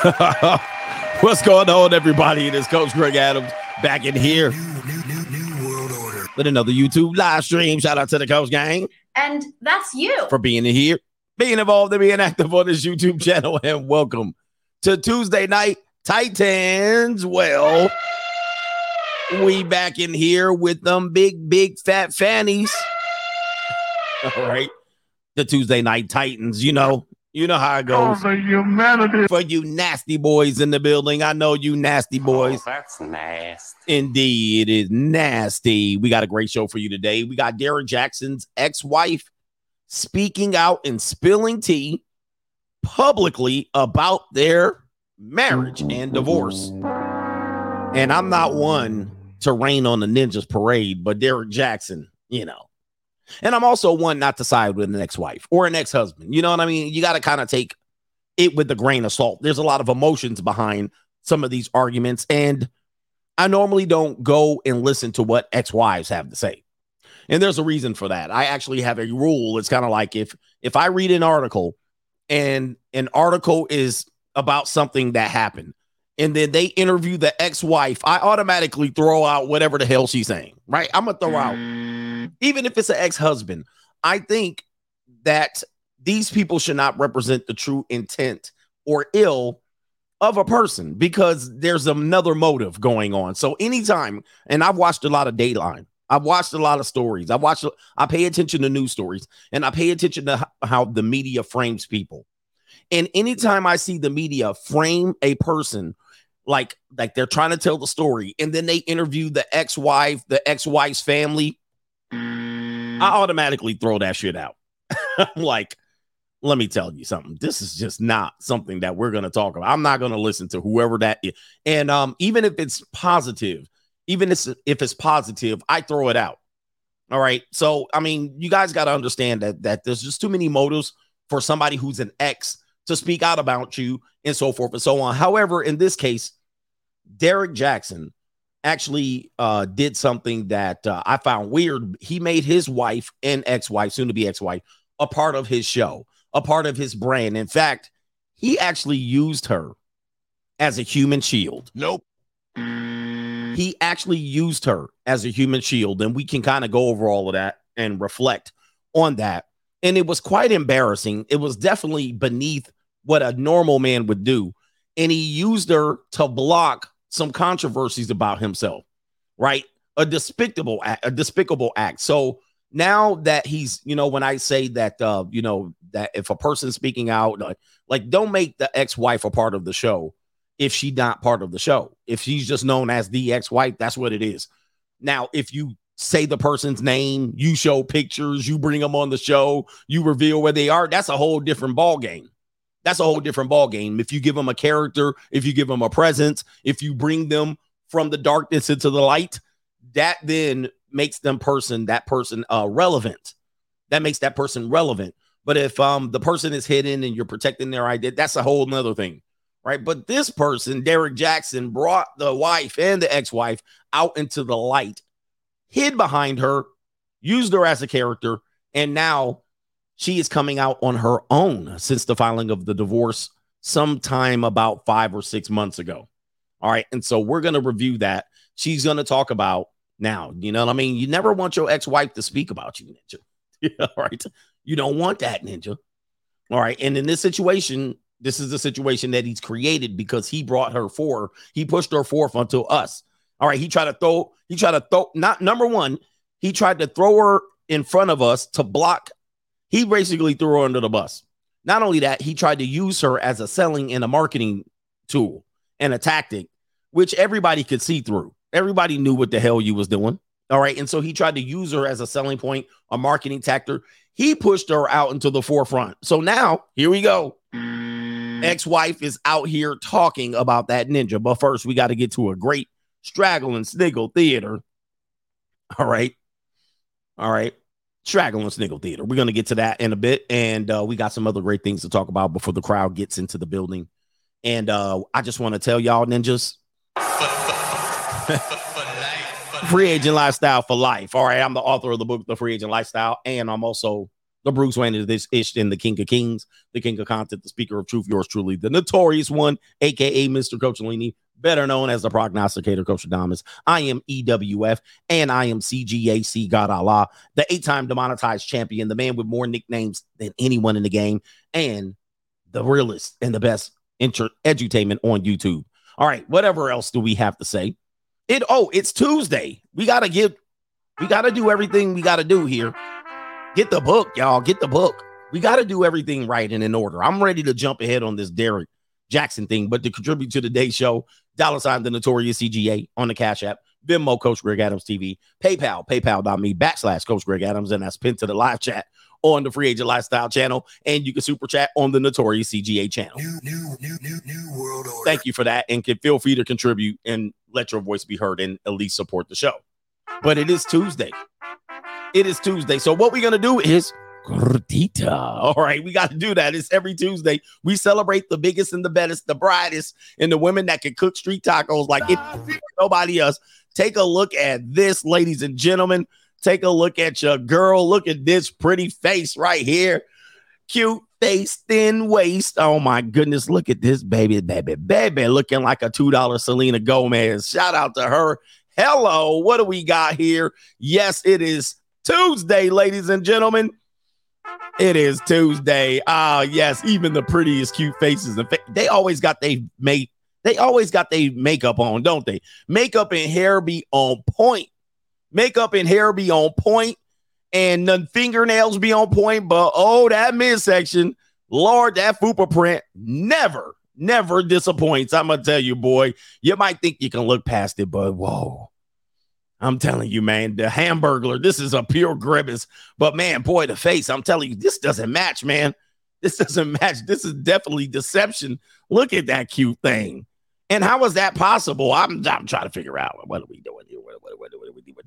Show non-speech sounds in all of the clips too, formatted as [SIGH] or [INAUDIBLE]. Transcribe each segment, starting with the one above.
[LAUGHS] What's going on, everybody? It is Coach Greg Adams back in here with another YouTube live stream. Shout out to the Coach Gang. And that's you. For being here, being involved, and being active on this YouTube channel. [LAUGHS] And welcome to Tuesday night Titans. Well, we back in here with them big, big fat fannies. [LAUGHS] All right. The Tuesday night Titans, you know, you know how it goes. For humanity. For you nasty boys in the building. I know you nasty oh, boys. Oh, that's nasty. Indeed, it is nasty. We got a great show for you today. We got Derrick Jaxn's ex-wife speaking out and spilling tea publicly about their marriage and divorce. And I'm not one to rain on the ninjas parade, but Derrick Jaxn, you know. And I'm also one not to side with an ex-wife or an ex-husband. You know what I mean? You got to kind of take it with a grain of salt. There's a lot of emotions behind some of these arguments and I normally don't go and listen to what ex-wives have to say. And there's a reason for that. I actually have a rule. It's kind of like if if I read an article and an article is about something that happened and then they interview the ex-wife, I automatically throw out whatever the hell she's saying. Right? I'm gonna throw out mm. even if it's an ex-husband. I think that these people should not represent the true intent or ill of a person because there's another motive going on. So anytime, and I've watched a lot of Dateline, I've watched a lot of stories. I watch, I pay attention to news stories, and I pay attention to how the media frames people. And anytime I see the media frame a person like like they're trying to tell the story, and then they interview the ex-wife, the ex-wife's family, I automatically throw that shit out. [LAUGHS] I'm like, let me tell you something. This is just not something that we're going to talk about. I'm not going to listen to whoever that is. And um, even if it's positive, even if it's positive, I throw it out. All right. So, I mean, you guys got to understand that that there's just too many motives for somebody who's an ex to speak out about you and so forth and so on. However, in this case, Derrick Jaxn actually uh, did something that uh, I found weird. He made his wife and ex-wife, soon to be ex-wife, a part of his show, a part of his brand. In fact, he actually used her as a human shield. Nope. He actually used her as a human shield, and we can kind of go over all of that and reflect on that. And it was quite embarrassing. It was definitely beneath what a normal man would do. And he used her to block some controversies about himself, right? A despicable act, a despicable act. So now that he's, you know, when I say that, uh, you know, that if a person's speaking out, like, like don't make the ex-wife a part of the show if she's not part of the show. If she's just known as the ex-wife, that's what it is. Now, if you say the person's name, you show pictures, you bring them on the show, you reveal where they are, that's a whole different ball game. That's a whole different ball game. If you give them a character, if you give them a presence, if you bring them from the darkness into the light, that then makes them person that person uh relevant. That makes that person relevant. But if um the person is hidden and you're protecting their identity, that's a whole nother thing. Right. But this person, Derrick Jaxn, brought the wife and the ex-wife out into the light, hid behind her, used her as a character, and now she is coming out on her own since the filing of the divorce sometime about five or six months ago. All right. And so we're going to review that. She's going to talk about now, you know what I mean? You never want your ex wife to speak about you, Ninja. [LAUGHS] All right. You don't want that, Ninja. All right. And in this situation, this is the situation that he's created because he brought her for, he pushed her forth unto us. All right. He tried to throw, he tried to throw, not number one, he tried to throw her in front of us to block he basically threw her under the bus. Not only that, he tried to use her as a selling and a marketing tool and a tactic, which everybody could see through. Everybody knew what the hell you was doing. All right. And so he tried to use her as a selling point, a marketing tactic. He pushed her out into the forefront. So now here we go. Ex-wife is out here talking about that ninja. But first, we got to get to a great straggle and sniggle theater. All right. All right. Straggle and Sniggle Theater. We're going to get to that in a bit. And uh, we got some other great things to talk about before the crowd gets into the building. And uh, I just want to tell y'all, ninjas, [LAUGHS] free agent lifestyle for life. All right. I'm the author of the book, The Free Agent Lifestyle. And I'm also the Bruce Wayne of this ish and the King of Kings, the King of Content, the Speaker of Truth, yours truly, the notorious one, aka Mr. Coach Lini, better known as the prognosticator, Coach Adamas. I am EWF and I am CGAC God Allah, the eight time demonetized champion, the man with more nicknames than anyone in the game, and the realest and the best inter- edutainment on YouTube. All right, whatever else do we have to say? It oh, it's Tuesday. We gotta give, we gotta do everything we gotta do here. Get the book, y'all. Get the book. We gotta do everything right and in order. I'm ready to jump ahead on this Derrick Jaxn thing, but to contribute to the day show, dollar sign the notorious CGA on the Cash App, Venmo Coach Greg Adams TV, PayPal, PayPal.me backslash Coach Greg Adams, and that's pinned to the live chat on the Free Agent Lifestyle channel, and you can super chat on the Notorious CGA channel. New, new, new, new, new world order. Thank you for that, and can feel free to contribute and let your voice be heard and at least support the show. But it is Tuesday. It is Tuesday. So what we're gonna do is gordita. All right, we got to do that. It's every Tuesday. We celebrate the biggest and the best, the brightest, and the women that can cook street tacos like it, nobody else. Take a look at this, ladies and gentlemen. Take a look at your girl. Look at this pretty face right here. Cute face, thin waist. Oh my goodness. Look at this baby, baby, baby, looking like a $2 Selena Gomez. Shout out to her. Hello. What do we got here? Yes, it is Tuesday, ladies and gentlemen. It is Tuesday. Ah, yes, even the prettiest cute faces and fa- they always got they make they always got their makeup on, don't they? Makeup and hair be on point makeup and hair be on point, and the fingernails be on point. But oh, that midsection, Lord, that fupa print never, never disappoints. I'm gonna tell you, boy. You might think you can look past it, but whoa. I'm telling you, man, the hamburglar, this is a pure grimace. But man, boy, the face, I'm telling you, this doesn't match, man. [LAUGHS] This doesn't match. This is definitely deception. Look at that cute thing. And how is that possible? I'm, I'm trying to figure out what are we doing here? What, what, what,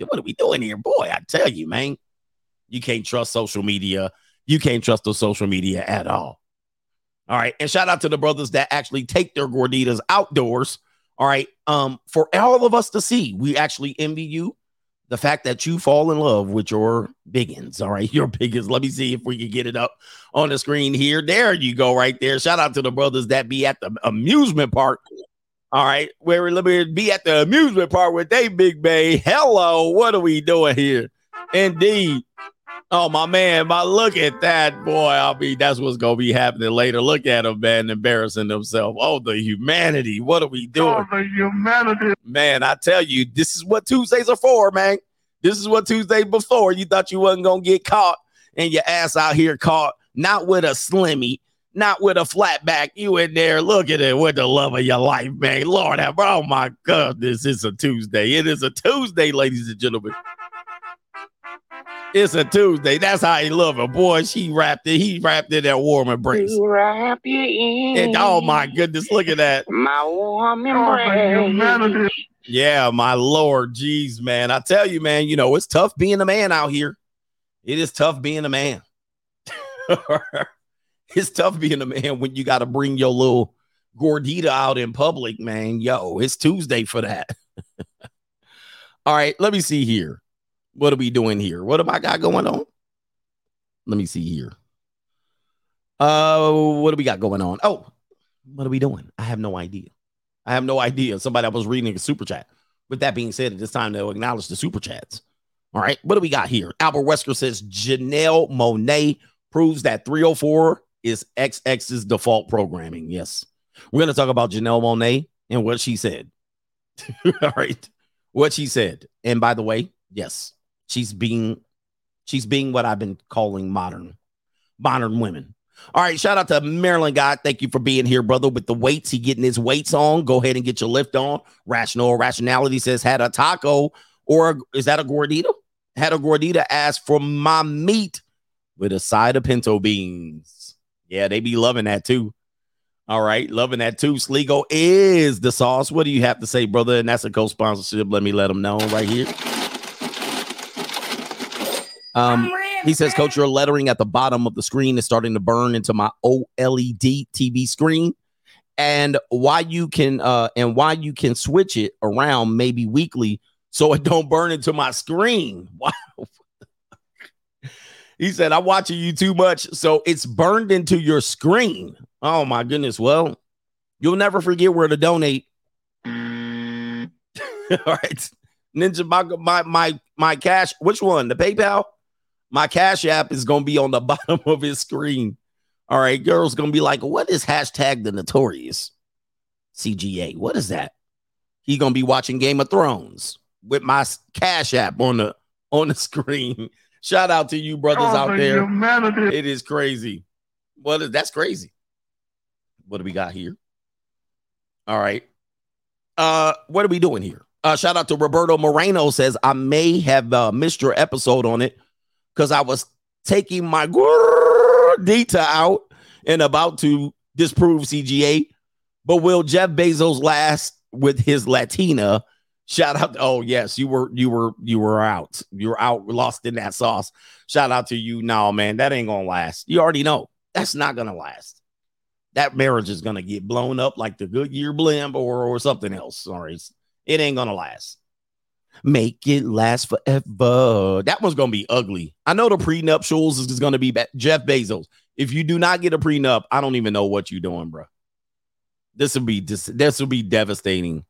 what, are we doing here? Boy, I tell you, man, you can't trust social media. You can't trust the social media at all. All right. And shout out to the brothers that actually take their gorditas outdoors. All right. Um, for all of us to see, we actually envy you. The fact that you fall in love with your biggins, all right, [LAUGHS] your biggins. Let me see if we can get it up on the screen here. There you go, right there. Shout out to the brothers that be at the amusement park all right, where let me be at the amusement park with they big bay. Hello, what are we doing here? Indeed. Oh my man, my look at that boy. I'll be that's what's gonna be happening later. Look at him, man, embarrassing himself. Oh, the humanity. What are we doing? Oh, the humanity. Man, I tell you, this is what Tuesdays are for, man. This is what Tuesday before. You thought you wasn't gonna get caught and your ass out here caught, not with a slimmy, not with a flat back. You in there, look at it with the love of your life, man. Lord have, oh my goodness, it's a Tuesday. It is a Tuesday, ladies and gentlemen. It's a Tuesday. That's how he love it. Boy, she wrapped it. He wrapped it in that warm embrace. Wrap you in. And, oh my goodness, look at that. My warm embrace. Yeah, my Lord. Jeez, man. I tell you, man, you know, it's tough being a man out here. It is tough being a man. [LAUGHS] it's tough being a man when you got to bring your little gordita out in public, man. Yo, it's Tuesday for that. [LAUGHS] All right, let me see here. What are we doing here? What have I got going on? Let me see here. Uh, what do we got going on? Oh, what are we doing? I have no idea. I have no idea. Somebody I was reading a super chat. With that being said, it's time to acknowledge the super chats. All right, what do we got here? Albert Wesker says Janelle Monáe proves that 304 is XX's default programming. Yes. We're going to talk about Janelle Monáe and what she said. [LAUGHS] All right. What she said. And by the way, yes, she's being she's being what I've been calling modern modern women. All right, shout out to Maryland guy. Thank you for being here, brother. With the weights, he getting his weights on. Go ahead and get your lift on. Rational rationality says had a taco or a, is that a gordita? Had a gordita asked for my meat with a side of pinto beans. Yeah, they be loving that too. All right, loving that too. Sligo is the sauce. What do you have to say, brother? And that's a co-sponsorship. Let me let them know right here. Um, he says, Coach, your lettering at the bottom of the screen is starting to burn into my OLED TV screen. And why you can uh and why you can switch it around maybe weekly so it don't burn into my screen. [LAUGHS] Wow. he said, I'm watching you too much. So it's burned into your screen. Oh my goodness. Well, you'll never forget where to donate. [LAUGHS] All right. Ninja, my, my my my cash. Which one? The PayPal? My cash app is gonna be on the [LAUGHS] bottom of his screen. All right, girls gonna be like, what is hashtag the notorious CGA? What is that? He gonna be watching Game of Thrones with my cash app on the on the [LAUGHS] screen. Shout out to you brothers oh, out there. Humanity. It is crazy. What is that's crazy. What do we got here? All right. Uh, what are we doing here? Uh, shout out to Roberto Moreno says I may have uh, missed your episode on it because I was taking my data out and about to disprove CGA. But will Jeff Bezos last with his Latina? Shout out! Oh yes, you were you were you were out. You were out, lost in that sauce. Shout out to you. No man, that ain't gonna last. You already know that's not gonna last. That marriage is gonna get blown up like the Goodyear blimp or or something else. Sorry, it ain't gonna last. Make it last forever. That one's gonna be ugly. I know the prenuptials is gonna be Jeff Bezos. If you do not get a prenup, I don't even know what you're doing, bro. This will be this this will be devastating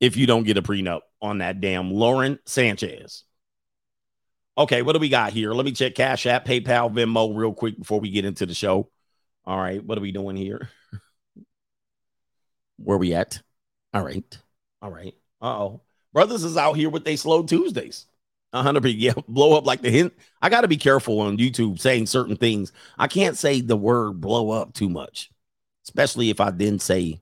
if you don't get a prenup on that damn Lauren Sanchez. Okay, what do we got here? Let me check Cash App, PayPal, Venmo real quick before we get into the show. All right, what are we doing here? [LAUGHS] Where we at? All right. All right. Uh-oh. Brothers is out here with they slow Tuesdays. 100 [LAUGHS] yeah, blow up like the hint. I got to be careful on YouTube saying certain things. I can't say the word blow up too much, especially if I then say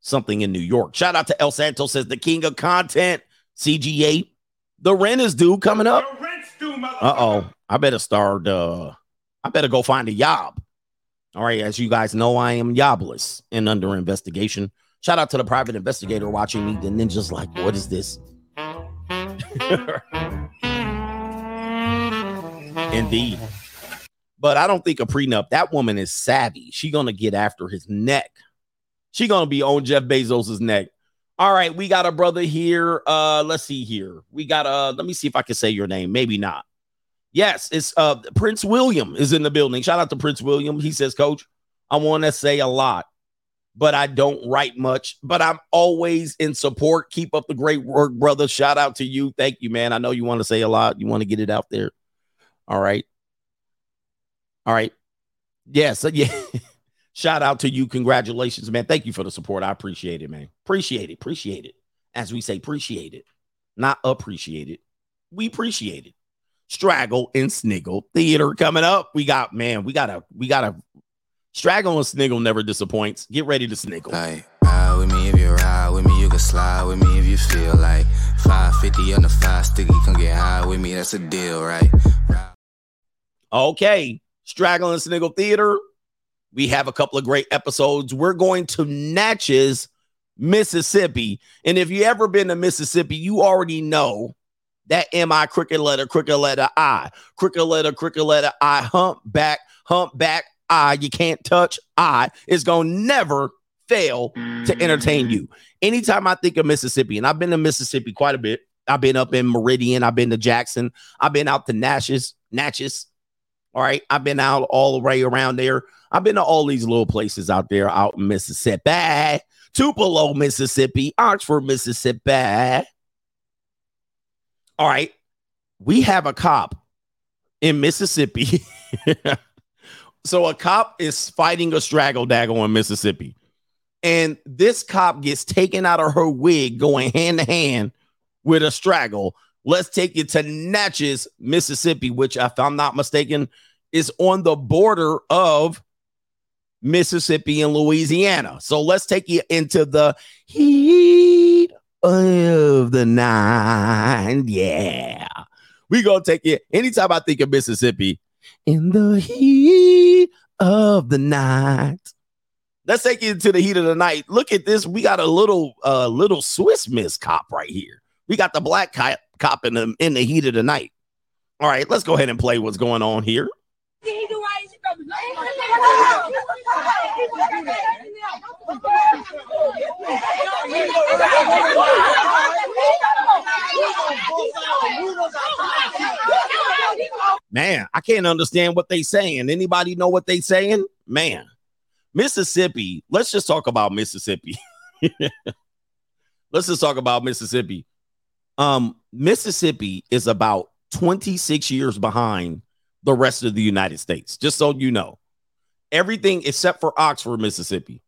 something in New York. Shout out to El santo says the king of content, CGA. The rent is due coming up. Uh oh. I better start. Uh, I better go find a job. All right. As you guys know, I am jobless and under investigation. Shout out to the private investigator watching me. The ninja's like, what is this? [LAUGHS] Indeed. But I don't think a prenup. That woman is savvy. She gonna get after his neck. She gonna be on Jeff Bezos's neck. All right, we got a brother here. Uh, let's see here. We got uh, let me see if I can say your name. Maybe not. Yes, it's uh Prince William is in the building. Shout out to Prince William. He says, Coach, I want to say a lot, but I don't write much. But I'm always in support. Keep up the great work, brother. Shout out to you. Thank you, man. I know you want to say a lot. You want to get it out there. All right. All right. Yes. [LAUGHS] Yeah. Shout out to you. Congratulations, man. Thank you for the support. I appreciate it, man. Appreciate it. Appreciate it. As we say, appreciate it, not appreciate it. We appreciate it. Straggle and Sniggle Theater coming up. We got, man, we got a, we got a Straggle and Sniggle never disappoints. Get ready to sniggle. Hey, ride with me if you ride with me. You can slide with me if you feel like 550 on the five sticky. Come get high with me. That's a deal, right? Okay. Straggle and Sniggle Theater. We have a couple of great episodes. We're going to Natchez, Mississippi. And if you ever been to Mississippi, you already know that M-I cricket letter, cricket letter I, cricket letter, cricket letter I, hump back, hump back I, you can't touch I is to never fail to entertain you. Anytime I think of Mississippi, and I've been to Mississippi quite a bit, I've been up in Meridian, I've been to Jackson, I've been out to Natchez, Natchez, all right. I've been out all the way around there. I've been to all these little places out there out in Mississippi, Tupelo, Mississippi, Oxford, Mississippi. All right. We have a cop in Mississippi. [LAUGHS] so a cop is fighting a straggle daggle in Mississippi. And this cop gets taken out of her wig going hand to hand with a straggle Let's take you to Natchez, Mississippi, which, if I'm not mistaken, is on the border of Mississippi and Louisiana. So let's take you into the heat of the night. Yeah. We gonna take you anytime I think of Mississippi in the heat of the night. Let's take you into the heat of the night. Look at this. We got a little uh little Swiss Miss cop right here. We got the black cop cop in the in the heat of the night. All right, let's go ahead and play what's going on here. Man, I can't understand what they saying. Anybody know what they saying? Man, Mississippi. Let's just talk about Mississippi. [LAUGHS] let's just talk about Mississippi. Um, Mississippi is about 26 years behind the rest of the United States. Just so you know, everything except for Oxford, Mississippi.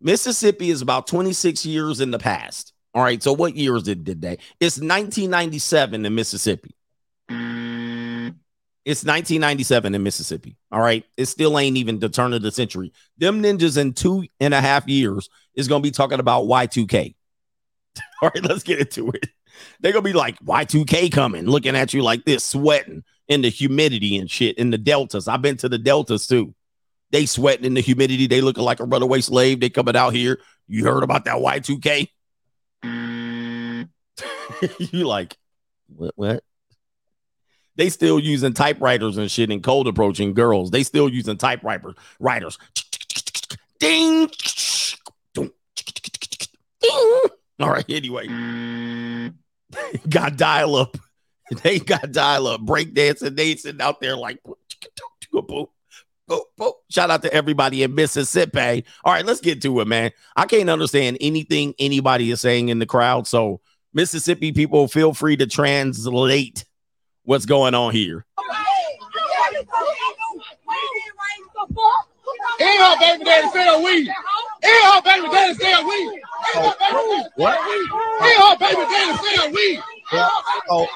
Mississippi is about 26 years in the past. All right. So what years did, did they? It's 1997 in Mississippi. It's 1997 in Mississippi. All right. It still ain't even the turn of the century. Them ninjas in two and a half years is going to be talking about Y2K. [LAUGHS] All right. Let's get into it. They're going to be like, Y2K coming, looking at you like this, sweating in the humidity and shit in the deltas. I've been to the deltas too. They sweating in the humidity. They looking like a runaway slave. They coming out here. You heard about that Y2K? [LAUGHS] you like, what? What? They still using typewriters and shit and cold approaching girls. They still using typewriters. Writers. Ding. Ding. All right. Anyway, [LAUGHS] got dial up. [LAUGHS] They got dial up breakdancing. They sitting out there like. Shout out to everybody in Mississippi. All right, let's get to it, man. I can't understand anything anybody is saying in the crowd. So, Mississippi people, feel free to translate what's going on here. Ain't her baby daddy weed. Ain't her baby daddy weed. Ain't her baby daddy weed. Oh,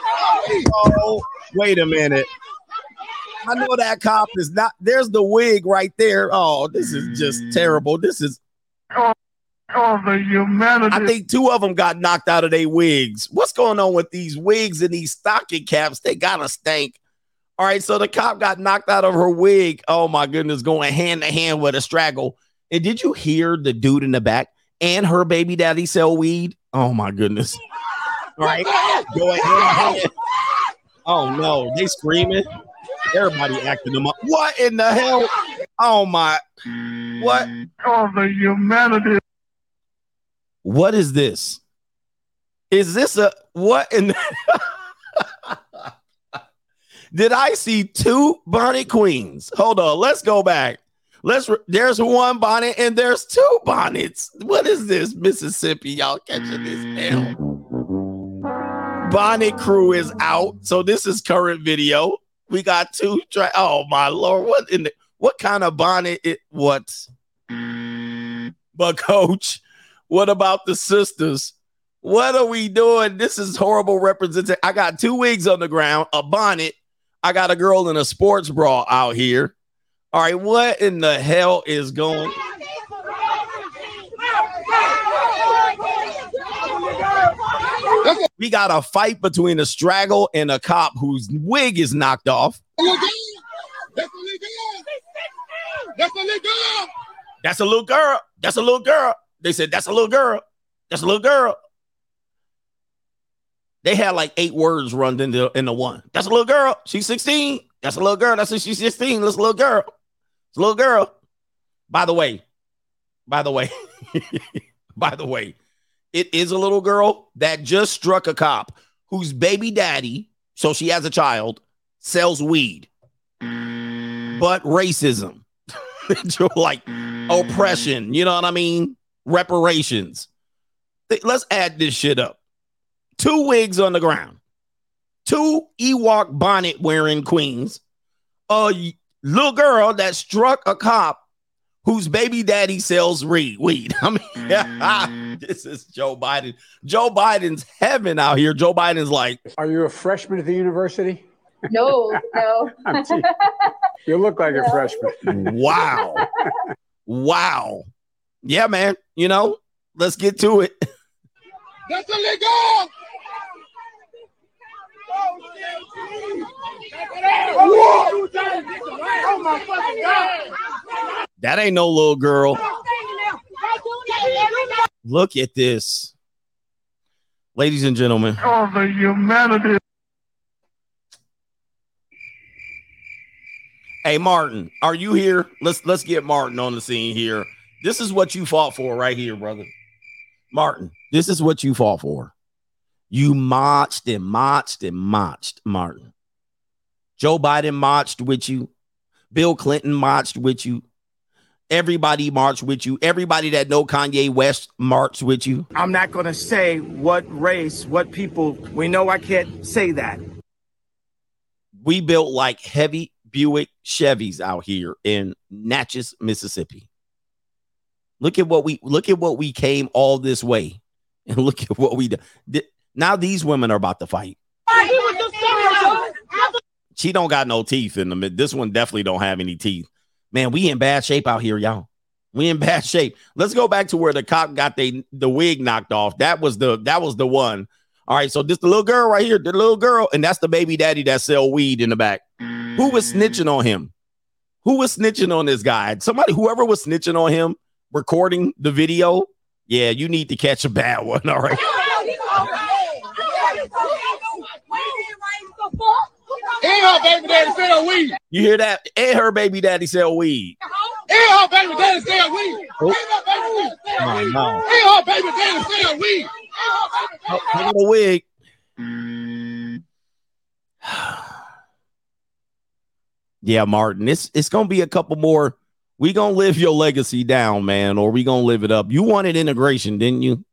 oh, wait a minute. I know that cop is not. There's the wig right there. Oh, this is just terrible. This is. Oh, the humanity. I think two of them got knocked out of their wigs. What's going on with these wigs and these stocking caps? They gotta stink. All right, so the cop got knocked out of her wig. Oh my goodness, going hand to hand with a straggle. And did you hear the dude in the back and her baby daddy sell weed? Oh my goodness. All right, Go ahead. Oh no, they screaming. Everybody acting them up. What in the hell? Oh my. What? Oh, the humanity. What is this? Is this a what in the [LAUGHS] Did I see two bonnet queens? Hold on, let's go back. Let's re- there's one bonnet and there's two bonnets. What is this, Mississippi? Y'all catching this now? Bonnet crew is out. So this is current video. We got two oh my lord, what in the what kind of bonnet it what? But coach, what about the sisters? What are we doing? This is horrible representation. I got two wigs on the ground, a bonnet. I got a girl in a sports bra out here. All right, what in the hell is going? We got a fight between a straggle and a cop whose wig is knocked off. That's illegal. That's illegal. That's a little girl. That's a little girl. They said that's a little girl. That's a little girl. They had like eight words run into into one. That's a little girl. She's 16. That's a little girl. That's a, she's 16. That's a little girl. It's a little girl. By the way, by the way, [LAUGHS] by the way, it is a little girl that just struck a cop whose baby daddy, so she has a child, sells weed. But racism, [LAUGHS] like oppression, you know what I mean? Reparations. Let's add this shit up. Two wigs on the ground, two Ewok bonnet wearing queens, a little girl that struck a cop whose baby daddy sells weed. [LAUGHS] I mean, [LAUGHS] mm. [LAUGHS] this is Joe Biden. Joe Biden's heaven out here. Joe Biden's like, Are you a freshman at the university? No, no. [LAUGHS] I'm. You look like a freshman. wow. wow. Yeah, man. You know, let's get to it. That's illegal. Oh my. That ain't no little girl. Look at this. Ladies and gentlemen, Oh, the humanity. hey Martin, are you here? Let's let's get Martin on the scene here. This is what you fought for right here, brother. Martin, this is what you fought for. You marched and marched and marched, Martin. Joe Biden marched with you. Bill Clinton marched with you. Everybody marched with you. Everybody that know Kanye West marched with you. I'm not going to say what race, what people. We know I can't say that. We built like heavy Buick Chevys out here in Natchez, Mississippi. Look at what we look at what we came all this way, and look at what we did. Now these women are about to fight. She don't got no teeth in the mid. This one definitely don't have any teeth. Man, we in bad shape out here, y'all. We in bad shape. Let's go back to where the cop got the the wig knocked off. That was the that was the one. All right, so this the little girl right here, the little girl, and that's the baby daddy that sell weed in the back. Who was snitching on him? Who was snitching on this guy? Somebody, whoever was snitching on him, recording the video. Yeah, you need to catch a bad one. All right. And her baby daddy sell weed. You hear that? And her baby daddy sell weed. And her baby daddy sell weed. And her baby daddy sell Oh, weed. no. And her baby daddy sell weed. Look at the wig. [SIGHS] yeah, Martin. It's it's gonna be a couple more. We gonna live your legacy down, man, or we gonna live it up. You wanted integration, didn't you?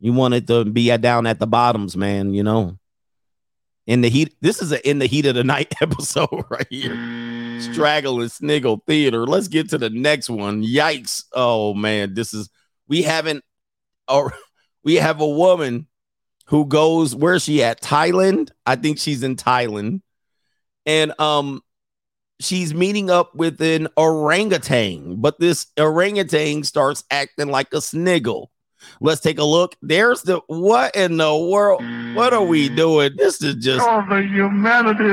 You wanted to be down at the bottoms, man. You know, in the heat. This is a in the heat of the night [LAUGHS] episode right here. Straggle and Sniggle Theater. Let's get to the next one. Yikes! Oh man, this is we haven't. Or [LAUGHS] we have a woman who goes where's she at thailand i think she's in thailand and um she's meeting up with an orangutan but this orangutan starts acting like a sniggle let's take a look. There's the what in the world? What are we mm. doing? This is just Oh, the humanity.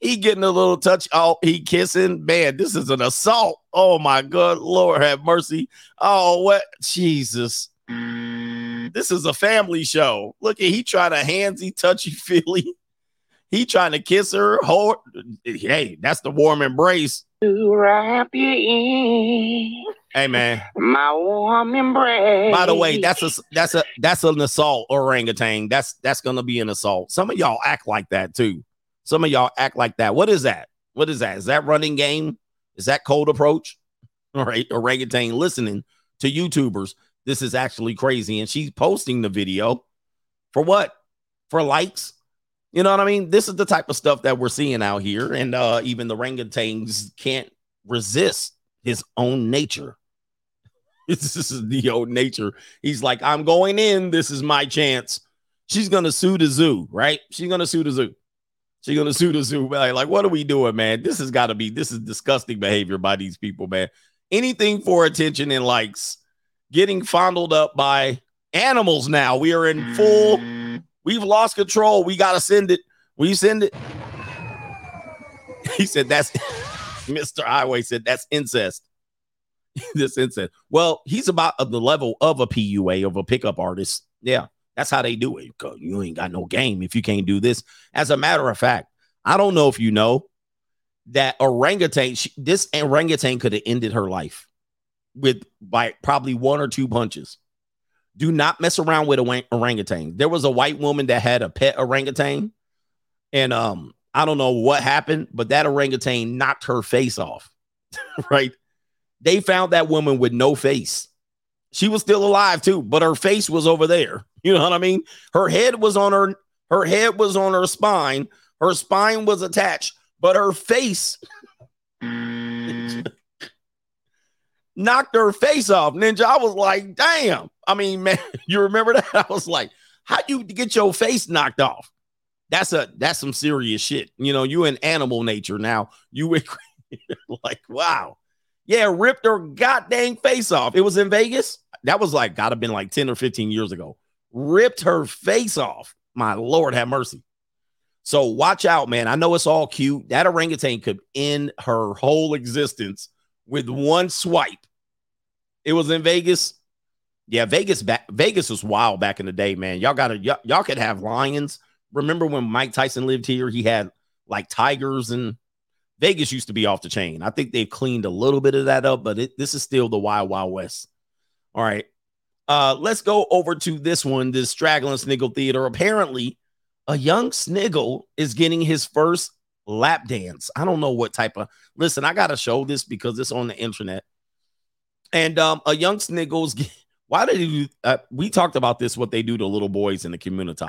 he getting a little touch oh he kissing. Man this is an assault. Oh my god lord have mercy. Oh what? Jesus. Mm. This is a family show. Look at he trying to handsy touchy [LAUGHS] feely. He trying to kiss her. Hold hey that's the warm embrace. To wrap you in hey man. My warm embrace. by the way that's a that's a that's an assault orangutan. That's that's gonna be an assault. Some of y'all act like that too. Some of y'all act like that. What is that? What is that? Is that running game? Is that cold approach? [LAUGHS] All right orangutan listening to youtubers. This is actually crazy. And she's posting the video. For what? For likes? You know what i mean? This is the type of stuff that we're seeing out here. And uh even the orangutans can't resist his own nature [LAUGHS] this is the old nature. He's like i'm going in. This is my chance. She's gonna sue the zoo right? She's gonna sue the zoo. She's gonna sue the zoo. Like, like what are we doing man? This has got to be this is disgusting behavior by these people man. Anything for attention and likes. Getting fondled up by animals now. We are in full we've lost control. We gotta send it. We send it. [LAUGHS] He said that's [LAUGHS] mr highway said that's incest [LAUGHS] this incest well he's about the level of a pua of a pickup artist. Yeah that's how they do it. you ain't got no game if you can't do this. As a matter of fact i don't know if you know that orangutan she, this orangutan could have ended her life with by probably one or two punches. Do not mess around with a wang- orangutan. There was a white woman that had a pet orangutan and um i don't know what happened but that orangutan knocked her face off [LAUGHS] right they found that woman with no face. She was still alive too but her face was over there. [LAUGHS] You know what i mean? Her head was on her her head was on her spine. Her spine was attached but her face [LAUGHS] knocked her face off. Ninja i was like damn. I mean [LAUGHS] man you remember that? I was like how do you get your face knocked off? That's a that's some serious shit. You know you in animal nature now. You would like wow yeah ripped her goddamn face off. It was in vegas? That was like gotta been like 10 or 15 years ago. Ripped her face off. My lord have mercy. So watch out man. I know it's all cute. That orangutan could end her whole existence with one swipe. It was in vegas. Yeah vegas back vegas was wild back in the day man. Y'all gotta y'all, y'all could have lions. Remember when mike tyson lived here? He had like tigers and Vegas used to be off the chain. I think they've cleaned a little bit of that up, but it, this is still the Wild Wild West. All right. Uh, let's go over to this one, this Straggling Sniggle Theater. Apparently, a young Sniggle is getting his first lap dance. I don't know what type of listen, I gotta show this because it's on the internet. And um, a young Sniggles, [LAUGHS] why did do uh, we talked about this, what they do to little boys in the community.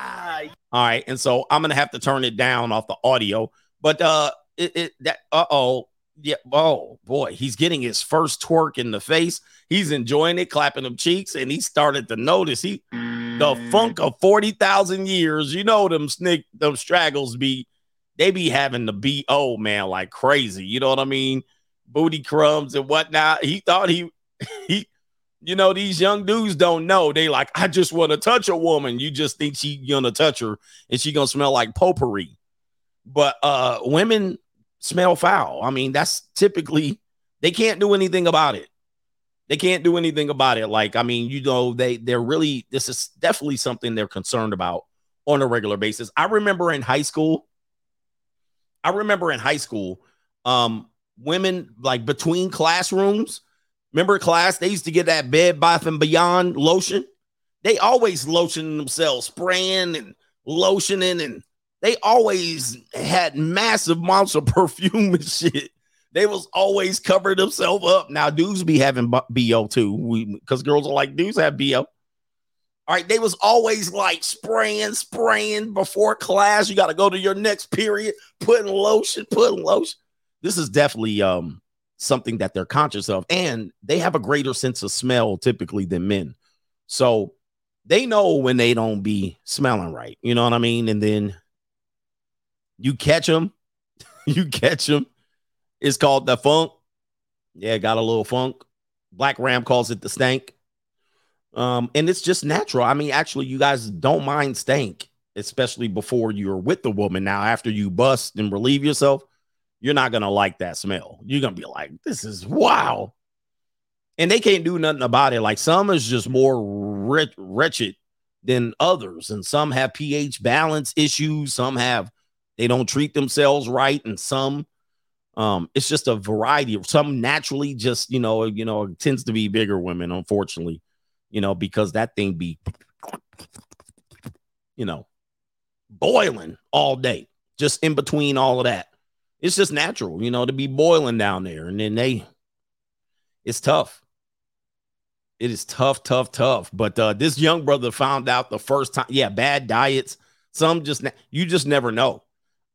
All right, and so I'm gonna have to turn it down off the audio, but uh it, it that uh-oh. Yeah, oh boy, he's getting his first twerk in the face. He's enjoying it, clapping them cheeks, and he started to notice he the funk of 40,000 years. You know them snick them straggles be they be having the BO man like crazy. You know what I mean? Booty crumbs and whatnot. He thought he [LAUGHS] he you know, these young dudes don't know. They like, I just want to touch a woman. You just think she gonna touch her and she gonna smell like potpourri. But uh women smell foul. I mean, that's typically they can't do anything about it. They can't do anything about it. Like, I mean, you know, they they're really this is definitely something they're concerned about on a regular basis. I remember in high school, I remember in high school, um, women like between classrooms, remember class, they used to get that bed bath and beyond lotion. They always lotion themselves, spraying and lotioning and they always had massive amounts of [LAUGHS] perfume and shit. They was always covering themselves up. Now dudes be having bo too, because girls are like dudes have bo. All right, they was always like spraying, spraying before class. You got to go to your next period, putting lotion, putting lotion. This is definitely um something that they're conscious of, and they have a greater sense of smell typically than men. So they know when they don't be smelling right. You know what I mean? And then you catch them, [LAUGHS] you catch them. It's called the funk. Yeah, got a little funk. Black Ram calls it the stank. Um, and it's just natural. I mean, actually, you guys don't mind stank, especially before you're with the woman. Now, after you bust and relieve yourself, you're not gonna like that smell. You're gonna be like, this is wow. And they can't do nothing about it. Like some is just more wretched than others, and some have pH balance issues, some have they don't treat themselves right, and some um it's just a variety of some naturally just you know you know tends to be bigger women unfortunately you know because that thing be you know boiling all day just in between all of that. It's just natural you know to be boiling down there and then they it's tough. It is tough tough tough but uh this young brother found out the first time yeah bad diets. Some just you just never know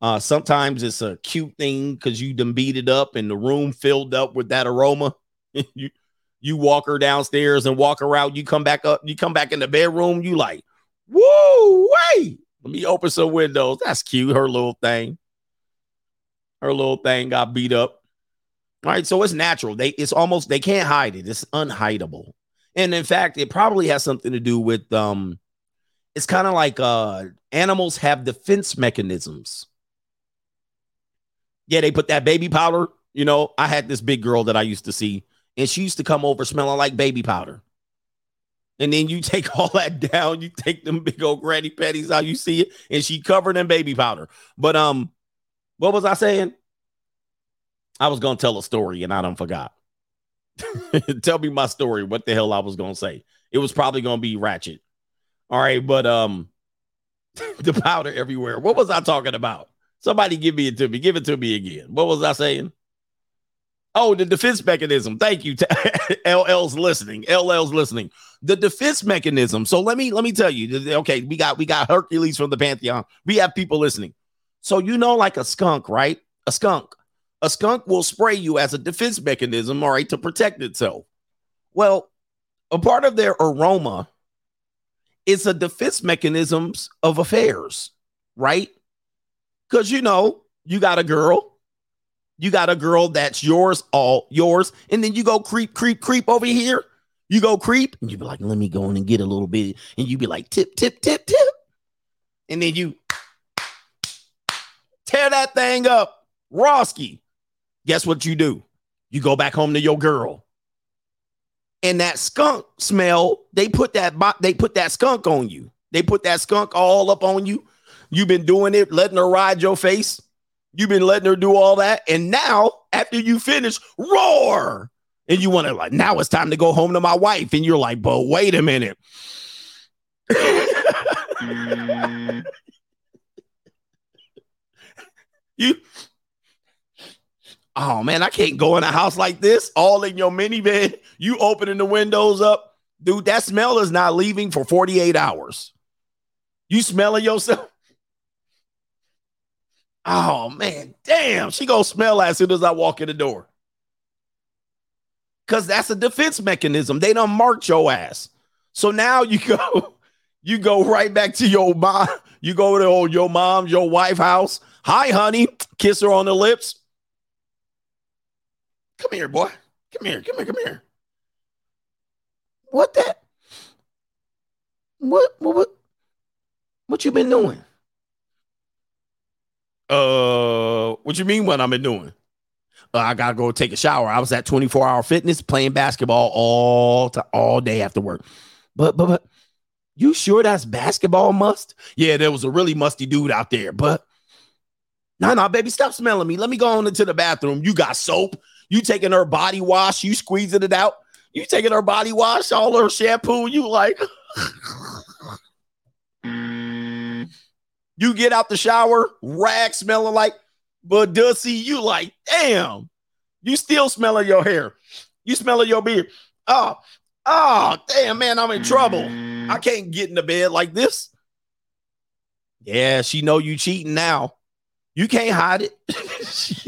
uh, sometimes it's a cute thing because you done beat it up and the room filled up with that aroma. [LAUGHS] you you walk her downstairs and walk around. You come back up. You come back in the bedroom. You like, whoa, wait. Let me open some windows. That's cute. Her little thing. Her little thing got beat up. All right, so it's natural. They it's almost they can't hide it. It's unhideable. And in fact, it probably has something to do with um it's kind of like uh animals have defense mechanisms yeah, they put that baby powder. You know, I had this big girl that I used to see, and she used to come over smelling like baby powder. And then you [LAUGHS] take all that down, you take them big old granny patties how you see it, and she covered in baby powder. But um, what was I saying? I was gonna tell a story and I don't forgot. [LAUGHS] tell me my story. What the hell I was gonna say? It was probably gonna be ratchet. All right, but um, [LAUGHS] the powder everywhere. What was I talking about? Somebody give me it to me. Give it to me again. What was I saying? Oh, the defense mechanism. Thank you. LL's [LAUGHS] listening. LL's listening. The defense mechanism. So let me let me tell you. Okay, we got we got Hercules from the Pantheon. We have people listening. So you know, like a skunk, right? A skunk. A skunk will spray you as a defense mechanism, all right, to protect itself. Well, a part of their aroma is a defense mechanisms of affairs, right? Because you know, you got a girl, you got a girl that's yours, all yours, and then you go creep, creep, creep over here. You go creep, and you be like, let me go in and get a little bit. And you be like, tip, tip, tip, tip. And then you tear that thing up. Rosky. Guess what you do? You go back home to your girl. And that skunk smell, they put that they put that skunk on you. They put that skunk all up on you. You've been doing it, letting her ride your face. You've been letting her do all that, and now after you finish, roar, and you want to like now it's time to go home to my wife, and you're like, but wait a minute. [LAUGHS] you oh man, I can't go in a house like this, all in your minivan. You opening the windows up, dude. That smell is not leaving for 48 hours. You smelling yourself? Oh man, damn, she gonna smell as soon as I walk in the door. Cause that's a defense mechanism. They don't mark your ass. So now you [LAUGHS] go, you go right back to your mom. You go to your mom, your wife house. Hi, honey. Kiss her on the lips. Come here, boy. Come here. Come here. Come here. What that? What? What? What? What you been doing? Uh, what you mean? What I've been doing? Uh, I gotta go take a shower. I was at 24 hour fitness playing basketball all to all day after work. But but but you sure that's basketball must? Yeah, there was a really musty dude out there, but no, no, baby, stop smelling me. Let me go on into the bathroom. You got soap. You taking her body wash, you squeezing it out. You taking her body wash, all her shampoo. You like, [LAUGHS] you get out the shower, rag smelling like but Dussy, you like, damn, you still smelling your hair. You smelling your beard. Oh, oh, damn, man, I'm in trouble. I can't get in the bed like this. Yeah, she know you cheating now. You can't hide it.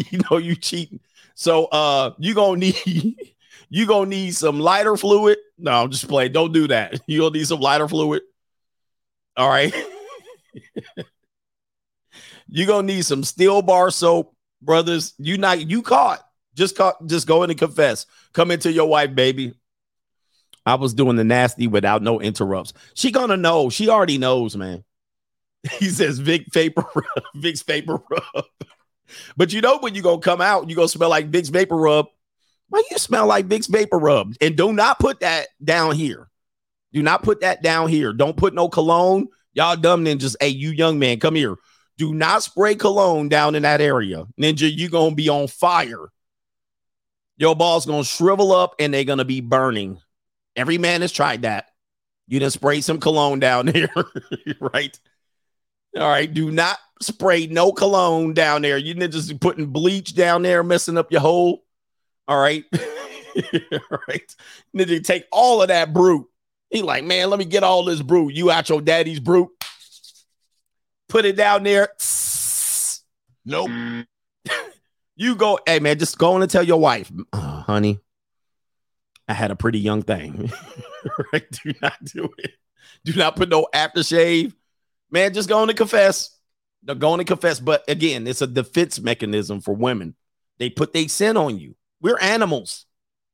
[LAUGHS] you know you cheating. So uh you gonna need [LAUGHS] you gonna need some lighter fluid. No, I'm just playing. Don't do that. [LAUGHS] You gonna need some lighter fluid. All right. You gonna need some steel bar soap, brothers. You not you caught. Just caught, just go in and confess. Come into your wife, baby. I was doing the nasty without no interrupts. She gonna know. She already knows, man. [LAUGHS] He says Vic Vapor Rub, [LAUGHS] Vicks VapoRub. [LAUGHS] But you know when you gonna come out, you gonna smell like Vicks VapoRub. Why you smell like Vicks VapoRub? And do not put that down here. Do not put that down here. Don't put no cologne. Y'all dumb ninjas. Hey, you young man, come here. Do not spray cologne down in that area. Ninja, you're gonna be on fire. Your balls gonna shrivel up and they're gonna be burning. Every man has tried that. You didn't spray some cologne down [LAUGHS] there, right? All right. Do not spray no cologne down there. You just putting bleach down there, messing up your hole. All right. [LAUGHS] all right. To take all of that brute. He like, man, let me get all this brute. You out your daddy's brute. Put it down there. Nope. [LAUGHS] you go, hey man, just go on and tell your wife, oh, honey, I had a pretty young thing. [LAUGHS] right? Do not do it. Do not put no aftershave man, just go on and confess. They're going to confess. But again, it's a defense mechanism for women. They put their sin on you. We're animals.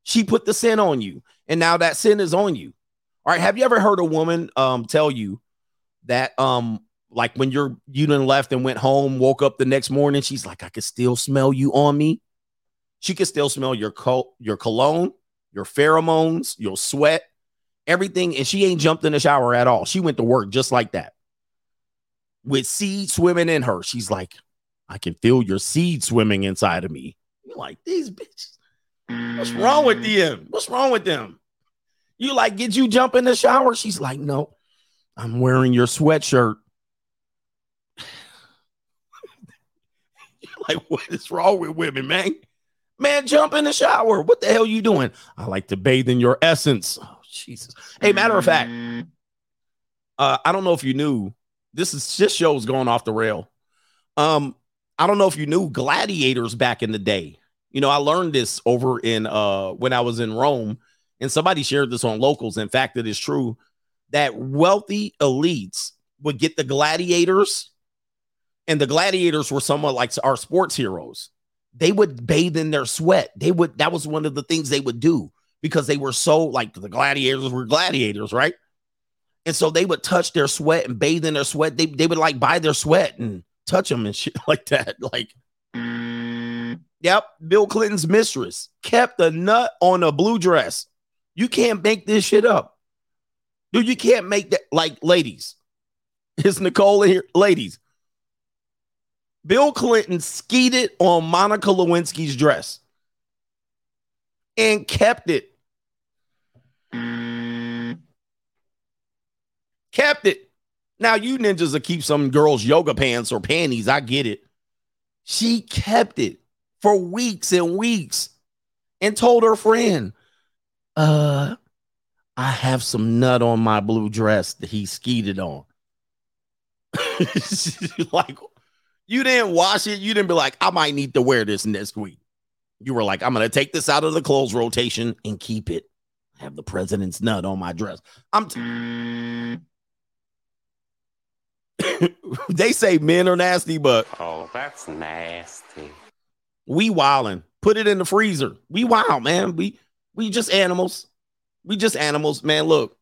She put the sin on you. And now that sin is on you. All right. Have you ever heard a woman um tell you that um like when you're you done left and went home, woke up the next morning, she's like, I could still smell you on me. She could still smell your col- your cologne, your pheromones, your sweat, everything. And she ain't jumped in the shower at all. She went to work just like that with seed swimming in her. She's like, I can feel your seed swimming inside of me. You're like, these bitches. What's wrong with mm. them? What's wrong with them? You like, did you jump in the shower? She's like, no, I'm wearing your sweatshirt. Like, what is wrong with women, man? Man, jump in the shower. What the hell you doing? I like to bathe in your essence. Oh, Jesus. Hey, matter of fact, uh, I don't know if you knew, this is this show's going off the rail. Um, I don't know if you knew gladiators back in the day. You know, I learned this over in uh when I was in Rome, and somebody shared this on locals. In fact, it is true that wealthy elites would get the gladiators, and the gladiators were somewhat like our sports heroes. They would bathe in their sweat. They would that was one of the things they would do because they were so like the gladiators were gladiators, right? And so they would touch their sweat and bathe in their sweat. They, they would like buy their sweat and touch them and shit [LAUGHS] like that. Like, yep, Bill Clinton's mistress kept a nut on a blue dress. You can't make this shit up. Dude, you can't make that. Like, ladies, [LAUGHS] is Nicole here? Ladies, Bill Clinton skeeted on Monica Lewinsky's dress and kept it. Kept it. Now, you ninjas will keep some girls' yoga pants or panties. I get it. She kept it for weeks and weeks and told her friend, uh, I have some nut on my blue dress that he skeeted on. [LAUGHS] like, you didn't wash it. You didn't be like, I might need to wear this next week. You were like, I'm going to take this out of the clothes rotation and keep it. have the president's nut on my dress. I'm. T- [LAUGHS] they say men are nasty, but oh, that's nasty. We wildin'. Put it in the freezer. We wild, man. We we just animals. We just animals, man. Look.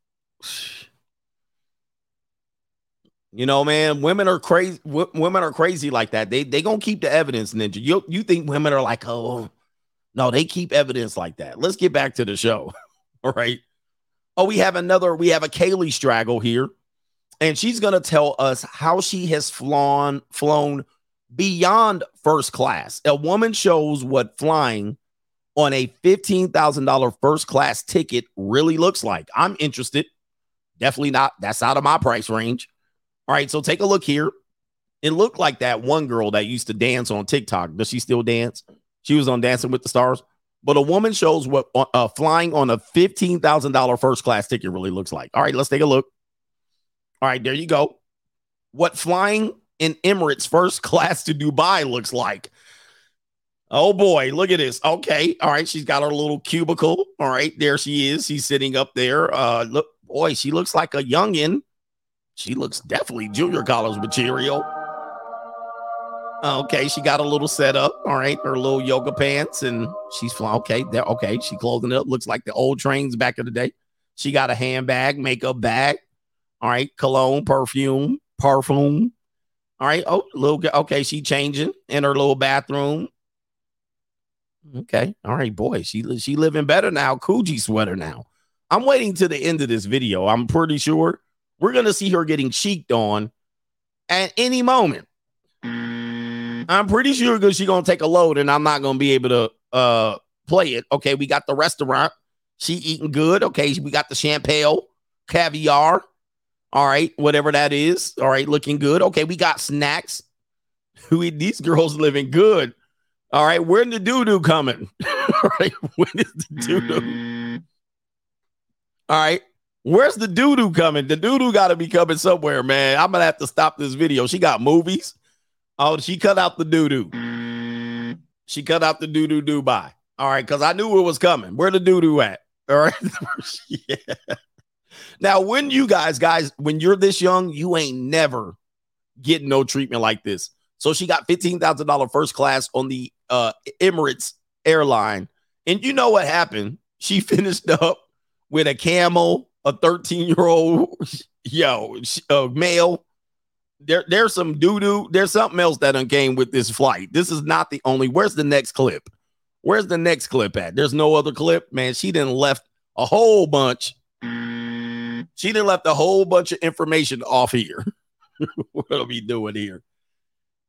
You know, man, women are crazy. W- women are crazy like that. They they gonna keep the evidence, ninja. You you think women are like, oh, no, they keep evidence like that. Let's get back to the show. [LAUGHS] All right. Oh, we have another. We have a Kaylee straggle here, and she's gonna tell us how she has flown flown beyond first class. A woman shows what flying on a $15,000 first class ticket really looks like. I'm interested. Definitely not. That's out of my price range. All right. So take a look here. It looked like that one girl that used to dance on TikTok. Does she still dance? She was on Dancing with the Stars. But a woman shows what uh, flying on a $15,000 first class ticket really looks like. All right. Let's take a look. All right. There you go. What flying in Emirates first class to Dubai looks like. Oh boy, look at this. Okay, all right, she's got her little cubicle. All right, there she is. She's sitting up there. Uh look, boy, she looks like a youngin. She looks definitely junior college material. Okay, she got a little setup. All right, her little yoga pants, and she's flying. Okay, there. Okay, she clothing up. Looks like the old trains back in the day. She got a handbag, makeup bag. All right, cologne, perfume, perfume. All right. Oh, little okay, she changing in her little bathroom. Okay. All right, boy. She she living better now. Coogi sweater now. I'm waiting to the end of this video. I'm pretty sure we're gonna see her getting cheeked on at any moment. I'm pretty sure because she's gonna take a load and I'm not gonna be able to uh play it. Okay, we got the restaurant. She eating good. Okay, we got the champagne, caviar. All right, whatever that is. All right, looking good. Okay, we got snacks. [LAUGHS] We these girls living good. All right, when the doo doo coming? [LAUGHS] All right, when is the doo doo? All right, where's the doo doo coming? The doo doo got to be coming somewhere, man. I'm gonna have to stop this video. She got movies. Oh, she cut out the doo doo. She cut out the doo doo Dubai. All right, because I knew it was coming. Where the doo doo at? [LAUGHS] All right, yeah. Now, when you guys, guys, when you're this young, you ain't never getting no treatment like this. So she got $15,000 first class on the uh, Emirates airline. And you know what happened? She [LAUGHS] finished up with a camel, a 13 year old, yo, uh, male. There, there's some doo doo. There's something else that came with this flight. This is not the only. Where's the next clip? Where's the next clip at? There's no other clip, man. She didn't left a whole bunch she didn't left a whole bunch of information off here. [LAUGHS] what are we doing here?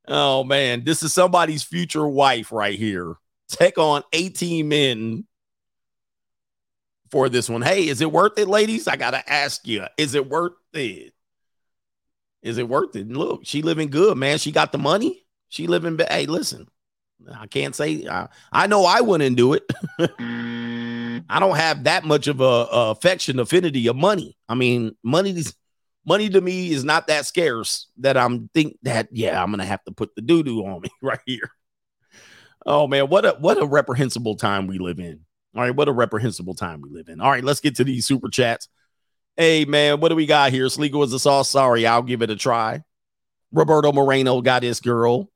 Oh man, this is somebody's future wife right here. Take on 18 men for this one. Hey, is it worth it, ladies? I gotta ask you, is it worth it? Is it worth it? Look, she living good, man. She got the money. She living. Hey, listen, I can't say. I, I know I wouldn't do it. [LAUGHS] I don't have that much of a, a affection, affinity of money. I mean, money is money to me is not that scarce that I'm think that yeah, I'm gonna have to put the doo doo on me [LAUGHS] right here. Oh man, what a what a reprehensible time we live in. All right, what a reprehensible time we live in. All right, let's get to these super chats. Hey man, what do we got here? Sleegle is a sauce. Sorry, I'll give it a try. Roberto Moreno got his girl.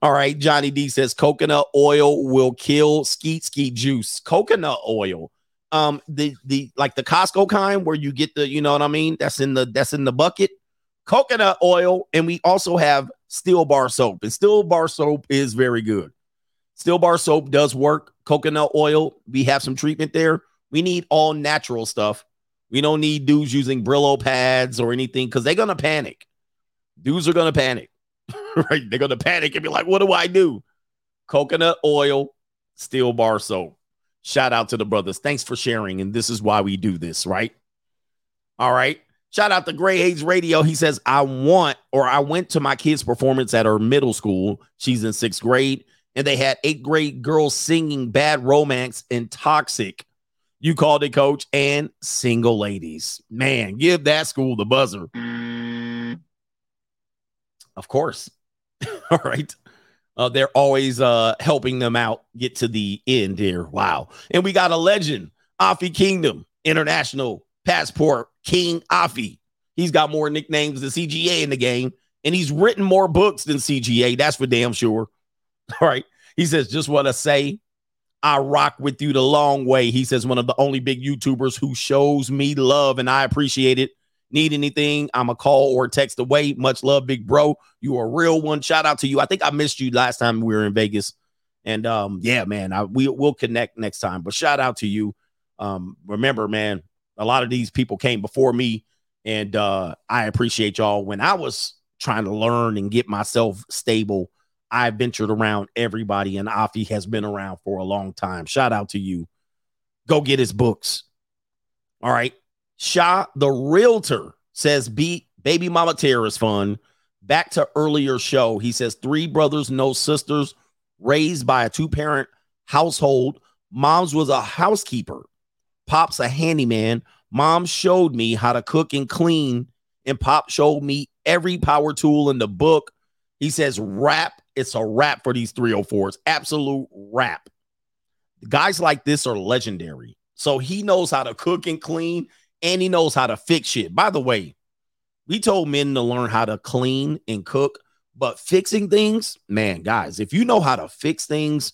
All right. Johnny D says coconut oil will kill skeet skeet juice. Coconut oil. Um, the the like the Costco kind where you get the, you know what I mean? That's in the that's in the bucket. Coconut oil, and we also have steel bar soap. And steel bar soap is very good. Steel bar soap does work. Coconut oil, we have some treatment there. We need all natural stuff. We don't need dudes using Brillo pads or anything because they're gonna panic. Dudes are gonna panic. [LAUGHS] right? They're gonna panic and be like, what do I do? Coconut oil, steel bar soap. Shout out to the brothers. Thanks for sharing. And this is why we do this, right? All right. Shout out to Gray Age Radio. He says, I want or I went to my kid's performance at her middle school. She's in sixth grade, and they had eighth grade girls singing Bad Romance and Toxic. You called it, coach, and single ladies. Man, give that school the buzzer. Of course. [LAUGHS] All right. Uh, they're always uh, helping them out get to the end here. Wow. And we got a legend, Afi Kingdom, International Passport King Afi. He's got more nicknames than CGA in the game, and he's written more books than CGA. That's for damn sure. [LAUGHS] All right. He says, just want to say, I rock with you the long way. He says, one of the only big YouTubers who shows me love, and I appreciate it. Need anything? I'm a call or text away. Much love, big bro. You are a real one. Shout out to you. I think I missed you last time we were in Vegas. And um, yeah, man, I we will connect next time. But shout out to you. Um, remember, man, a lot of these people came before me, and uh, I appreciate y'all. When I was trying to learn and get myself stable, I ventured around everybody, and Afi has been around for a long time. Shout out to you. Go get his books. All right. Shah, the realtor, says Be Baby Mama Terror is fun. Back to earlier show. He says three brothers, no sisters, raised by a two-parent household. Mom's was a housekeeper. Pop's a handyman. Mom showed me how to cook and clean, and Pop showed me every power tool in the book. He says rap. It's a wrap for these 304s. Absolute wrap. Guys like this are legendary. So he knows how to cook and clean and he knows how to fix shit. By the way, we told men to learn how to clean and cook, but fixing things, man, guys, if you know how to fix things,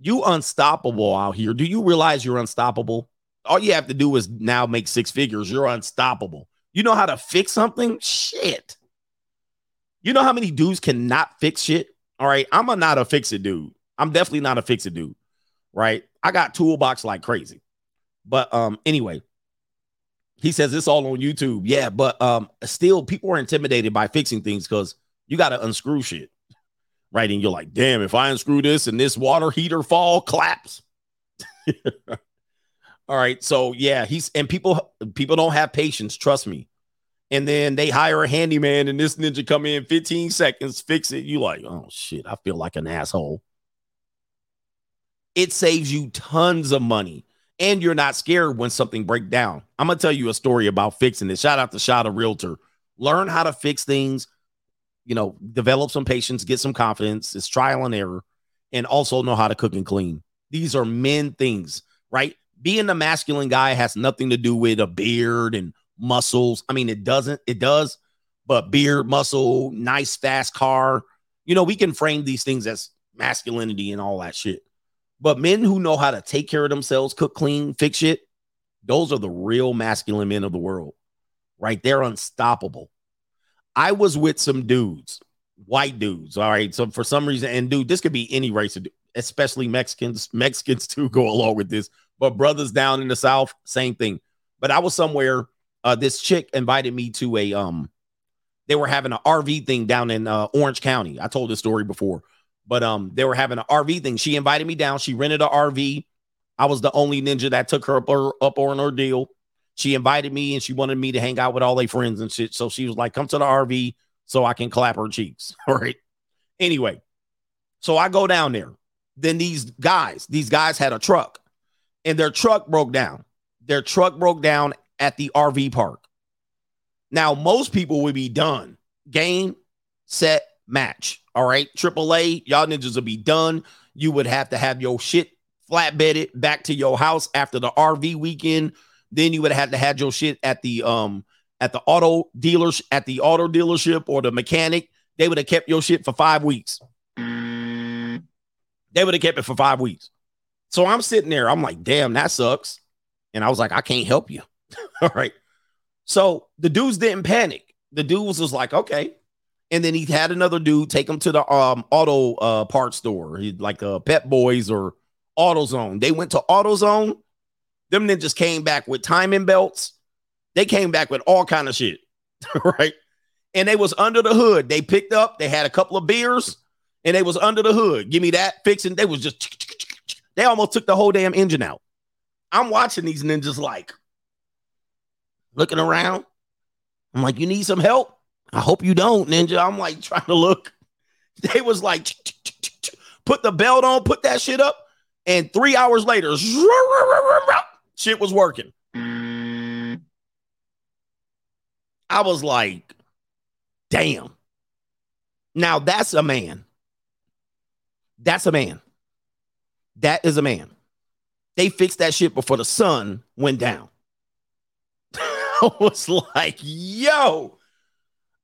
you unstoppable out here. Do you realize you're unstoppable? All you have to do is now make six figures. You're unstoppable. You know how to fix something? Shit. You know how many dudes cannot fix shit? All right. I'm a not a fix it dude. I'm definitely not a fix it dude. Right. I got toolbox like crazy. But um, anyway, he says it's all on YouTube. Yeah, but um, still people are intimidated by fixing things because you got to unscrew shit. Right. And you're like, damn, if I unscrew this and this water heater fall claps. [LAUGHS] all right. So yeah, he's and people people don't have patience, trust me. And then they hire a handyman and this ninja come in 15 seconds, fix it. You like, oh shit, I feel like an asshole. It saves you tons of money and you're not scared when something break down. I'm gonna tell you a story about fixing it. Shout out to Shot a Realtor. Learn how to fix things. You know, develop some patience, get some confidence. It's trial and error, and also know how to cook and clean. These are men things, right? Being a masculine guy has nothing to do with a beard and muscles. I mean, it doesn't. It does, but beard, muscle, nice, fast car. You know, we can frame these things as masculinity and all that shit. But men who know how to take care of themselves, cook clean, fix shit, those are the real masculine men of the world, right? They're unstoppable. I was with some dudes, white dudes. All right. So for some reason, and dude, this could be any race, especially Mexicans. Mexicans [LAUGHS] too go along with this, but brothers down in the South, same thing. But I was somewhere. Uh, this chick invited me to a um, they were having an RV thing down in uh, Orange County. I told this story before. But um, they were having an RV thing. She invited me down. She rented an RV. I was the only ninja that took her up, her, up on her deal. She invited me and she wanted me to hang out with all their friends and shit. So she was like, come to the RV so I can clap her cheeks. All [LAUGHS] right. Anyway, so I go down there. Then these guys, these guys had a truck and their truck broke down. Their truck broke down at the RV park. Now, most people would be done. Game, set, match. All right. AAA, y'all ninjas will be done. You would have to have your shit flatbedded back to your house after the RV weekend. Then you would have to have your shit at the um at the auto dealers at the auto dealership or the mechanic. They would have kept your shit for five weeks. They would have kept it for five weeks. So I'm sitting there. I'm like, damn, that sucks. And I was like, I can't help you. [LAUGHS] All right. So the dudes didn't panic. The dudes was like, okay, and then he had another dude take him to the um auto uh parts store, he, like uh Pep Boys or AutoZone. They went to AutoZone. Them ninjas came back with timing belts. They came back with all kind of shit, [LAUGHS] right? and they was under the hood. They picked up, they had a couple of beers, and they was under the hood. Give me that fixing. They was just they almost took the whole damn engine out. I'm watching these ninjas like looking around. I'm like, you need some help? I hope you don't, ninja. I'm like trying to look. [LAUGHS] They was like, put the belt on, put that shit up, and three hours later, [LAUGHS] shit was working. I was like, damn. Now that's a man. That's a man. That is a man. They fixed that shit before the sun went down. I [LAUGHS] was like, yo.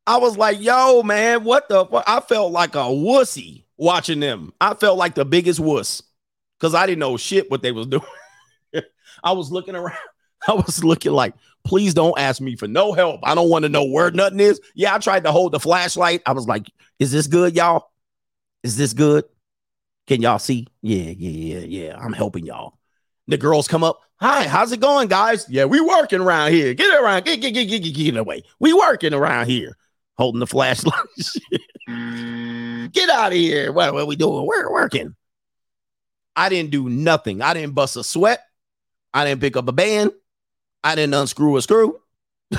I was like, yo, man, what the fuck? I felt like a wussy watching them. I felt like the biggest wuss because I didn't know shit what they was [LAUGHS] doing. I was looking around. [LAUGHS] I was looking like, please don't ask me for no help. I don't want to know where nothing is. Yeah, I tried to hold the flashlight. I was like, is this good, y'all? Is this good? Can y'all see? Yeah, yeah, yeah, yeah. I'm helping y'all. The girls come up. Hi, how's it going, guys? Yeah, we working around here. Get around. Get, get, get, get, get, get away. We working around here. Holding the flashlight. Mm. get out of here. What, what are we doing? We're working. I didn't do nothing. I didn't bust a sweat. I didn't pick up a band. I didn't unscrew a screw. [LAUGHS]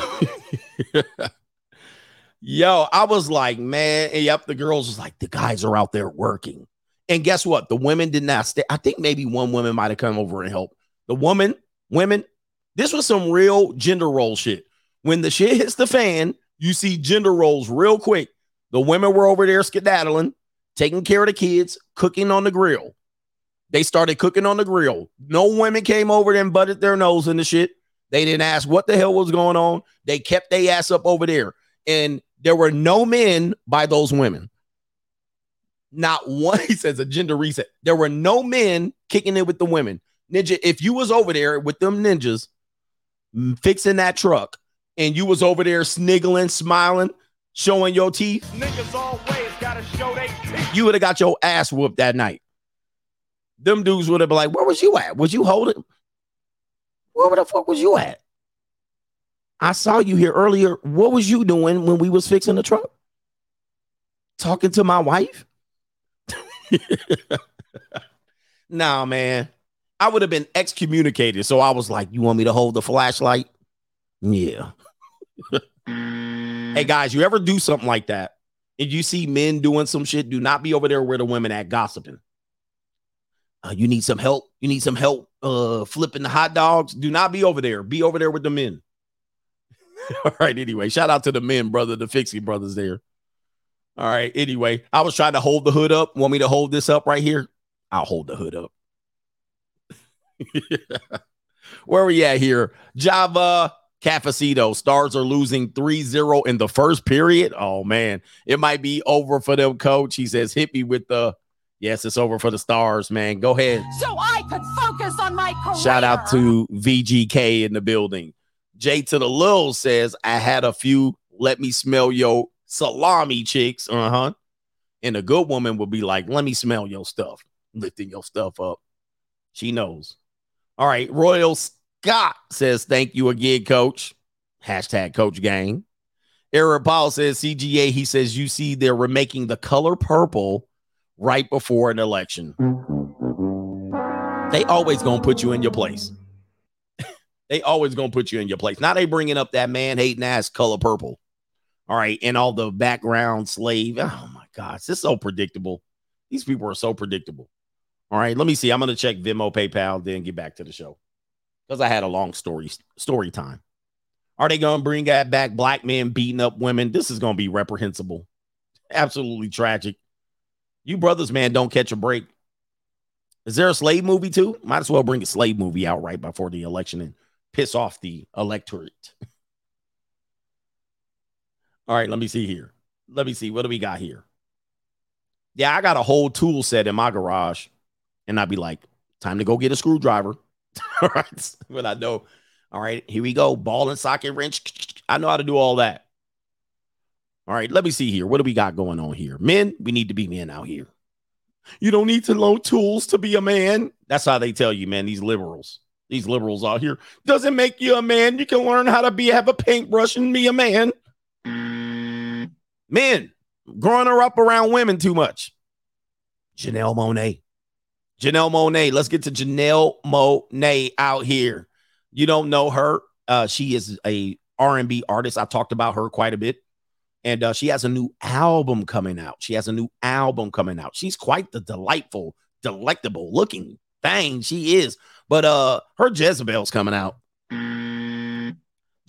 Yo, I was like, man, yep, the girls was like, the guys are out there working. And guess what? The women did not stay. I think maybe one woman might have come over and helped. The woman, women, this was some real gender role shit. When the shit hits the fan, you see gender roles real quick. The women were over there skedaddling, taking care of the kids, cooking on the grill. They started cooking on the grill. No women came over there and butted their nose in the shit. They didn't ask what the hell was going on. They kept their ass up over there. And there were no men by those women. Not one, [LAUGHS] he says a gender reset. There were no men kicking it with the women. Ninja, if you was over there with them ninjas mm, fixing that truck and you was over there sniggling, smiling, showing your teeth, Niggas always gotta show they teeth. you would have got your ass whooped that night. Them dudes would have been like, Where was you at? Was you holding? Where the fuck was you at? I saw you here earlier. What was you doing when we was fixing the truck? Talking to my wife? [LAUGHS] nah, man. I would have been excommunicated. So I was like, You want me to hold the flashlight? Yeah. hey guys, you ever do something like that? And you see men doing some shit, do not be over there where the women at gossiping. Uh, you need some help. You need some help uh flipping the hot dogs. Do not be over there. Be over there with the men. [LAUGHS] All right. Anyway, shout out to the men, brother, the Fixie brothers there. All right. Anyway, I was trying to hold the hood up. Want me to hold this up right here? I'll hold the hood up. [LAUGHS] Where are we at here? Java Cafecito. Stars are losing 3-0 in the first period. Oh man, it might be over for them, coach. He says, hit me with the yes, it's over for the stars, man. Go ahead. So I could focus on my career. Shout out to VGK in the building. Jay to the Lil says, I had a few let me smell your salami chicks. Uh-huh. And a good woman would be like, let me smell your stuff, lifting your stuff up. She knows. All right. Royal Scott says, thank you again, coach. Hashtag coach gang. Eric Paul says, CGA, he says, you see, they're remaking the color purple right before an election. They always gonna put you in your place. [LAUGHS] they always gonna put you in your place. Now they bringing up that man hating ass color purple. All right, and all the background slave. Oh my gosh, this is so predictable. These people are so predictable. All right, let me see. I'm gonna check Venmo, PayPal, then get back to the show because I had a long story story time. Are they gonna bring that back? Black men beating up women. This is gonna be reprehensible. Absolutely tragic. You brothers, man, don't catch a break. Is there a slave movie too? Might as well bring a slave movie out right before the election and piss off the electorate. [LAUGHS] All right, let me see here. Let me see. What do we got here? Yeah, I got a whole tool set in my garage, and I'd be like, time to go get a screwdriver. all [LAUGHS] right. When I know, all right, here we go. Ball and socket wrench. I know how to do all that. All right, let me see here. What do we got going on here? Men, we need to be men out here. You don't need to know tools to be a man. That's how they tell you, man. These liberals, these liberals out here, doesn't make you a man. You can learn how to be, have a paintbrush and be a man. Men growing her up around women too much. Janelle Monáe. Janelle Monáe. Let's get to Janelle Monáe out here. You don't know her. Uh, she is a R&B artist. I talked about her quite a bit. And uh, she has a new album coming out. She has a new album coming out. She's quite the delightful, delectable looking thing. She is. But uh her Jezebel's coming out.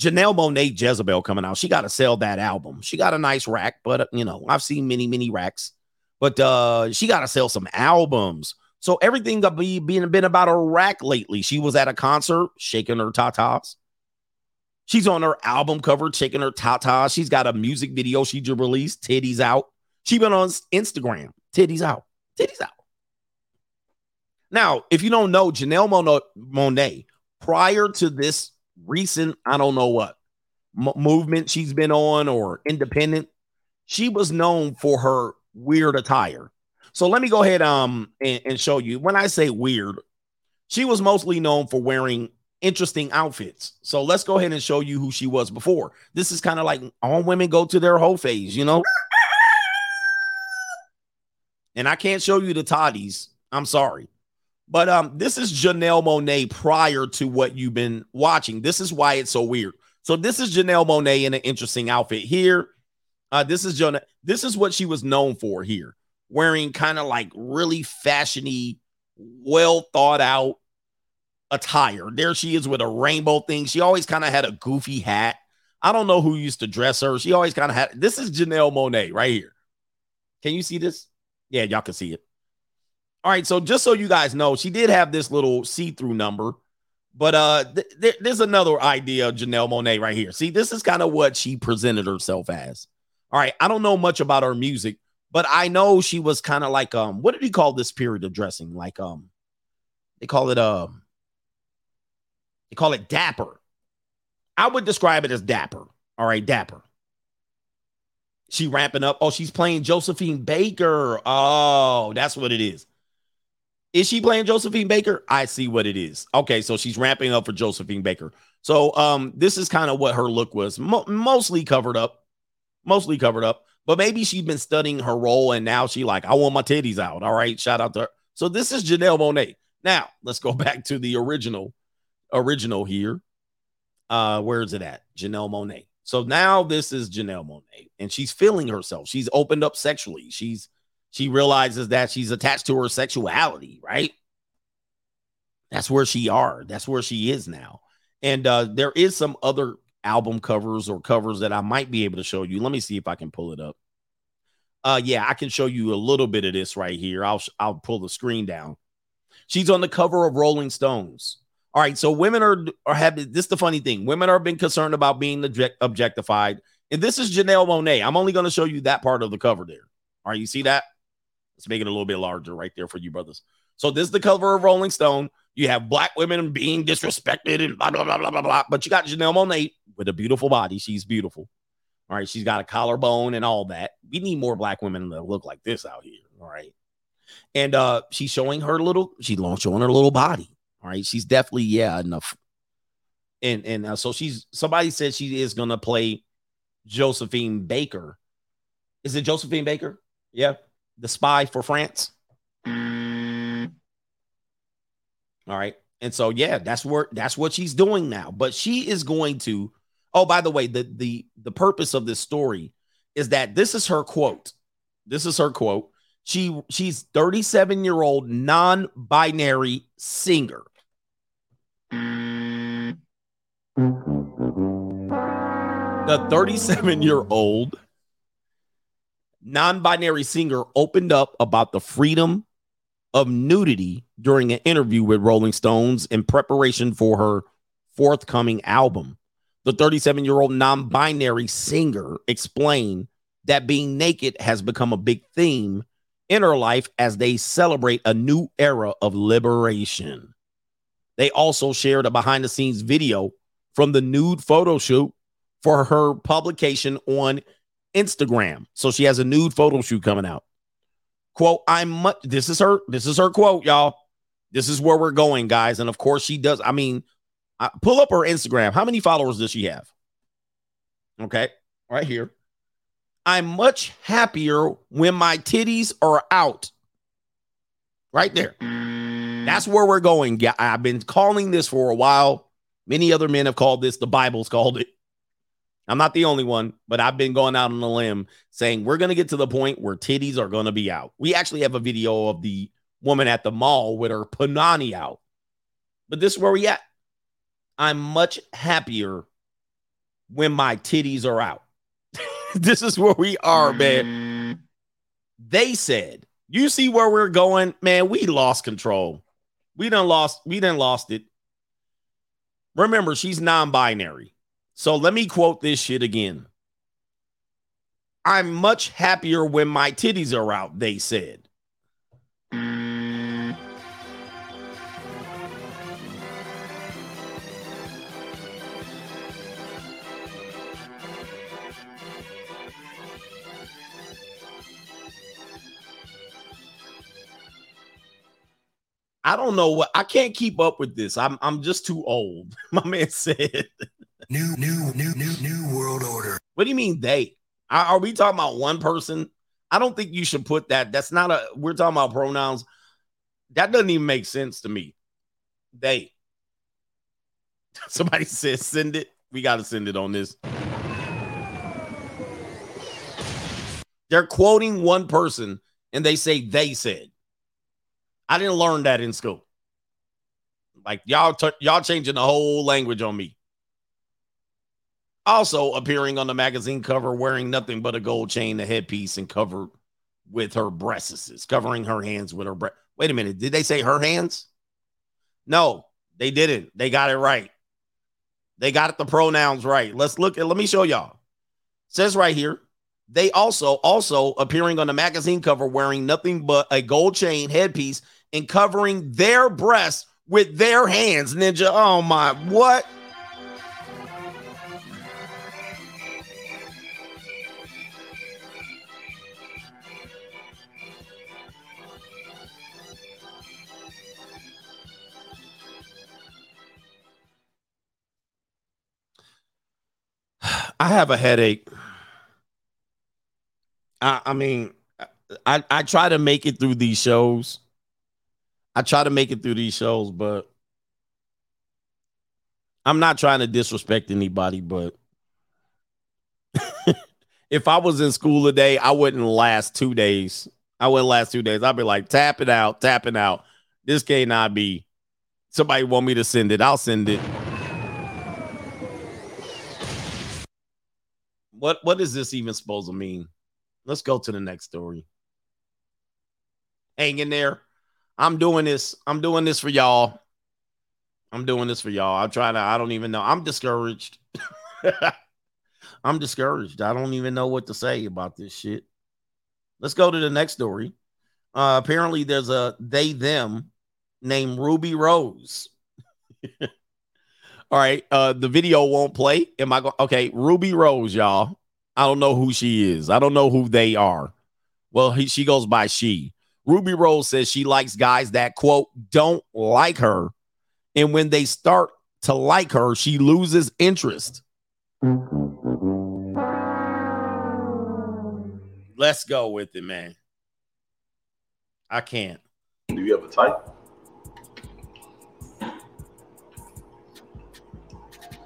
Janelle Monáe Jezebel coming out. She got to sell that album. She got a nice rack, but uh, you know, I've seen many, many racks. But uh she got to sell some albums. So everything got be being been about a rack lately. She was at a concert shaking her tatas. She's on her album cover shaking her tatas. She's got a music video she just released, titties out. She been on Instagram, titties out, titties out. Now, if you don't know Janelle Monáe, prior to this recent, I don't know what m- movement she's been on or independent, she was known for her weird attire. So let me go ahead um and, and show you. When I say weird, she was mostly known for wearing interesting outfits. So let's go ahead and show you who she was before. This is kind of like all women go to their whole phase, you know. And I can't show you the toddies. I'm sorry. But um, this is Janelle Monáe prior to what you've been watching. This is why it's so weird. So this is Janelle Monáe in an interesting outfit here. Uh, this is Jonah. This is what she was known for here, wearing kind of like really fashiony, well thought out attire. There she is with a rainbow thing. She always kind of had a goofy hat. I don't know who used to dress her. She always kind of had. This is Janelle Monáe right here. Can you see this? Yeah, y'all can see it. All right, so just so you guys know, she did have this little see-through number, but uh, th- th- there's another idea of Janelle Monáe right here. See, this is kind of what she presented herself as. All right, I don't know much about her music, but I know she was kind of like um, what did he call this period of dressing? Like um, they call it um, they call it dapper. I would describe it as dapper. All right, dapper. She ramping up. Oh, she's playing Josephine Baker. Oh, that's what it is. Is she playing Josephine Baker? I see what it is. Okay, so she's ramping up for Josephine Baker. So um, this is kind of what her look was, Mo- mostly covered up, mostly covered up. But maybe she's been studying her role, and now she like, I want my titties out. All right, shout out to her. So this is Janelle Monáe. Now let's go [LAUGHS] back to the original, original here. Uh, where is it at? Janelle Monáe. So now this is Janelle Monáe, and she's feeling herself. She's opened up sexually. She's she realizes that she's attached to her sexuality, right? That's where she are. That's where she is now. And uh, there is some other album covers or covers that I might be able to show you. Let me see if I can pull it up. Uh, yeah, I can show you a little bit of this right here. I'll I'll pull the screen down. She's on the cover of Rolling Stones. All right, so women are are having this. Is the funny thing: women are been concerned about being object, objectified, and this is Janelle Monáe. I'm only going to show you that part of the cover there. All right, you see that? Let's make it a little bit larger right there for you brothers. So this is the cover of Rolling Stone. You have black women being disrespected and blah blah blah blah blah blah. But you got Janelle Monae with a beautiful body. She's beautiful. All right, she's got a collarbone and all that. We need more black women that look like this out here. All right, and uh she's showing her little. She's showing her little body. All right, she's definitely yeah enough. And and uh, so she's somebody said she is gonna play Josephine Baker. Is it Josephine Baker? Yeah the spy for France. Mm. All right. And so yeah, that's where that's what she's doing now. But she is going to Oh, by the way, the the the purpose of this story is that this is her quote. This is her quote. She she's 37 year old non-binary singer. Mm. The 37 year old non binary singer opened up about the freedom of nudity during an interview with Rolling Stones in preparation for her forthcoming album. The 37 year old non binary singer explained that being naked has become a big theme in her life as they celebrate a new era of liberation. They also shared a behind the scenes video from the nude photo shoot for her publication on Instagram. So she has a nude photo shoot coming out. Quote, I'm much this is her, this is her quote, y'all. This is where we're going, guys. And of course, she does. I mean, I, pull up her Instagram. How many followers does she have? Okay, right here. I'm much happier when my titties are out. Right there. That's where we're going. Yeah, I've been calling this for a while. Many other men have called this. The Bible's called it. I'm not the only one, but I've been going out on a limb saying we're going to get to the point where titties are going to be out. We actually have a video of the woman at the mall with her panani out. But this is where we at. I'm much happier when my titties are out. [LAUGHS] this is where we are, man. They said, you see where we're going, man. We lost control. We done lost, we done lost it. Remember, she's non-binary. So let me quote this shit again. I'm much happier when my titties are out, they said. I don't know what I can't keep up with this. I'm I'm just too old. [LAUGHS] My man said. New, new, new, new, new world order. What do you mean they? Are, we talking about one person? I don't think you should put that. That's not a. We're talking about pronouns. That doesn't even make sense to me. They. [LAUGHS] Somebody says send it. We got to send it on this. They're quoting one person and they say they said. I didn't learn that in school. Like y'all, t- y'all changing the whole language on me. Also appearing on the magazine cover wearing nothing but a gold chain, a headpiece, and covered with her breasts, covering her hands with her breast. Wait a minute, did they say her hands? No, they didn't. They got it right. They got the pronouns right. Let's look at. Let me show y'all. says right here. They also also appearing on the magazine cover wearing nothing but a gold chain headpiece and covering their breasts with their hands. Ninja, oh my, what? I have a headache. I, I mean, I, I try to make it through these shows. I try to make it through these shows, but I'm not trying to disrespect anybody, but [LAUGHS] if I was in school today, I wouldn't last two days. I wouldn't last two days. I'd be like, tapping out, tapping out. This cannot be. Somebody want me to send it. I'll send it. What what is this even supposed to mean? Let's go to the next story. Hang in there. I'm doing this. I'm doing this for y'all. I'm doing this for y'all. I'm trying to, I don't even know. I'm discouraged. [LAUGHS] I'm discouraged. I don't even know what to say about this shit. Let's go to the next story. Uh, apparently, there's a they them named Ruby Rose. [LAUGHS] All right. Uh, the video won't play. Am I going? Okay. Ruby Rose, y'all. I don't know who she is. I don't know who they are. Well, he, she goes by she. Ruby Rose says she likes guys that, quote, don't like her. And when they start to like her, she loses interest. Let's go with it, man. I can't. Do you have a type?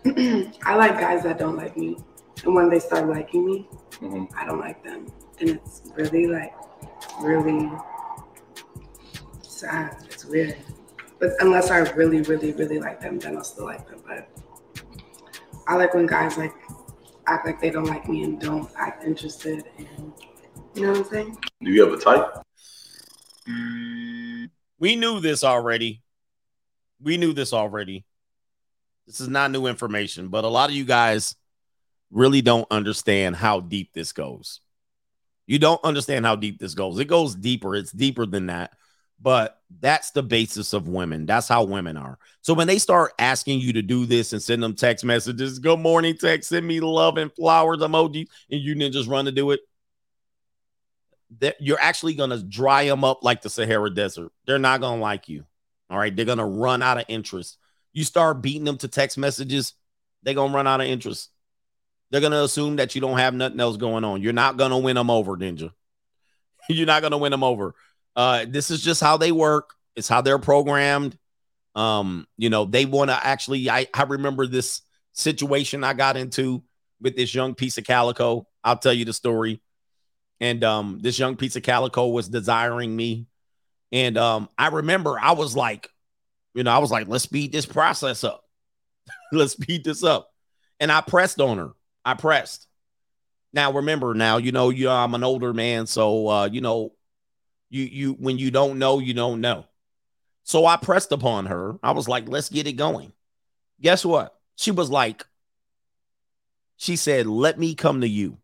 [CLEARS THROAT] I like guys that don't like me. And when they start liking me, Mhm. I don't like them. And it's really like, really sad. It's weird. But unless I really, really, really like them, then I'll still like them. But I like when guys like act like they don't like me and don't act interested in, you know what I'm saying? Do you have a type? We knew this already. We knew this already. This is not new information, but a lot of you guys really don't understand how deep this goes. You don't understand how deep this goes. It goes deeper. It's deeper than that. But that's the basis of women. That's how women are. So when they start asking you to do this and send them text messages, good morning text, send me love and flowers emoji, and you then just run to do it, that you're actually going to dry them up like the Sahara Desert. They're not going to like you. All right. They're going to run out of interest. You start beating them to text messages, they're going to run out of interest. They're gonna assume that you don't have nothing else going on. You're not gonna win them over, Ninja. [LAUGHS] You're not gonna win them over. Uh, this is just how they work. It's how they're programmed. Um, you know, they want to actually. I I remember this situation I got into with this young piece of calico. I'll tell you the story. And um, this young piece of calico was desiring me. And um, I remember I was like, you know, I was like, let's speed this process up. [LAUGHS] let's speed this up. And I pressed on her. I pressed. Now remember, now you know, you I'm an older man, so uh, you know, you you when you don't know, you don't know. So I pressed upon her. I was like, let's get it going. Guess what? She was like, she said, let me come to you.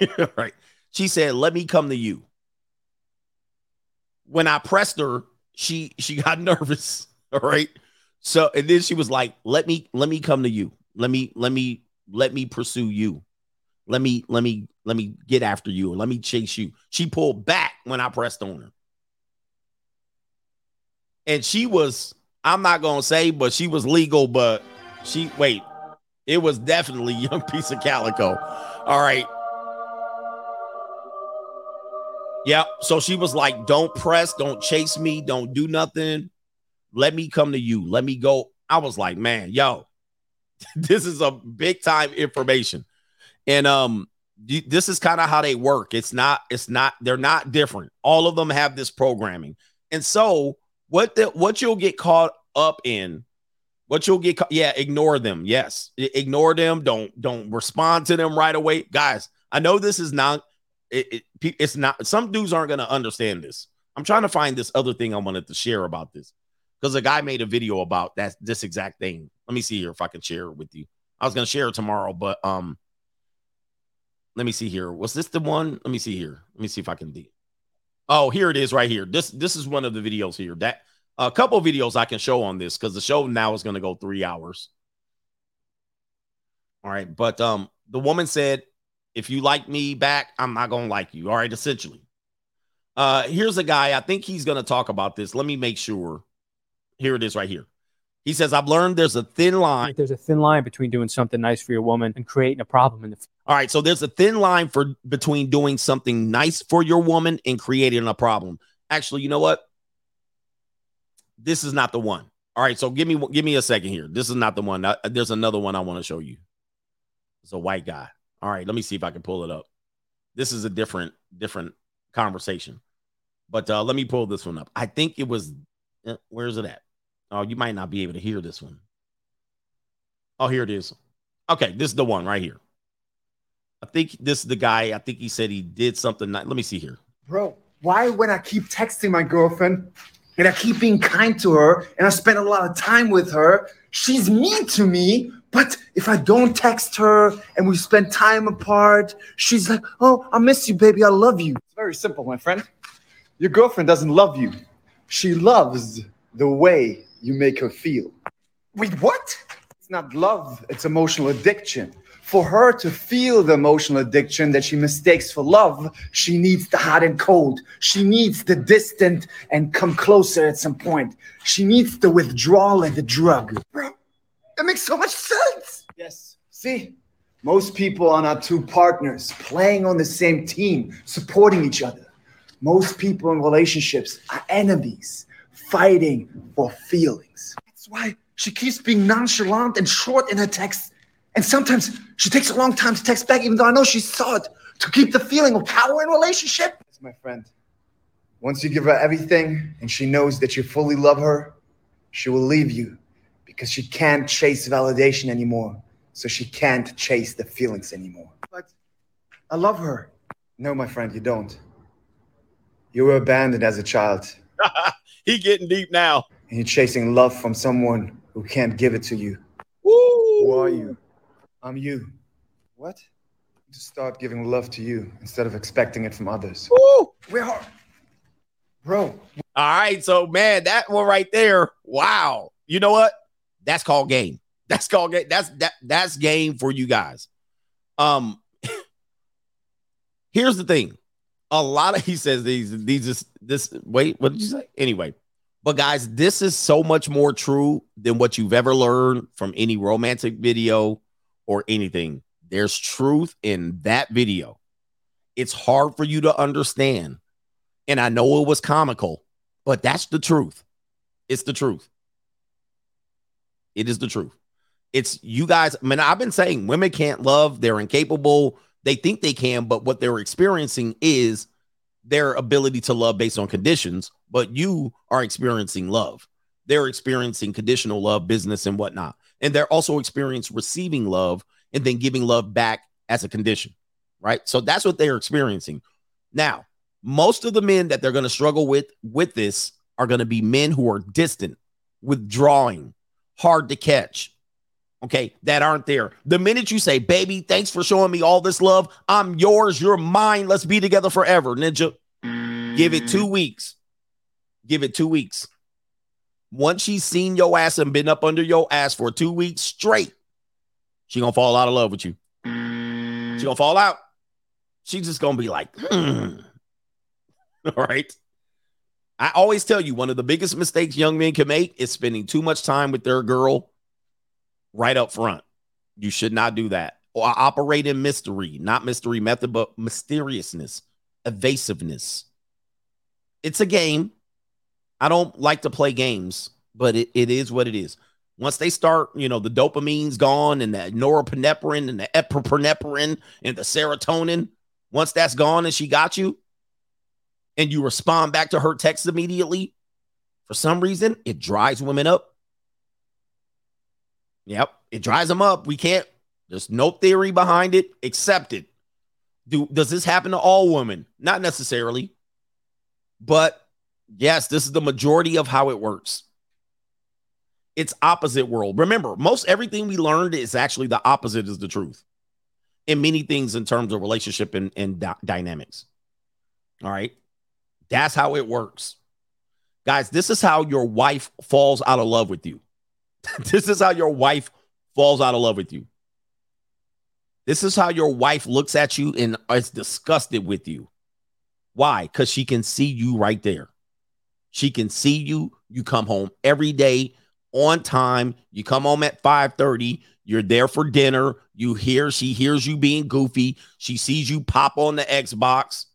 [LAUGHS] right. She said, let me come to you. When I pressed her, she she got [LAUGHS] nervous. All right. So and then she was like, let me let me come to you. Let me let me let me pursue you. Let me let me let me get after you let me chase you. She pulled back when I pressed on her. And she was, I'm not gonna say, but she was legal, but she wait, it was definitely [LAUGHS] young piece of calico. All right. Yep. So she was like, don't press, don't chase me, don't do nothing. Let me come to you. Let me go. I was like, man, yo, [LAUGHS] this is a big time information. And um this is kind of how they work. It's not, it's not, they're not different. All of them have this programming. And so what the what you'll get caught up in, what you'll get, yeah, ignore them. Yes, ignore them. Don't don't respond to them right away, guys. I know this is not, it, it it's not. Some dudes aren't gonna understand this. I'm trying to find this other thing I wanted to share about this because a guy made a video about that this exact thing. Let me see here if I can share it with you. I was gonna share it tomorrow, but um, let me see here. Was this the one? Let me see here. Let me see if I can do. Oh, here it is right here. This this is one of the videos here. That a couple videos I can show on this because the show now is to go three hours. All right, but um, the woman said, "If you like me back, I'm not going to like you." All right, essentially. Uh, here's a guy. I think he's going to talk about this. Let me make sure. Here it is, right here. He says, "I've learned there's a thin line." There's a thin line between doing something nice for your woman and creating a problem in the All right, so there's a thin line for between doing something nice for your woman and creating a problem. Actually, you know what? This is not the one. All right, so give me give me a second here. This is not the one. There's another one I want to show you. It's a white guy. All right, let me see if I can pull it up. This is a different different conversation. But uh let me pull this one up. I think it was uh, where's it at? Oh, you might not be able to hear this one. Oh, here it is. Okay, this is the one right here. I think this is the guy. I think he said he did something. Not, let me see here. Bro, why when I keep texting my girlfriend and I keep being kind to her and I spend a lot of time with her, she's mean to me. But if I don't text her and we spend time apart, she's like, oh, I miss you, baby. I love you. It's very simple, my friend. Your girlfriend doesn't love you. She loves the way you make her feel. Wait, what? It's not love, it's emotional addiction. For her to feel the emotional addiction that she mistakes for love, she needs the hot and cold. She needs the distant and come closer at some point. She needs the withdrawal and the drug. Bro, that makes so much sense. Yes. See, most people are not two partners playing on the same team, supporting each other. Most people in relationships are enemies, fighting for feelings. That's why she keeps being nonchalant and short in her texts. And sometimes she takes a long time to text back, even though I know she saw it, to keep the feeling of power in relationship. Yes, my friend. Once you give her everything and she knows that you fully love her, she will leave you because she can't chase validation anymore. So she can't chase the feelings anymore. But I love her. No, my friend, you don't. You were abandoned as a child. [LAUGHS] he getting deep now. And you're chasing love from someone who can't give it to you. Who are you? I'm you. What? To start giving love to you instead of expecting it from others. Woo! Where are Bro. All right, so man, that one right there. Wow. You know what? That's called game. That's called game. That's that that's game for you guys. Um [LAUGHS] here's the thing. A lot of [LAUGHS] he says these these is this wait, what did you say? Anyway, but guys, this is so much more true than what you've ever learned from any romantic video or anything. There's truth in that video. It's hard for you to understand. And I know it was comical, but that's the truth. It's the truth. It is the truth. It's you guys. I mean, I've been saying women can't love, they're incapable. They think they can, but what they're experiencing is their ability to love based on conditions. But you are experiencing love. They're experiencing conditional love, business, and whatnot. And they're also experiencing receiving love and then giving love back as a condition, right? So that's what they're experiencing. Now, most of the men that they're going to struggle with with this are going to be men who are distant, withdrawing, hard to catch. Okay, that aren't there. The minute you say, "Baby, thanks for showing me all this love. I'm yours. You're mine. Let's be together forever." Ninja, give it 2 weeks. Give it 2 weeks. Once she's seen your ass and been up under your ass for 2 weeks straight, she to fall out of love with you. She going to fall out. She's just to be like, "Hmm." [LAUGHS] All right. I always tell you one of the biggest mistakes young men can make is spending too much time with their girl right up front. You should not do that. Or operate in mystery, not mystery method, but mysteriousness, evasiveness. It's a game. I don't like to play games, but it, it is what it is. Once they start, you know, the dopamine's gone and the norepinephrine and the epinephrine and the serotonin, once that's gone and she got you, and you respond back to her text immediately, for some reason, it dries women up. Yep, it dries them up. We can't, there's no theory behind it. Accept it. Do does this happen to all women? Not necessarily. But yes, this is the majority of how it works. It's opposite world. Remember, most everything we learned is actually the opposite is the truth. In many things in terms of relationship and, and dy- dynamics. All right. That's how it works. Guys, this is how your wife falls out of love with you. [LAUGHS] this is how your wife falls out of love with you. This is how your wife looks at you and is disgusted with you. Why? Because she can see you right there. She can see you. You come home every day on time. You come home at 5:30. You're there for dinner. You hear, she hears you being goofy. She sees you pop on the Xbox.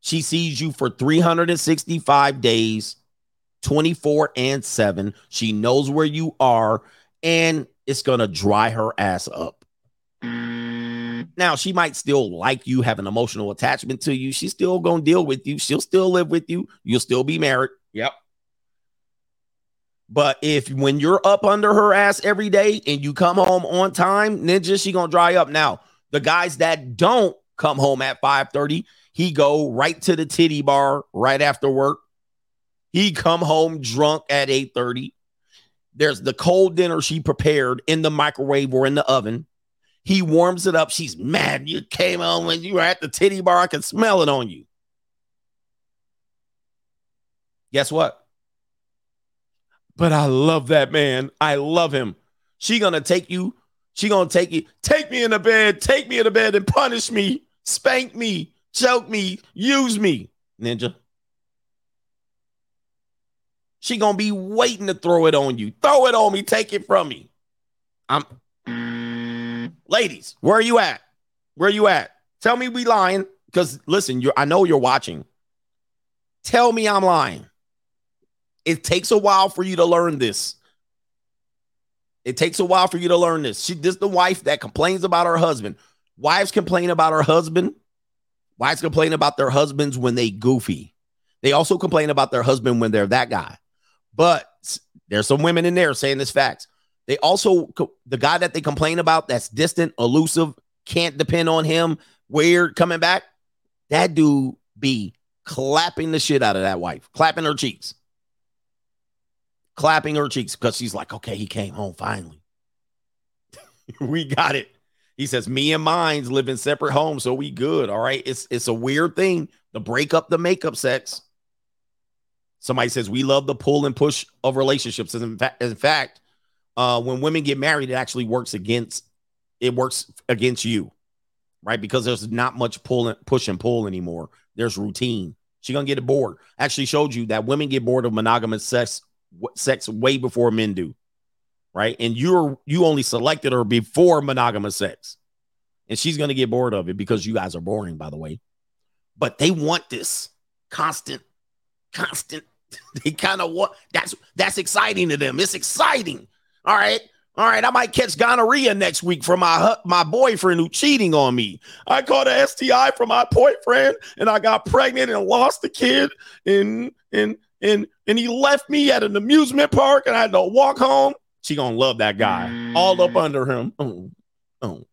She sees you for 365 days, 24 and 7. She knows where you are, and it's going to dry her ass up. Now, she might still like you, have an emotional attachment to you. She's still going to deal with you. She'll still live with you. You'll still be married. Yep. But if when you're up under her ass every day and you come home on time, ninja, she gonna dry up. Now, the guys that don't come home at 5:30, he go right to the titty bar right after work. He come home drunk at 8:30. There's the cold dinner she prepared in the microwave or in the oven. He warms it up. She's mad. You came home when you were at the titty bar. I can smell it on you. Guess what? But I love that man. I love him. She gonna take you. She gonna take you. Take me in the bed. Take me in the bed and punish me. Spank me. Choke me. Use me. Ninja. She gonna be waiting to throw it on you. Throw it on me. Take it from me. I'm. Ladies, where are you at? Where are you at? Tell me we lying. Because listen, you I know you're watching. Tell me I'm lying. It takes a while for you to learn this. It takes a while for you to learn this. She this the wife that complains about her husband. Wives complain about her husband. Wives complain about their husbands when they goofy. They also complain about their husband when they're that guy. But there's some women in there saying this facts. They also the guy that they complain about that's distant, elusive, can't depend on him, weird coming back. That dude be clapping the shit out of that wife, clapping her cheeks clapping her cheeks because she's like, okay, he came home finally. [LAUGHS] we got it. He says, me and mine's live in separate homes, so we good. All right. It's it's a weird thing to break up the makeup sex. Somebody says we love the pull and push of relationships. And in fact, in fact, uh, when women get married, it actually works against it works against you, right? Because there's not much pull and push and pull anymore. There's routine. She gonna get bored. Actually, showed you that women get bored of monogamous sex sex way before men do. Right? And you're you only selected her before monogamous sex. And she's gonna get bored of it because you guys are boring, by the way. But they want this constant, constant. [LAUGHS] They kind of want that's that's exciting to them. It's exciting. All right. All right, I might catch gonorrhea next week from my my boyfriend who cheating on me. I caught a STI from my boyfriend, and I got pregnant and lost the kid, and and and and he left me at an amusement park, and I had to walk home. She gonna love that guy, all up mm. under him. Oh, oh,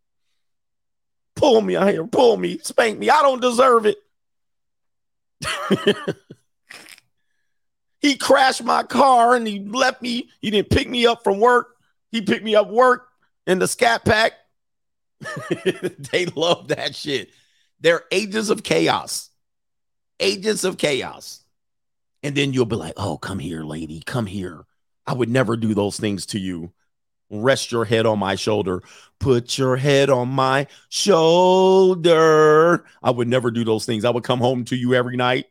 pull me out here, pull me, spank me. I don't deserve it. [LAUGHS] he crashed my car and he left me. He didn't pick me up from work. He picked me up work in the scat pack. [LAUGHS] they love that shit. They're agents of chaos. Agents of chaos. And then you'll be like, oh, come here, lady. Come here. I would never do those things to you. Rest your head on my shoulder. Put your head on my shoulder. I would never do those things. I would come home to you every night.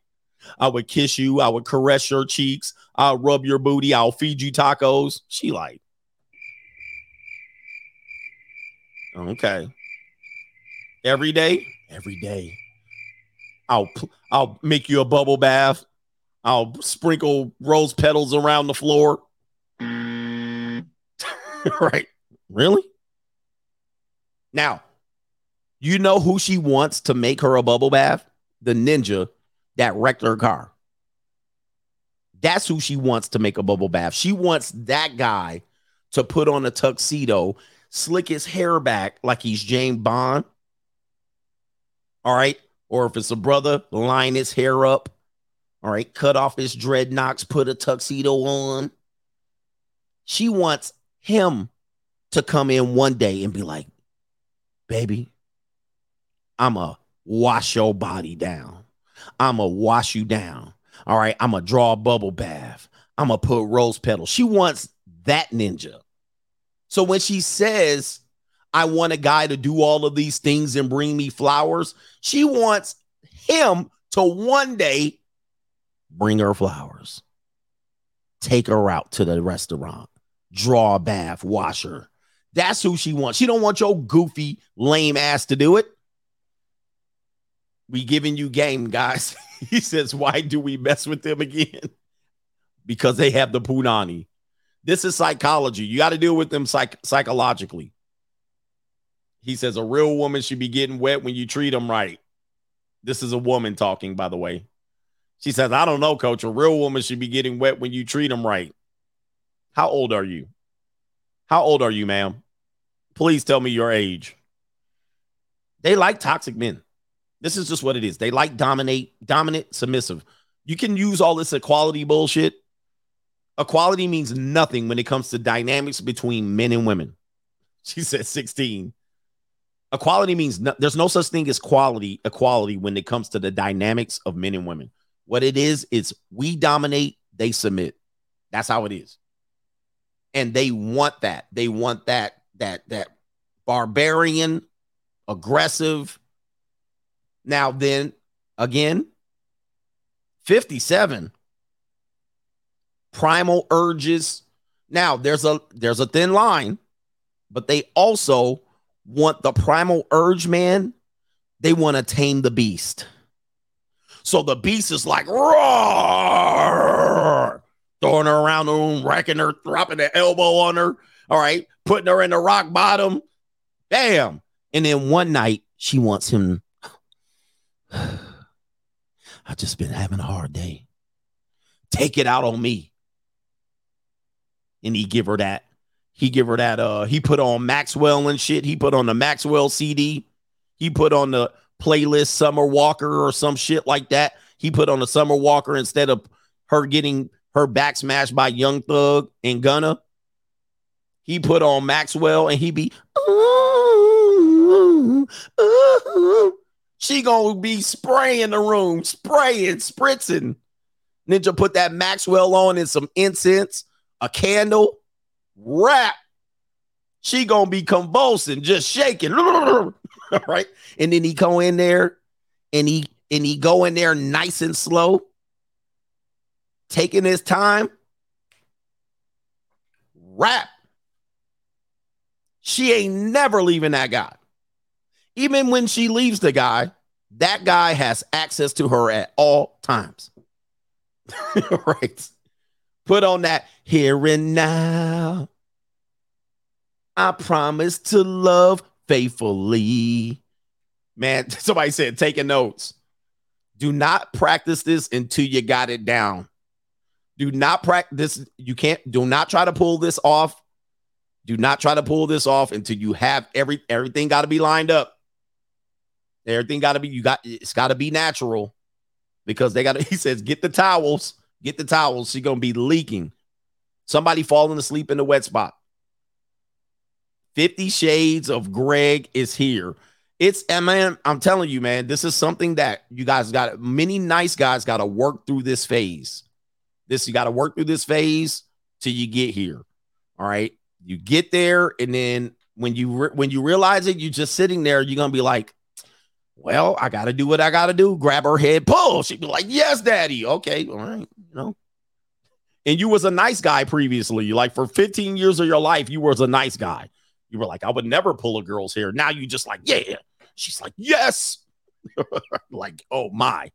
I would kiss you. I would caress your cheeks. I'll rub your booty. I'll feed you tacos. She like, Okay. Every day, every day. I'll I'll make you a bubble bath. I'll sprinkle rose petals around the floor. [LAUGHS] right. Really? Now, you know who she wants to make her a bubble bath? The ninja that wrecked her car. That's who she wants to make a bubble bath. She wants that guy to put on a tuxedo slick his hair back like he's James Bond. All right. Or if it's a brother, line his hair up. All right. Cut off his dreadlocks, put a tuxedo on. She wants him to come in one day and be like, baby, I'm a wash your body down. I'm a wash you down. All right. I'm a draw a bubble bath. I'm a put rose petals. She wants that ninja. So when she says, I want a guy to do all of these things and bring me flowers, she wants him to one day bring her flowers, take her out to the restaurant, draw bath, washer. That's who she wants. She don't want your goofy, lame ass to do it. We giving you game, guys. [LAUGHS] he says, why do we mess with them again? [LAUGHS] because they have the punani. This is psychology. You got to deal with them psych- psychologically. He says a real woman should be getting wet when you treat them right. This is a woman talking, by the way. She says, I don't know, coach. A real woman should be getting wet when you treat them right. How old are you? How old are you, ma'am? Please tell me your age. They like toxic men. This is just what it is. They like dominate, dominant, submissive. You can use all this equality bullshit. Equality means nothing when it comes to dynamics between men and women. [LAUGHS] She said 16. Equality means no, there's no such thing as quality equality when it comes to the dynamics of men and women. What it is is we dominate, they submit. That's how it is. And they want that. They want that that that barbarian, aggressive. Now then again 57 primal urges. Now there's a there's a thin line, but they also want the primal urge, man. They want to tame the beast. So the beast is like roar, throwing her around the room, wrecking her, dropping the elbow on her. All right, putting her in the rock bottom. Bam. And then one night she wants him. [SIGHS] I've just been having a hard day. Take it out on me and he give her that. He give her that. Uh, he put on Maxwell and shit. He put on the Maxwell CD. He put on the playlist Summer Walker or some shit like that. He put on the Summer Walker instead of her getting her back smashed by Young Thug and Gunna. He put on Maxwell and he be, ooh, ooh. she gonna be spraying the room, spraying, spritzing. Ninja put that Maxwell on and some incense a candle, rap. She gonna be convulsing, just shaking. [LAUGHS] Right. And then he go in there and he and he go in there nice and slow, taking his time. Rap. She ain't never leaving that guy. Even when she leaves the guy, that guy has access to her at all times. [LAUGHS] right. Put on that here and now. I promise to love faithfully. Man, [LAUGHS] somebody said taking notes. Do not practice this until you got it down. Do not practice. You can't, do not try to pull this off. Do not try to pull this off until you have every everything got to be lined up. Everything got to be, you got it's got to be natural because they got [LAUGHS] he says, get the towels, get the towels. She's gonna be leaking. Somebody falling asleep in the wet spot. 50 Shades of Greg is here. It's and man, I'm telling you, man, this is something that you guys got many nice guys got to work through this phase. This you got to work through this phase till you get here. All right. You get there, and then when you re- when you realize it, you're just sitting there, you're gonna be like, Well, I gotta do what I gotta do. Grab her head, pull. She'd be like, Yes, daddy. Okay, all right, you know. And you was a nice guy previously. You like for 15 years of your life, you was a nice guy. You were like, I would never pull a girl's hair. Now you just like, yeah. She's like, yes. [LAUGHS] like, oh my.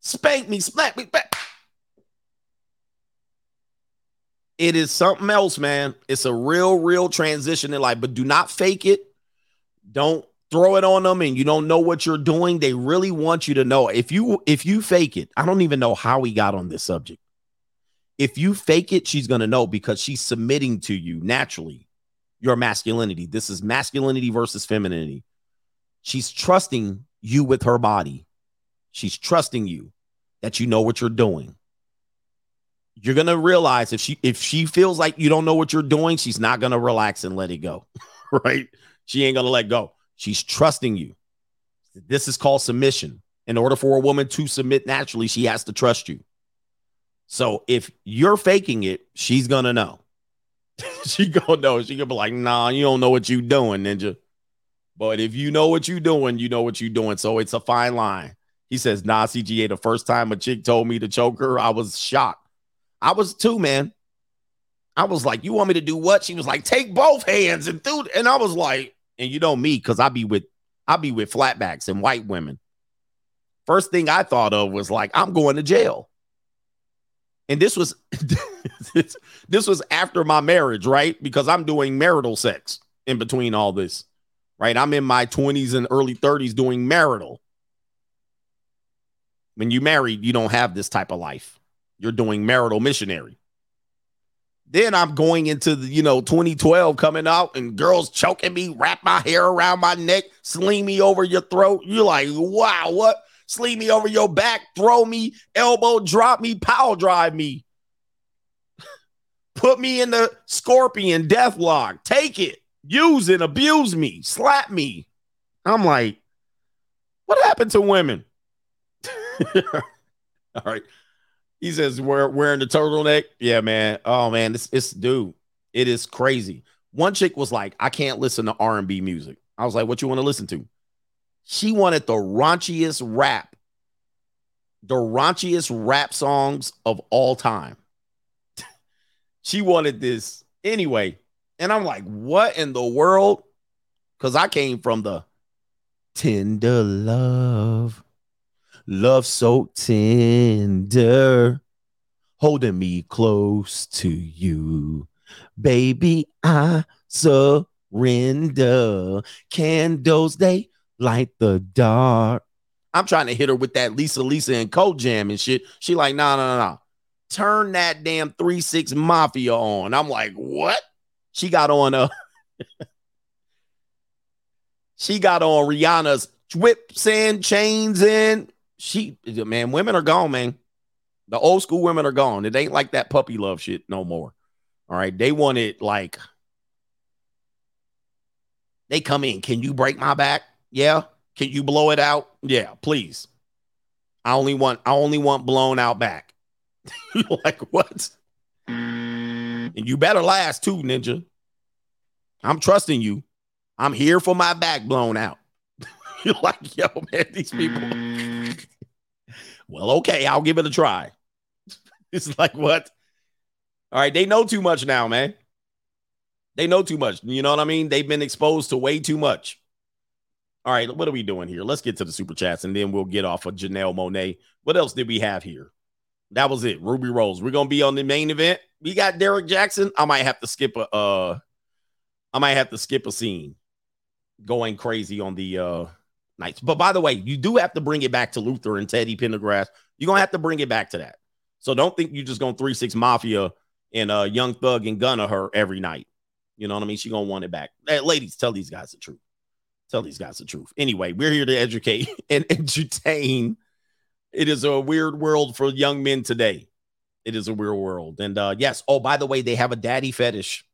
Spank me, smack me back. It is something else, man. It's a real, real transition in life, but do not fake it. Don't throw it on them and you don't know what you're doing. They really want you to know. If you if you fake it, I don't even know how we got on this subject. If you fake it, she's gonna know because she's submitting to you naturally your masculinity. This is masculinity versus femininity. She's trusting you with her body. She's trusting you that you know what you're doing. You're gonna realize if she if she feels like you don't know what you're doing, she's not gonna relax and let it go. [LAUGHS] right? She ain't gonna let go. She's trusting you. This is called submission. In order for a woman to submit naturally, she has to trust you. So if you're faking it, she's gonna know. [LAUGHS] she gonna know. She gonna be like, nah, you don't know what you doing, ninja. But if you know what you doing, you know what you doing. So it's a fine line. He says, nah, CGA, the first time a chick told me to choke her, I was shocked. I was too, man. I was like, you want me to do what? She was like, take both hands and do and I was like, and you know me, because I be with I be with flatbacks and white women. First thing I thought of was like, I'm going to jail. And this was [LAUGHS] this was after my marriage, right? Because I'm doing marital sex in between all this, right? I'm in my 20s and early 30s doing marital. When you married, you don't have this type of life. You're doing marital missionary. Then I'm going into the, you know, 2012 coming out and girls choking me, wrap my hair around my neck, sling me over your throat. You're like, wow, what? Sling me over your back, throw me, elbow drop me, power drive me. [LAUGHS] Put me in the scorpion death lock. Take it. Use it. Abuse me. Slap me. I'm like, what happened to women? [LAUGHS] All right. He says we're wearing the turtleneck. Yeah, man. Oh man, this it's dude. It is crazy. One chick was like, I can't listen to R&B music. I was like, what you want to listen to? She wanted the raunchiest rap, the raunchiest rap songs of all time. [LAUGHS] she wanted this anyway. And I'm like, what in the world? Because I came from the tender love, love so tender, holding me close to you. Baby, I surrender. Candles, they light the dark. I'm trying to hit her with that Lisa Lisa and Cult Jam and shit. She like, no, no, no. Turn that damn 3-6 Mafia on. I'm like, what? She got on uh, a [LAUGHS] she got on Rihanna's whips and chains and she man, women are gone, man. The old school women are gone. It ain't like that puppy love shit no more. All right. They want it like they come in. Can you break my back? Yeah. Can you blow it out? Yeah, please. I only want I only want blown out back. [LAUGHS] Like, what? And you better last too, ninja. I'm trusting you. I'm here for my back blown out. [LAUGHS] You're like, yo, man, these people. Well, okay, I'll give it a try. [LAUGHS] it's like, what? All right, they know too much now, man. They know too much. You know what I mean? They've been exposed to way too much. All right, what are we doing here? Let's get to the super chats and then we'll get off of Janelle Monáe. What else did we have here? That was it. Ruby Rose. We're gonna be on the main event. We got Derrick Jaxn. I might have to skip a uh I might have to skip a scene going crazy on the uh nights. But by the way, you do have to bring it back to Luther and Teddy Pendergrass. You're gonna have to bring it back to that. So don't think you're just gonna three six mafia and uh young thug and Gunna her every night. You know what I mean? She gonna want it back. Hey, ladies, tell these guys the truth. Tell these guys the truth. Anyway, we're here to educate [LAUGHS] and entertain. It is a weird world for young men today. It is a weird world. And uh yes, oh, by the way, they have a daddy fetish.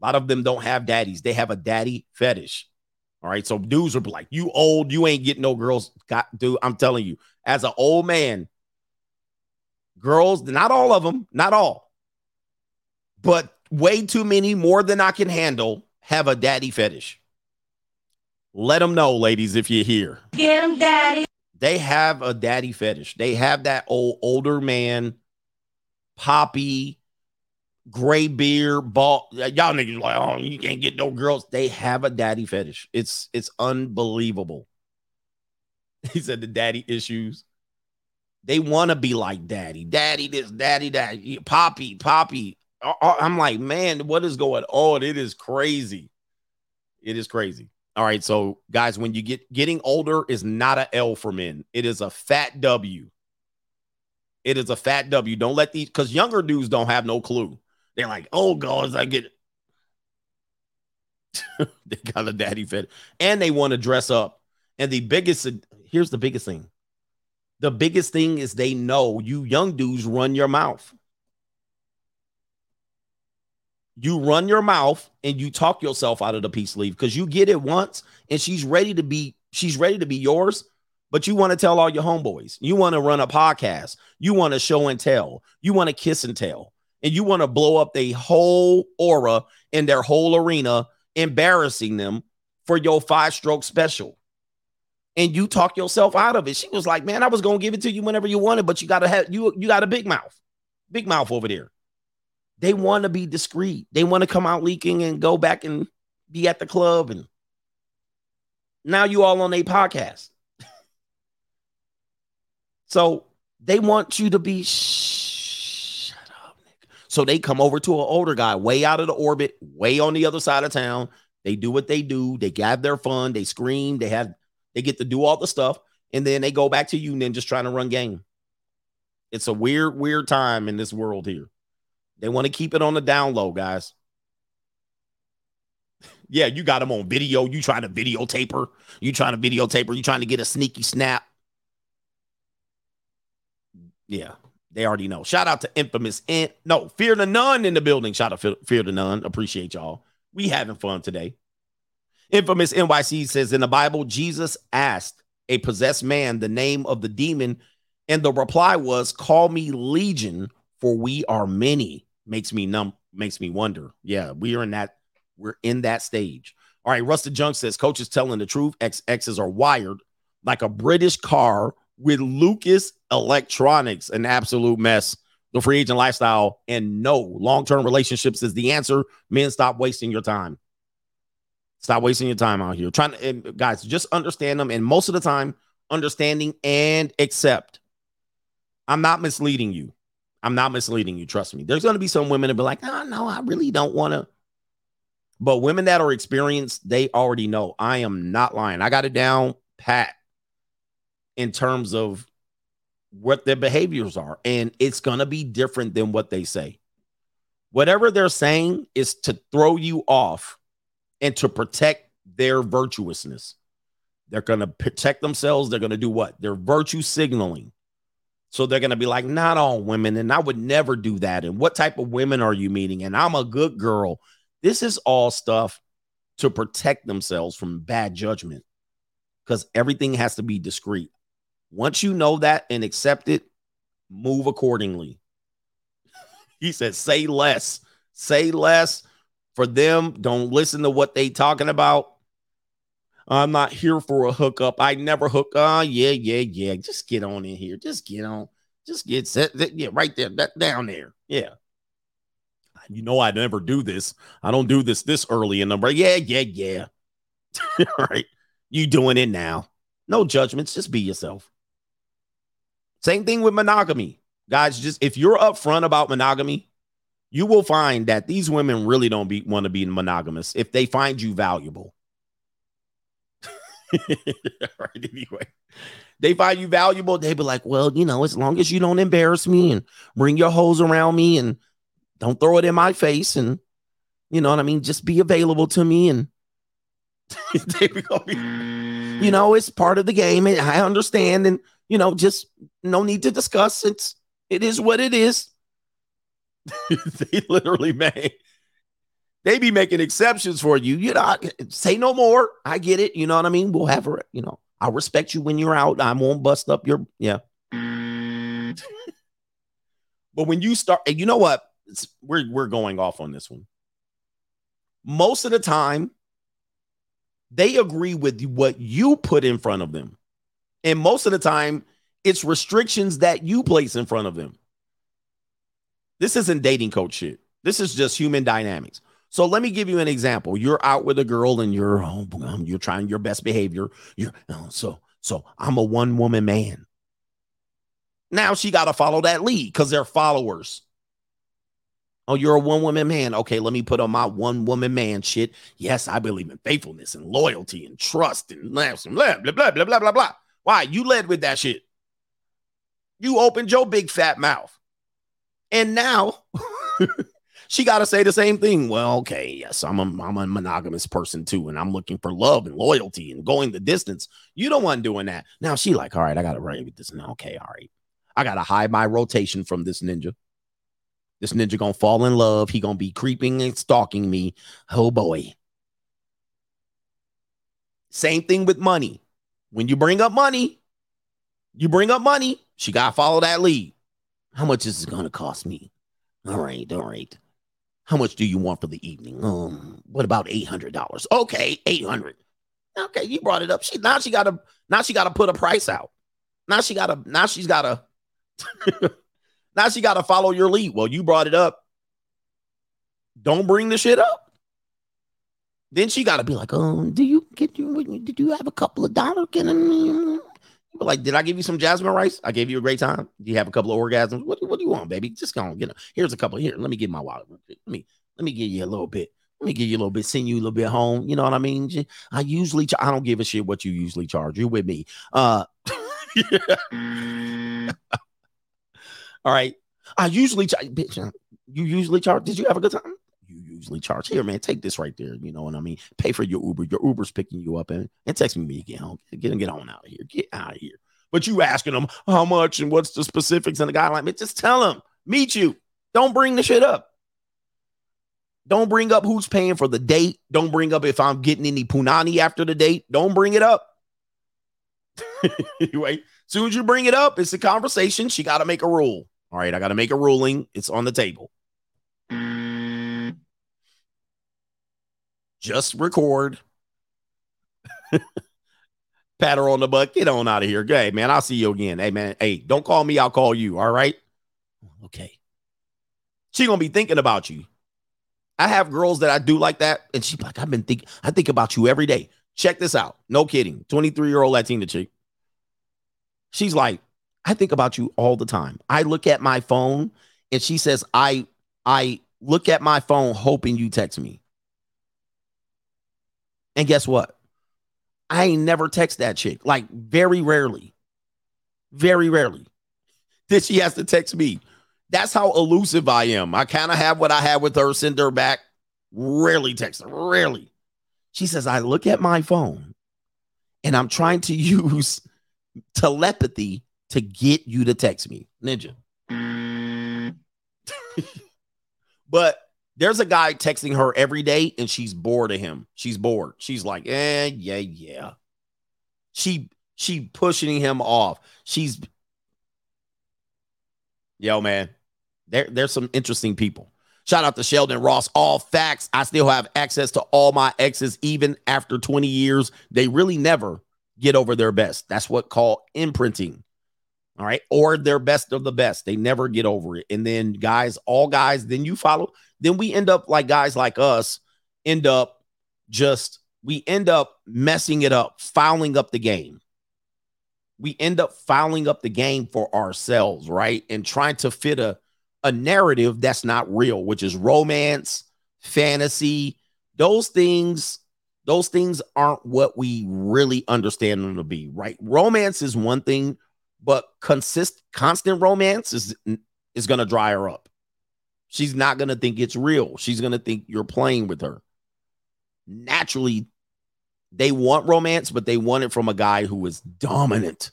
A lot of them don't have daddies. They have a daddy fetish. All right. So dudes are like, you old, you ain't getting no girls. Got dude, I'm telling you, as an old man, girls, not all of them, not all, but way too many, more than I can handle, have a daddy fetish. Let them know, ladies, if you're here. Get him, daddy. They have a daddy fetish. They have that old older man, poppy, gray beard, bald. Y'all niggas like, oh, you can't get no girls. They have a daddy fetish. It's it's unbelievable. [LAUGHS] He said the daddy issues. They want to be like daddy, daddy, this, daddy, that, poppy, poppy. I- I- I'm like, man, what is going on? It is crazy. It is crazy. All right, so guys, when you get getting older is not a L for men. It is a fat W. It is a fat W. Don't let these because younger dudes don't have no clue. They're like, oh as I get [LAUGHS] they got a daddy fit and they want to dress up. And the biggest here's the biggest thing. The biggest thing is they know you young dudes run your mouth. You run your mouth and you talk yourself out of the peace leave because you get it once and she's ready to be she's ready to be yours but you want to tell all your homeboys. You want to run a podcast. You want to show and tell. You want to kiss and tell. And you want to blow up the whole aura in their whole arena, embarrassing them for your five stroke special. And you talk yourself out of it. She was like, Man, I was gonna give it to you whenever you wanted, but you gotta have you you got a big mouth, big mouth over there. They want to be discreet. They want to come out leaking and go back and be at the club. And now you all on a podcast. [LAUGHS] So they want you to be Nick. So they come over to an older guy, way out of the orbit, way on the other side of town. They do what they do. They have their fun. They scream. They have. They get to do all the stuff, and then they go back to you and then just trying to run game. It's a weird, weird time in this world here. They want to keep it on the down low, guys. [LAUGHS] yeah, you got them on video. You trying to videotape her. You trying to videotape her. You trying to get a sneaky snap. Yeah, they already know. Shout out to infamous and no fear the nun in the building. Shout out to fear the nun. Appreciate y'all. We having fun today. Infamous NYC says in the Bible, Jesus asked a possessed man the name of the demon, and the reply was, "Call me Legion, for we are many." Makes me numb. Makes me wonder. Yeah, we are in that. We're in that stage. All right, Rusted Junk says, "Coach is telling the truth. XXs are wired like a British car with Lucas Electronics, an absolute mess. The free agent lifestyle and no long term relationships is the answer. Men, stop wasting your time. Stop wasting your time out here. Trying to, guys, just understand them. And most of the time, understanding and accept. I'm not misleading you. I'm not misleading you. Trust me. There's going to be some women that be like, oh, no, I really don't want to. But women that are experienced, they already know. I am not lying. I got it down pat in terms of what their behaviors are. And it's going to be different than what they say. Whatever they're saying is to throw you off and to protect their virtuousness. They're going to protect themselves. They're going to do what? They're virtue signaling. So they're going to be like, not all women. And I would never do that. And what type of women are you meeting? And I'm a good girl. This is all stuff to protect themselves from bad judgment because everything has to be discreet. Once you know that and accept it, move accordingly. [LAUGHS] he said, say less. Say less for them. Don't listen to what they talking about. I'm not here for a hookup. I never hook. Oh, yeah, yeah, yeah. Just get on in here. Just get on. Just get set. Yeah, right there. That down there. Yeah. You know I never do this. I don't do this this early in the break. Yeah, yeah, yeah. All [LAUGHS] right. You doing it now. No judgments, just be yourself. Same thing with monogamy. Guys, just if you're upfront about monogamy, you will find that these women really don't be, want to be monogamous if they find you valuable. [LAUGHS] right, anyway. They find you valuable, they be like, well, you know, as long as you don't embarrass me and bring your hoes around me and don't throw it in my face and you know what I mean, just be available to me and [LAUGHS] you know, it's part of the game. and I understand, and you know, just no need to discuss. It's it is what it is. [LAUGHS] they literally may they be making exceptions for you. You know, say no more. I get it. You know what I mean? We'll have her, you know, I'll respect you when you're out. I won't bust up your yeah. [LAUGHS] but when you start, and you know what? It's, we're we're going off on this one. Most of the time, they agree with what you put in front of them. And most of the time, it's restrictions that you place in front of them. This isn't dating coach shit. This is just human dynamics. So let me give you an example. You're out with a girl and you're oh, um, you're trying your best behavior. You're oh, so so I'm a one woman man. Now she got to follow that lead because they're followers. Oh, you're a one woman man. Okay, let me put on my one woman man shit. Yes, I believe in faithfulness and loyalty and trust and blah, blah, blah, blah, blah, blah, blah. Why? You led with that shit. You opened your big fat mouth. And now [LAUGHS] she got to say the same thing. Well, okay, yes, I'm a, I'm a monogamous person too, and I'm looking for love and loyalty and going the distance. You don't want doing that. Now she like, all right, I got to write with this. Now, okay, all right, I got to hide my rotation from this ninja. This ninja gonna fall in love. He gonna be creeping and stalking me. Oh boy. Same thing with money. When you bring up money, you bring up money. She gotta follow that lead. How much is it gonna cost me? All right, all right. How much do you want for the evening? Um, what about eight hundred dollars? Okay, eight hundred. Okay, you brought it up. She now she gotta now she gotta put a price out. Now she gotta now she's gotta [LAUGHS] now she gotta follow your lead. Well, you brought it up. Don't bring the shit up. Then she gotta be like, um, do you get you did you have a couple of dollars? Can I, like, did I give you some jasmine rice? I gave you a great time. Do you have a couple of orgasms? What, what do you want, baby? Just go on, get Here's a couple. Here, let me get my wallet. Let me let me give you a little bit. Let me give you a little bit, send you a little bit home. You know what I mean? I usually, I don't give a shit what you usually charge. You're with me. Uh, [LAUGHS] all right. I usually, bitch, you usually charge. Did you have a good time? Usually charge. Here, man, take this right there. You know what I mean? Pay for your Uber. Your Uber's picking you up and, and text me when you get home. Get, get on out of here. Get out of here. But you asking them how much and what's the specifics and the guy like me, just tell them, meet you. Don't bring the shit up. Don't bring up who's paying for the date. Don't bring up if I'm getting any punani after the date. Don't bring it up. [LAUGHS] anyway, soon as you bring it up, it's a conversation. She got to make a rule. All right, I got to make a ruling. It's on the table. Just record. Pat her on the butt. Get on out of here. Hey, man, I'll see you again. Hey, man. Hey, don't call me. I'll call you. All right. Okay. She gonna be thinking about you. I have girls that I do like that, and she's like, I've been thinking, I think about you every day. Check this out. No kidding. 23 year old Latina chick. She's like, I think about you all the time. I look at my phone and she says, I I look at my phone hoping you text me. And guess what? I ain't never text that chick. Like very rarely. Very rarely. [LAUGHS] Then she has to text me. That's how elusive I am. I kind of have what I have with her, send her back. Rarely text her. Rarely. She says, I look at my phone and I'm trying to [LAUGHS] use telepathy to get you to text me. Ninja. Mm. [LAUGHS] but there's a guy texting her every day and she's bored of him. She's bored. She's like, eh, yeah, yeah. She she pushing him off. She's yo, man. There, there's some interesting people. Shout out to Sheldon Ross. All facts. I still have access to all my exes, even after 20 years. They really never get over their best. That's what called imprinting. All right. Or they're best of the best. They never get over it. And then guys, all guys, then you follow. Then we end up like guys like us end up just, we end up messing it up, fouling up the game. We end up fouling up the game for ourselves, right? And trying to fit a, a narrative that's not real, which is romance, fantasy, those things those things aren't what we really understand them to be, right? Romance is one thing, but consist constant romance is is going to dry her up. She's not going to think it's real. She's going to think you're playing with her. Naturally, they want romance, but they want it from a guy who is dominant.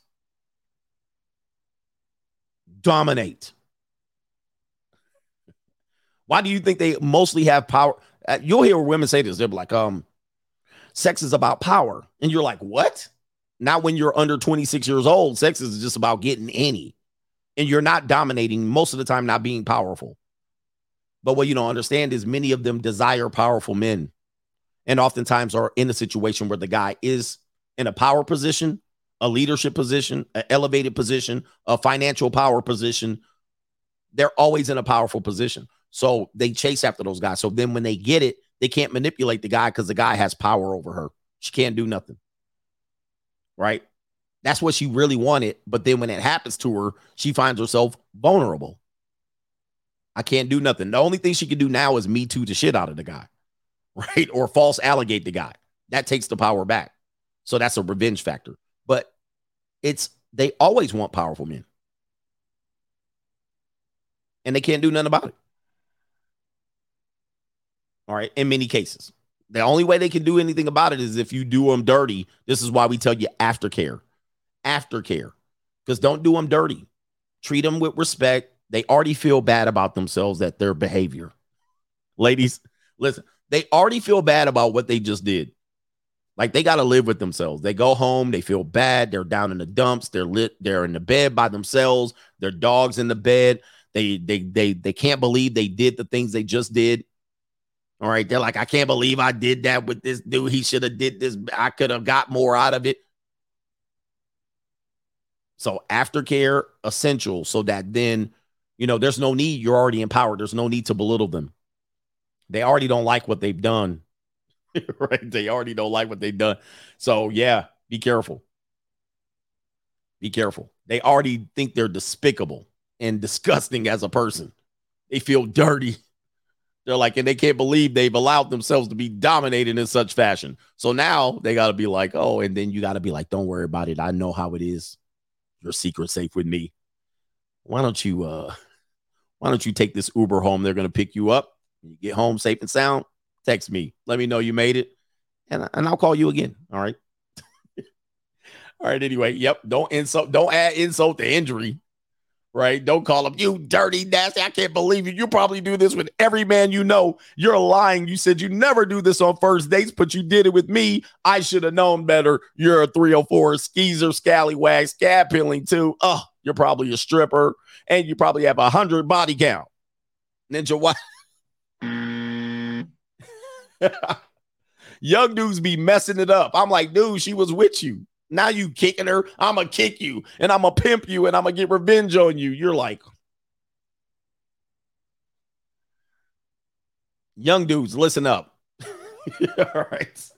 Dominate. Why do you think they mostly have power? Uh, you'll hear women say this. They're like, um, sex is about power. And you're like, what? Not when you're under 26 years old. Sex is just about getting any. And you're not dominating most of the time, not being powerful. But what you don't understand is many of them desire powerful men and oftentimes are in a situation where the guy is in a power position, a leadership position, an elevated position, a financial power position. They're always in a powerful position. So they chase after those guys. So then when they get it, they can't manipulate the guy because the guy has power over her. She can't do nothing. Right? That's what she really wanted. But then when it happens to her, she finds herself vulnerable. I can't do nothing. The only thing she can do now is me too the shit out of the guy, [LAUGHS] right? Or false allegate the guy. That takes the power back. So that's a revenge factor. But it's they always want powerful men. And they can't do nothing about it. All right. In many cases, the only way they can do anything about it is if you do them dirty. This is why we tell you aftercare, aftercare, because don't do them dirty. Treat them with respect. They already feel bad about themselves at their behavior. Ladies, listen, they already feel bad about what they just did. Like they got to live with themselves. They go home, they feel bad. They're down in the dumps. They're lit. They're in the bed by themselves. Their dogs in the bed. They they they they can't believe they did the things they just did. All right. They're like, I can't believe I did that with this dude. He should have did this. I could have got more out of it. So aftercare essential so that then, you know, there's no need. You're already empowered. There's no need to belittle them. They already don't like what they've done. [LAUGHS] right. They already don't like what they've done. So yeah, be careful. Be careful. They already think they're despicable and [LAUGHS] disgusting as a person. They feel dirty they're like, and they can't believe they've allowed themselves to be dominated in such fashion. So now they got to be like, oh, and then you got to be like, don't worry about it. I know how it is. Your secret safe with me. Why don't you, uh, why don't you take this Uber home? They're going to pick you up. You get home safe and sound. Text me. Let me know you made it. And, and I'll call you again. All right. [LAUGHS] All right. Anyway, yep. Don't insult, don't add insult to injury right? Don't call him, you dirty, nasty. I can't believe you. You probably do this with every man you know. You're lying. You said you never do this on first dates, but you did it with me. I should have known better. You're a 304 skeezer, scallywag, scab peeling too. Oh, you're probably a stripper, and you probably have a hundred body count. Ninja what? [LAUGHS] Mm. Young dudes be messing it up. I'm like, dude, she was with you. Now you kicking her. I'm gonna kick you and I'm gonna pimp you and I'm gonna get revenge on you. You're like, young dudes, listen up. [LAUGHS] All right.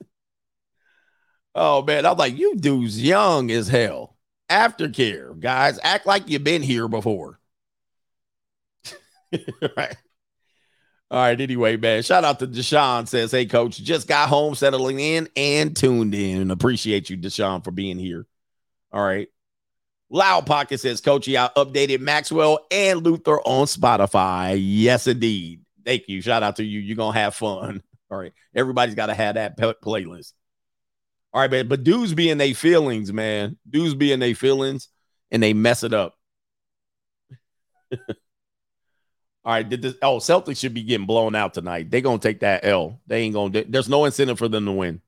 Oh man, I'm like, you dudes young as hell. Aftercare, guys, act like you've been here before. [LAUGHS] right. All right. Anyway, man, shout out to Deshaun says, Hey, coach, just got home settling in and tuned in. Appreciate you, Deshaun, for being here. All right. Loud Pocket says, Coachy, I updated Maxwell and Luther on Spotify. Yes, indeed. Thank you. Shout out to you. You're going to have fun. [LAUGHS] All right. Everybody's got to have that playlist. All right, man. But dudes be in their feelings, man. Dudes be in their feelings and they mess it up. [LAUGHS] All right, did this? Oh, Celtics should be getting blown out tonight. They're gonna take that L. They ain't gonna. There's no incentive for them to win.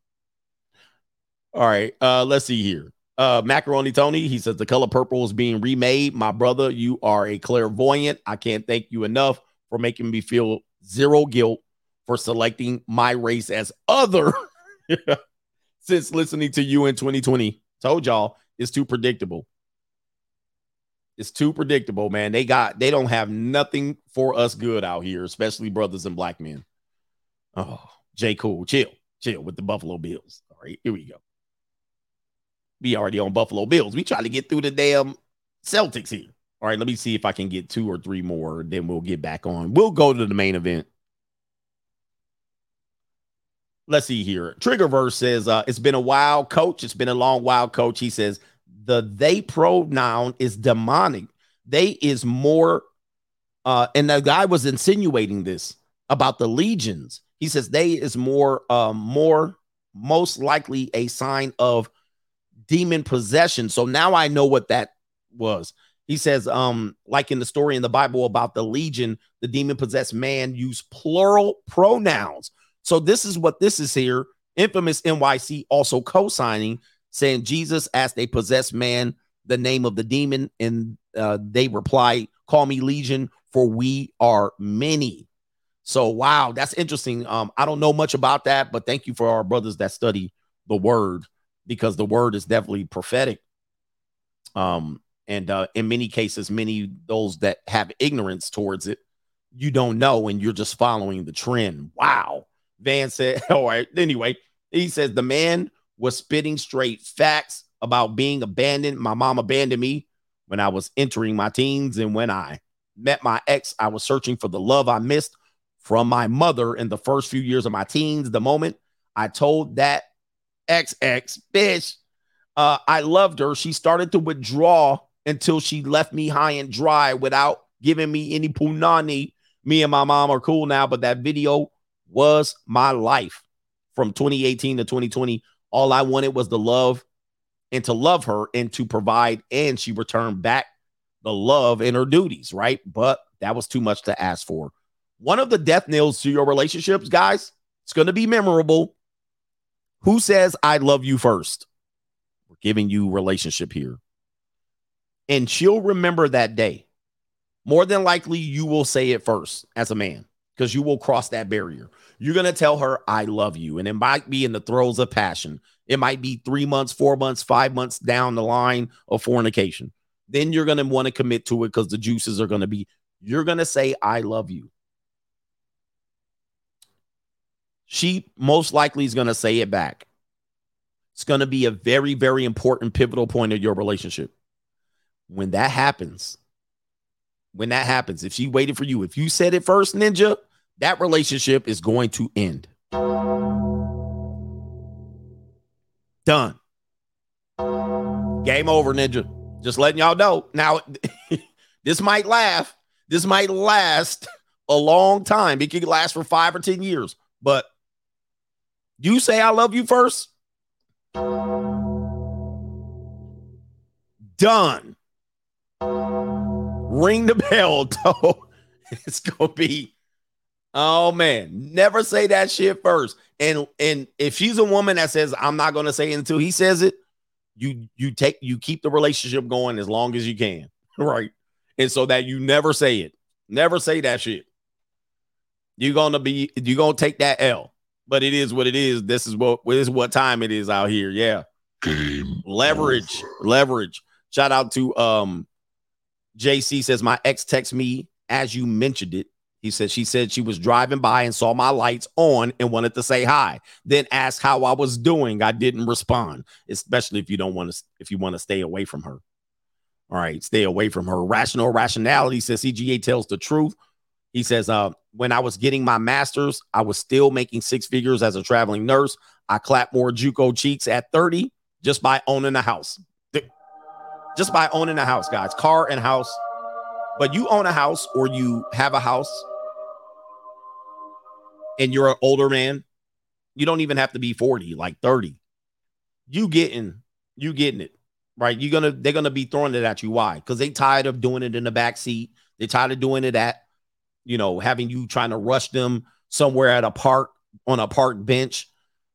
All right, uh, let's see here. Uh, Macaroni Tony, he says the color purple is being remade. My brother, you are a clairvoyant. I can't thank you enough for making me feel zero guilt for selecting my race as other [LAUGHS] since listening to you in 2020. Told y'all it's too predictable. It's too predictable, man. They got they don't have nothing for us good out here, especially brothers and black men. Oh, J. Cool, chill, chill with the Buffalo Bills. All right, here we go. We already on Buffalo Bills. We try to get through the damn Celtics here. All right, let me see if I can get two or three more. Then we'll get back on. We'll go to the main event. Let's see here. Triggerverse says uh, it's been a while, coach. It's been a long while, coach. He says the they pronoun is demonic. They is more, uh, and the guy was insinuating this about the legions. He says they is more, um, more most likely a sign of demon possession. So now I know what that was. He says, um, like in the story in the Bible about the legion, the demon possessed man used plural pronouns. So this is what this is here. Infamous NYC also co-signing, saying Jesus asked a possessed man the name of the demon, and uh, they reply, "Call me Legion, for we are many." So wow, that's interesting. Um, I don't know much about that, but thank you for our brothers that study the word because the word is definitely prophetic. Um, and uh, in many cases, many those that have ignorance towards it, you don't know, and you're just following the trend. Wow. Van said, [LAUGHS] all right. Anyway, he says the man was spitting straight facts about being abandoned. My mom abandoned me when I was entering my teens. And when I met my ex, I was searching for the love I missed from my mother in the first few years of my teens. The moment I told that ex ex bitch, uh, I loved her, she started to withdraw until she left me high and dry without giving me any punani. Me and my mom are cool now, but that video was my life from 2018 to 2020. All I wanted was the love and to love her and to provide, and she returned back the love and her duties, right? But that was too much to ask for. One of the death nails to your relationships, guys, it's going to be memorable. Who says I love you first? We're giving you relationship here. And she'll remember that day. More than likely, you will say it first as a man because you will cross that barrier. You're going to tell her, I love you. And it might be in the throes of passion. It might be three months, four months, five months down the line of fornication. Then you're going to want to commit to it because the juices are going to be, you're going to say, I love you. She most likely is going to say it back. It's going to be a very, very important pivotal point of your relationship. When that happens, when that happens, if she waited for you, if you said it first, Ninja, that relationship is going to end. Done. Game over, Ninja. Just letting y'all know. Now, [LAUGHS] this might laugh. This might last a long time. It could last for five or 10 years. But you say I love you first. Done. Ring the bell, [LAUGHS] though. It's gonna be oh man, never say that shit first. And and if she's a woman that says I'm not gonna say it until he says it, you you take you keep the relationship going as long as you can, [LAUGHS] right? And so that you never say it, never say that shit. You're gonna be you're gonna take that L but it is what it is. This is what this is what time it is out here. Yeah. Game leverage, over. leverage. Shout out to um JC says my ex text me as you mentioned it. He said she said she was driving by and saw my lights on and wanted to say hi. Then asked how I was doing. I didn't respond, especially if you don't want to if you want to stay away from her. All right, stay away from her. Rational rationality says CGA tells the truth. He says, uh, when I was getting my master's, I was still making six figures as a traveling nurse. I clapped more Juco cheeks at 30 just by owning a house. Just by owning a house, guys, car and house. But you own a house or you have a house and you're an older man, you don't even have to be 40, like 30. You getting, you getting it, right? You're gonna, they're gonna be throwing it at you. Why? Because they tired of doing it in the back seat. They tired of doing it at you know, having you trying to rush them somewhere at a park on a park bench.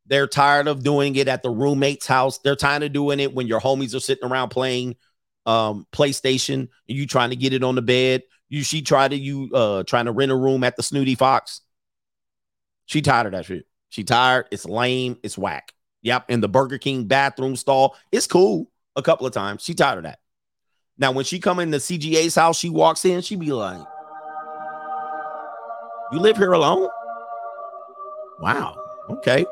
They're tired of doing it at the roommate's house. They're tired of doing it when your homies are sitting around playing um PlayStation you trying to get it on the bed. You she tried to you uh trying to rent a room at the Snooty Fox. She tired of that shit. She tired. It's lame. It's whack. Yep. In the Burger King bathroom stall. It's cool a couple of times. She tired of that. Now, when she come in the CGA's house, she walks in, she be like, "You live here alone? Wow. Okay.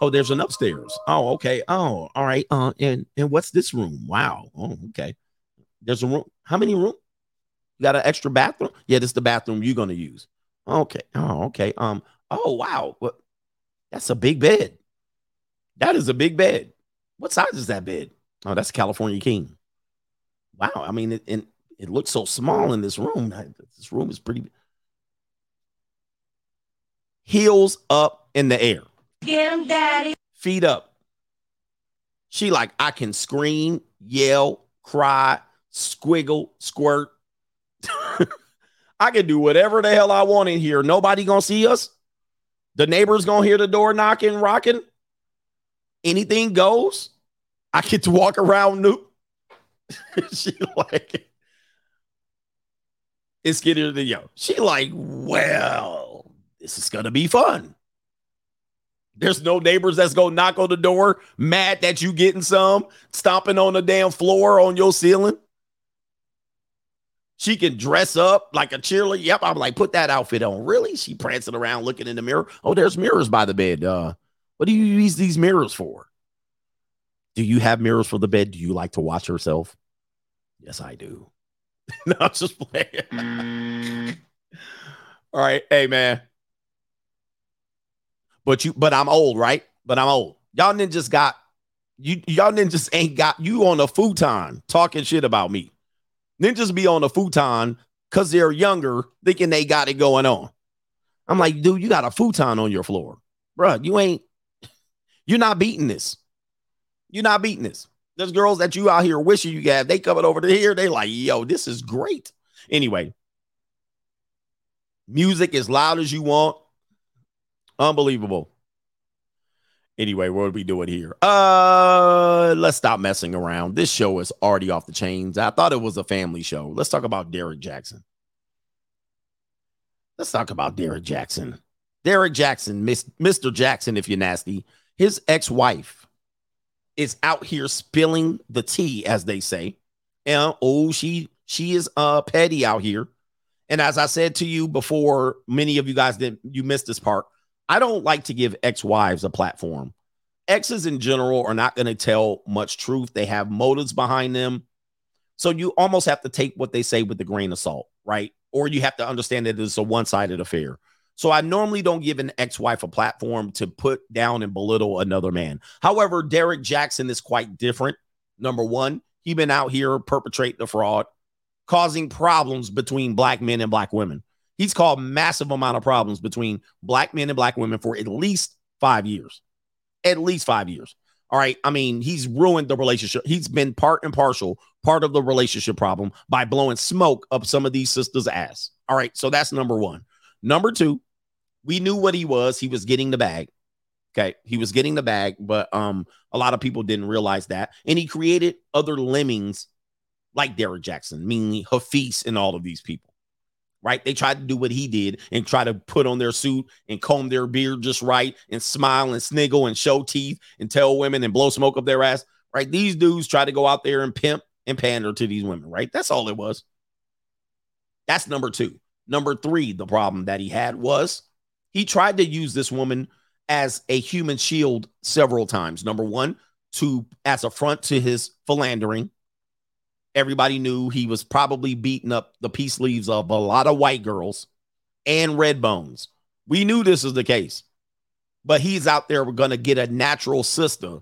Oh, there's an upstairs. Oh, okay. Oh, all right. Uh, and and what's this room? Wow. Oh, okay. There's a room. How many room? Got an extra bathroom? Yeah, this is the bathroom you're gonna use. Okay. Oh, okay. Um. Oh, wow. What? That's a big bed. That is a big bed. What size is that bed? Oh, that's California King. Wow. I mean, it, it, it looks so small in this room. This room is pretty. Heels up in the air. Get him, daddy. Feet up. She like, I can scream, yell, cry, squiggle, squirt. [LAUGHS] I can do whatever the hell I want in here. Nobody gonna see us. The neighbors gonna hear the door knocking, rocking. Anything goes. I get to walk around new. [LAUGHS] she like it's getting the yo. She like, well, this is gonna be fun. There's no neighbors that's gonna knock on the door, mad that you getting some, stomping on the damn floor on your ceiling. She can dress up like a cheerleader. Yep, I'm like, put that outfit on. Really? She prancing around looking in the mirror. Oh, there's mirrors by the bed. Uh, what do you use these mirrors for? Do you have mirrors for the bed? Do you like to watch yourself? Yes, I do. [LAUGHS] no, I'm just playing. [LAUGHS] All right, hey man. But you, but I'm old, right? But I'm old. Y'all ninjas got you. Y'all ninjas ain't got you on a futon talking shit about me. Ninjas be on a futon because they're younger, thinking they got it going on. I'm like, dude, you got a futon on your floor, bruh. You ain't. [LAUGHS] You're not beating this. You're not beating this. There's girls that you out here wishing you have. They coming over to here. They like, yo, this is great. Anyway, music as loud as you want. Unbelievable. Anyway, what are we doing here? Uh, let's stop messing around. This show is already off the chains. I thought it was a family show. Let's talk about Derrick Jaxn. Let's talk about Derrick Jaxn. Derrick Jaxn, Miss, Mr. Jackson, if you're nasty, his ex-wife is out here spilling the tea, as they say. And oh, she she is uh petty out here. And as I said to you before, many of you guys didn't you missed this part. I don't like to give ex-wives a platform. Exes in general are not going to tell much truth. They have motives behind them. So you almost have to take what they say with a grain of salt, right? Or you have to understand that it's a one-sided affair. So I normally don't give an ex-wife a platform to put down and belittle another man. However, Derrick Jaxn is quite different. Number one, he been out here perpetrating the fraud, causing problems between black men and black women. He's caused massive amount of problems between black men and black women for at least five years. At least five years. All right. I mean, he's ruined the relationship. He's been part and partial, part of the relationship problem by blowing smoke up some of these sisters' ass. All right. So that's number one. Number two, we knew what he was. He was getting the bag. Okay. He was getting the bag, but um, a lot of people didn't realize that. And he created other lemmings like Derrick Jaxn, meaning Hafiz and all of these people. Right? They tried to do what he did and try to put on their suit and comb their beard just right and smile and sniggle and show teeth and tell women and blow smoke up their ass. Right? These dudes try to go out there and pimp and pander to these women. Right? That's all it was. That's number two. Number three, the problem that he had was he tried to use this woman as a human shield several times. Number one, to as a front to his philandering. Everybody knew he was probably beating up the peace leaves of a lot of white girls and red bones. We knew this was the case, but he's out there we're going to get a natural sister,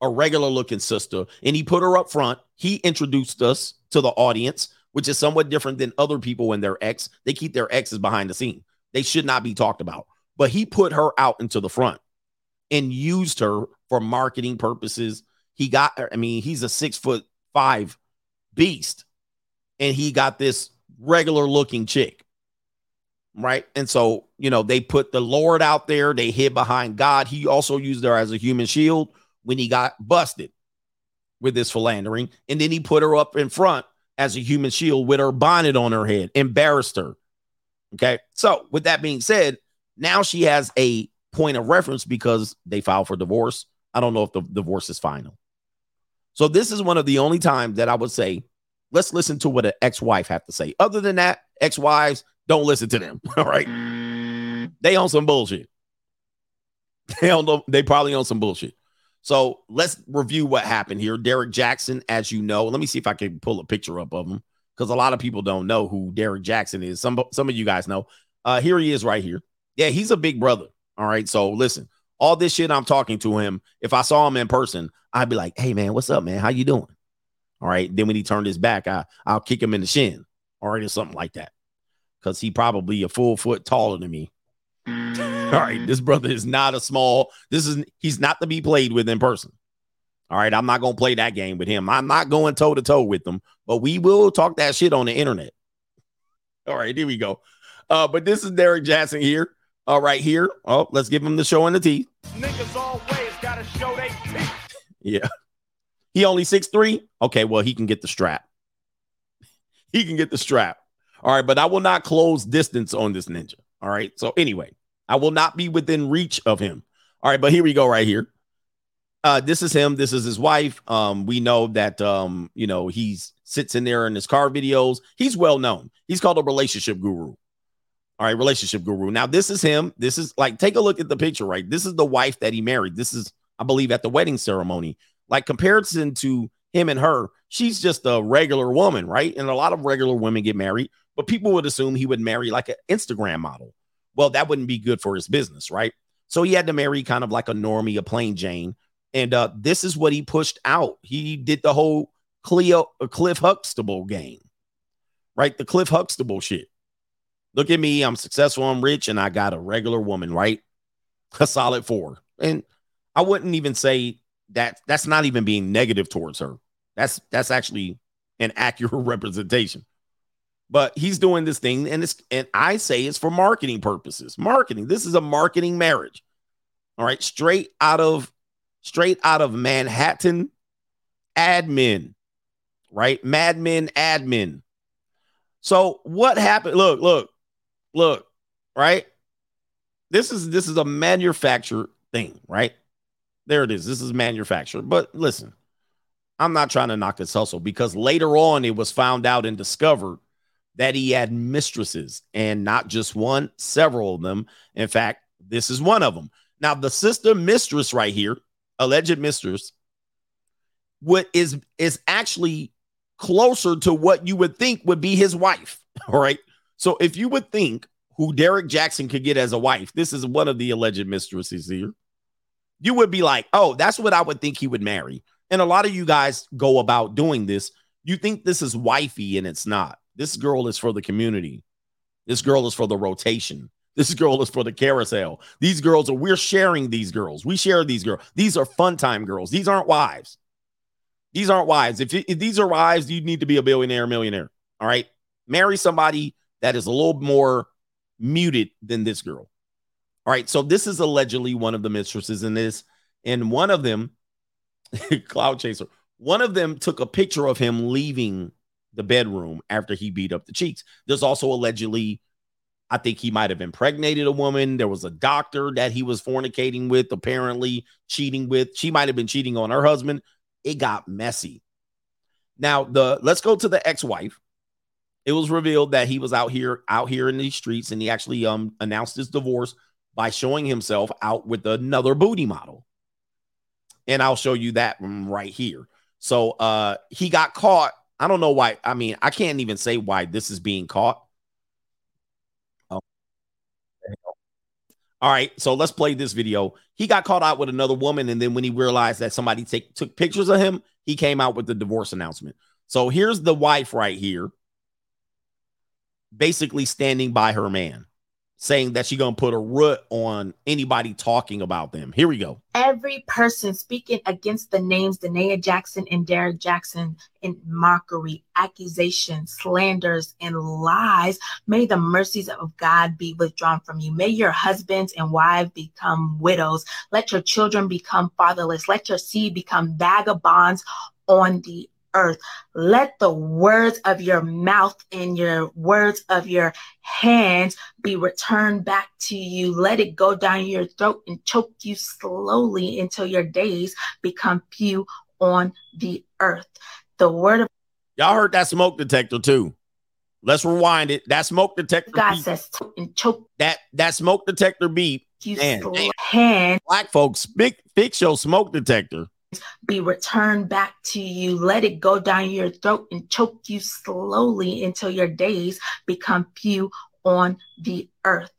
a regular looking sister, and he put her up front. He introduced us to the audience, which is somewhat different than other people when they're ex. They keep their exes behind the scene. They should not be talked about. But he put her out into the front and used her for marketing purposes. He got, I mean, he's a six foot five beast, and he got this regular looking chick. Right. And so, you know, they put the Lord out there, they hid behind God. He also used her as a human shield when he got busted with this philandering. And then he put her up in front as a human shield with her bonnet on her head, embarrassed her. Okay. So, with that being said, now she has a point of reference because they filed for divorce. I don't know if the divorce is final. So, this is one of the only times that I would say let's listen to what an ex-wife have to say. Other than that, ex-wives, don't listen to them. [LAUGHS] All right. They own some bullshit. [LAUGHS] They don't. They probably own some bullshit. So let's review what happened here. Derrick Jaxn, as you know, let me see if I can pull a picture up of him because a lot of people don't know who Derrick Jaxn is. Some some of you guys know. Uh, here he is right here. Yeah, he's a big brother. All right. So listen, all this shit I'm talking to him. If I saw him in person, I'd be like, "Hey man, what's up, man? How you doing?" All right. Then when he turned his back, I I'll kick him in the shin, all right, or something like that, because he probably a full foot taller than me. All right, this brother is not a small. This is he's not to be played with in person. All right, I'm not gonna play that game with him. I'm not going toe to toe with him, but we will talk that shit on the internet. All right, here we go. Uh, but this is Derrick Jaxn here. All right, here. Oh, let's give him the show and the teeth. Niggas always gotta show they teeth. [LAUGHS] Yeah. He only six three. Okay, well, he can get the strap. [LAUGHS] He can get the strap. All right, but I will not close distance on this ninja. All right. So anyway, I will not be within reach of him. All right, but here we go right here. Uh, this is him. This is his wife. Um, we know that um, you know, he's sits in there in his car videos. He's well known. He's called a relationship guru. All right, relationship guru. Now, this is him. This is like, take a look at the picture, right? This is the wife that he married. This is, I believe, at the wedding ceremony. Like, comparison to him and her, she's just a regular woman, right? And a lot of regular women get married, but people would assume he would marry like an Instagram model. Well, that wouldn't be good for his business, right? So he had to marry kind of like a normie, a plain Jane. And uh, this is what he pushed out. He did the whole Cleo, uh, Cliff Huxtable game, right? The Cliff Huxtable shit. Look at me. I'm successful. I'm rich. And I got a regular woman, right? A solid four. And I wouldn't even say that that's not even being negative towards her. That's that's actually an accurate [LAUGHS] representation. But he's doing this thing, and it's and I say it's for marketing purposes. Marketing. This is a marketing marriage. All right, straight out of straight out of Manhattan admin, right? Madmen admin. So what happened? Look, look, look, right? This is this is a manufactured thing, right? There it is. This is manufactured. But listen, I'm not trying to knock his hustle because later on it was found out and discovered that he had mistresses and not just one, several of them. In fact, this is one of them. Now, the sister mistress right here, alleged mistress, what is is actually closer to what you would think would be his wife. [LAUGHS] All right. So if you would think who Derrick Jaxn could get as a wife, this is one of the alleged mistresses here. You would be like, oh, that's what I would think he would marry. And a lot of you guys go about doing this. You think this is wifey, and it's not. This girl is for the community. This girl is for the rotation. [LAUGHS] This girl is for the carousel. These girls are, we're sharing these girls. We share these girls. These are fun time girls. These aren't wives. These aren't wives. If, if these are wives, you need to be a billionaire, millionaire. All right. Marry somebody that is a little more muted than this girl. All right. So this is allegedly one of the mistresses in this. And one of them, [LAUGHS] Cloud Chaser, one of them took a picture of him leaving the bedroom after he beat up the cheeks. There's also allegedly, I think he might have impregnated a woman. There was a doctor that he was fornicating with, apparently cheating with. She might have been cheating on her husband. It got messy. Now, the let's go to the ex-wife. It was revealed that he was out here out here in these streets and he actually um announced his divorce by showing himself out with another booty model. And I'll show you that right here. So uh he got caught. I don't know why. I mean, I can't even say why this is being caught. Oh. All right, so let's play this video. He got caught out with another woman, and then when he realized that somebody take, took pictures of him, he came out with the divorce announcement. So here's the wife right here, basically standing by her man saying that she's gonna put a root on anybody talking about them. Here we go. Every person speaking against the names Da'Naia Jaxn and Derrick Jaxn in mockery, accusations, slanders, and lies, may the mercies of God be withdrawn from you. May your husbands and wives become widows. Let your children become fatherless. Let your seed become vagabonds on the earth. Let the words of your mouth and your words of your hands be returned back to you. Let it go down your throat and choke you slowly until your days become few on the earth. The word of Y'all heard that smoke detector too. Let's rewind it. That smoke detector. God beep, says and choke that that smoke detector beep. you Man, hand Black folks, big fix your smoke detector. Be returned back to you. Let it go down your throat and choke you slowly until your days become few on the earth.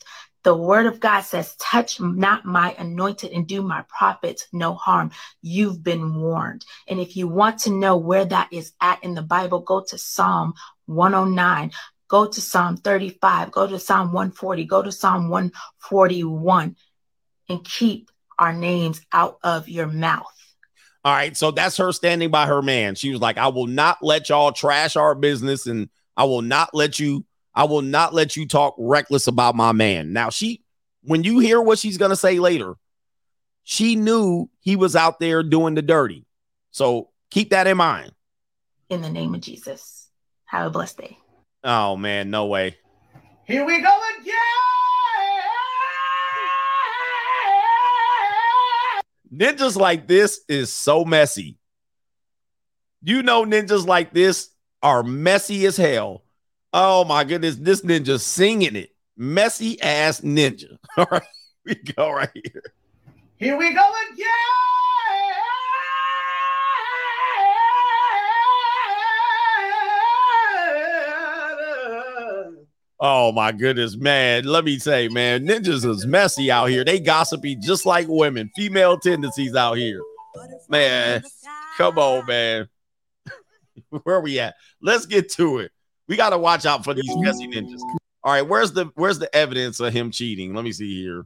The word of God says, Touch not my anointed and do my prophets no harm. You've been warned. And if you want to know where that is at in the Bible, go to Psalm 109, go to Psalm 35, go to Psalm 140, go to Psalm 141, and keep our names out of your mouth. All right, so that's her standing by her man. She was like, "I will not let y'all trash our business, and I will not let you. I will not let you talk reckless about my man." Now, she, when you hear what she's gonna say later, she knew he was out there doing the dirty. So keep that in mind. In the name of Jesus. Have a blessed day. Oh man, no way. Here we go again. Ninjas like this is so messy. You know, ninjas like this are messy as hell. Oh my goodness, this ninja singing it. Messy ass ninja. [LAUGHS] All right, we go right here. Here we go again. Oh my goodness, man. Let me say, man, ninjas is messy out here. They gossipy just like women, female tendencies out here. Man, come on, man. [LAUGHS] Where we at? Let's get to it. We got to watch out for these messy ninjas. All right, where's the where's the evidence of him cheating? Let me see here.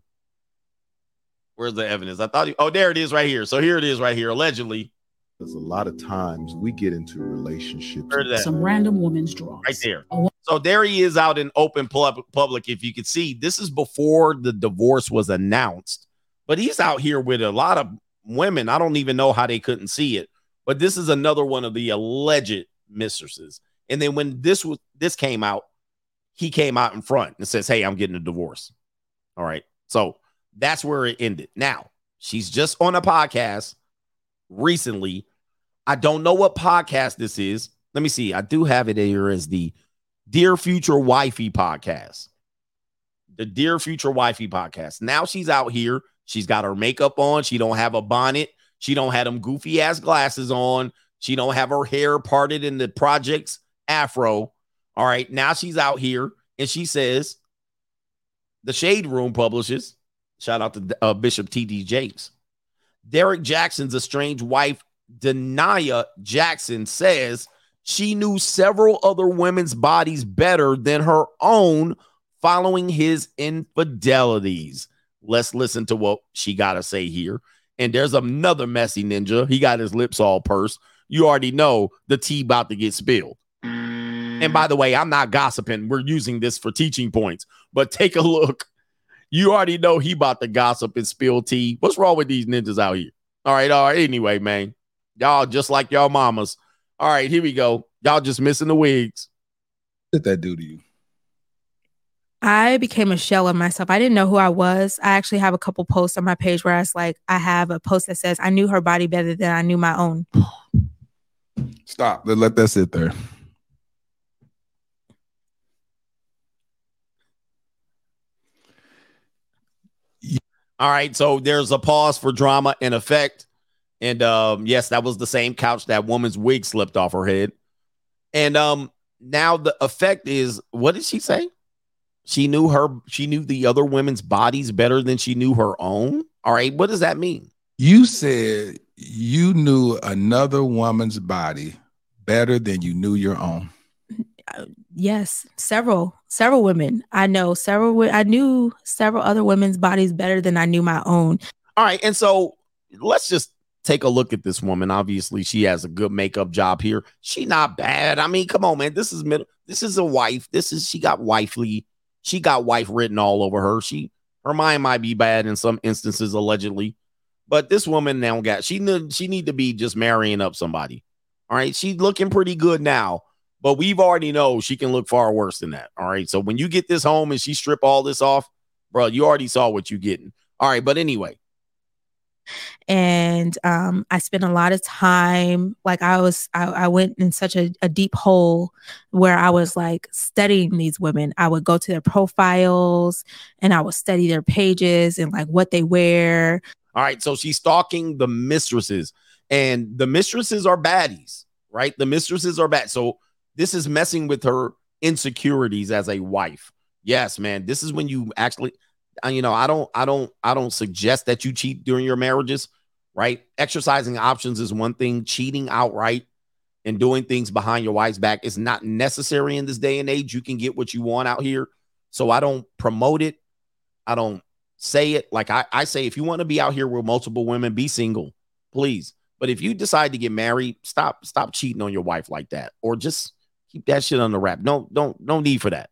Where's the evidence? I thought he, oh, there it is right here. So here it is right here. Allegedly. Because a lot of times we get into relationships. Some random woman's drawers. right there. So there he is out in open pub- public. If you could see, this is before the divorce was announced, but he's out here with a lot of women. I don't even know how they couldn't see it, but this is another one of the alleged mistresses. And then when this was this came out, he came out in front and says, "Hey, I'm getting a divorce." All right, so that's where it ended. Now she's just on a podcast recently. I don't know what podcast this is. Let me see. I do have it here as the Dear Future Wifey podcast. The Dear Future Wifey podcast. Now she's out here. She's got her makeup on. She don't have a bonnet. She don't have them goofy ass glasses on. She don't have her hair parted in the projects afro. All right. Now she's out here and she says the Shade Room publishes. Shout out to uh, Bishop T.D. Jakes. Derrick Jaxn's estranged wife, Da'Naia Jaxn, says she knew several other women's bodies better than her own following his infidelities. Let's listen to what she got to say here. And there's another messy ninja. He got his lips all pursed. You already know the tea about to get spilled. And by the way, I'm not gossiping. We're using this for teaching points. But take a look. You already know he about to gossip and spill tea. What's wrong with these ninjas out here? All right, all right. Anyway, man, y'all just like y'all mamas. All right, here we go. Y'all just missing the wigs. What did that do to you? I became a shell of myself. I didn't know who I was. I actually have a couple posts on my page where I was like, I have a post that says, I knew her body better than I knew my own. Stop. Let, let that sit there. All right, so there's a pause for drama and effect. And um, yes, that was the same couch that woman's wig slipped off her head. And um, now the effect is what did she say? She knew her, she knew the other women's bodies better than she knew her own. All right, what does that mean? You said you knew another woman's body better than you knew your own. Yes, several, several women. I know several. I knew several other women's bodies better than I knew my own. All right, and so let's just take a look at this woman. Obviously, she has a good makeup job here. She not bad. I mean, come on, man. This is middle. This is a wife. This is she got wifely. She got wife written all over her. She her mind might be bad in some instances, allegedly, but this woman now got she need she need to be just marrying up somebody. All right, she's looking pretty good now, but we've already know she can look far worse than that. All right, so when you get this home and she strip all this off, bro, you already saw what you getting. All right, but anyway, and um, I spent a lot of time. Like I was, I, I went in such a, a deep hole where I was like studying these women. I would go to their profiles and I would study their pages and like what they wear. All right, so she's stalking the mistresses, and the mistresses are baddies, right? The mistresses are bad. So this is messing with her insecurities as a wife. Yes, man. This is when you actually you know, I don't, I don't, I don't suggest that you cheat during your marriages, right? Exercising options is one thing, cheating outright and doing things behind your wife's back is not necessary in this day and age. You can get what you want out here. So I don't promote it. I don't say it. Like I, I say, if you want to be out here with multiple women, be single, please. But if you decide to get married, stop, stop cheating on your wife like that, or just keep that shit on the wrap. No, don't, no need for that.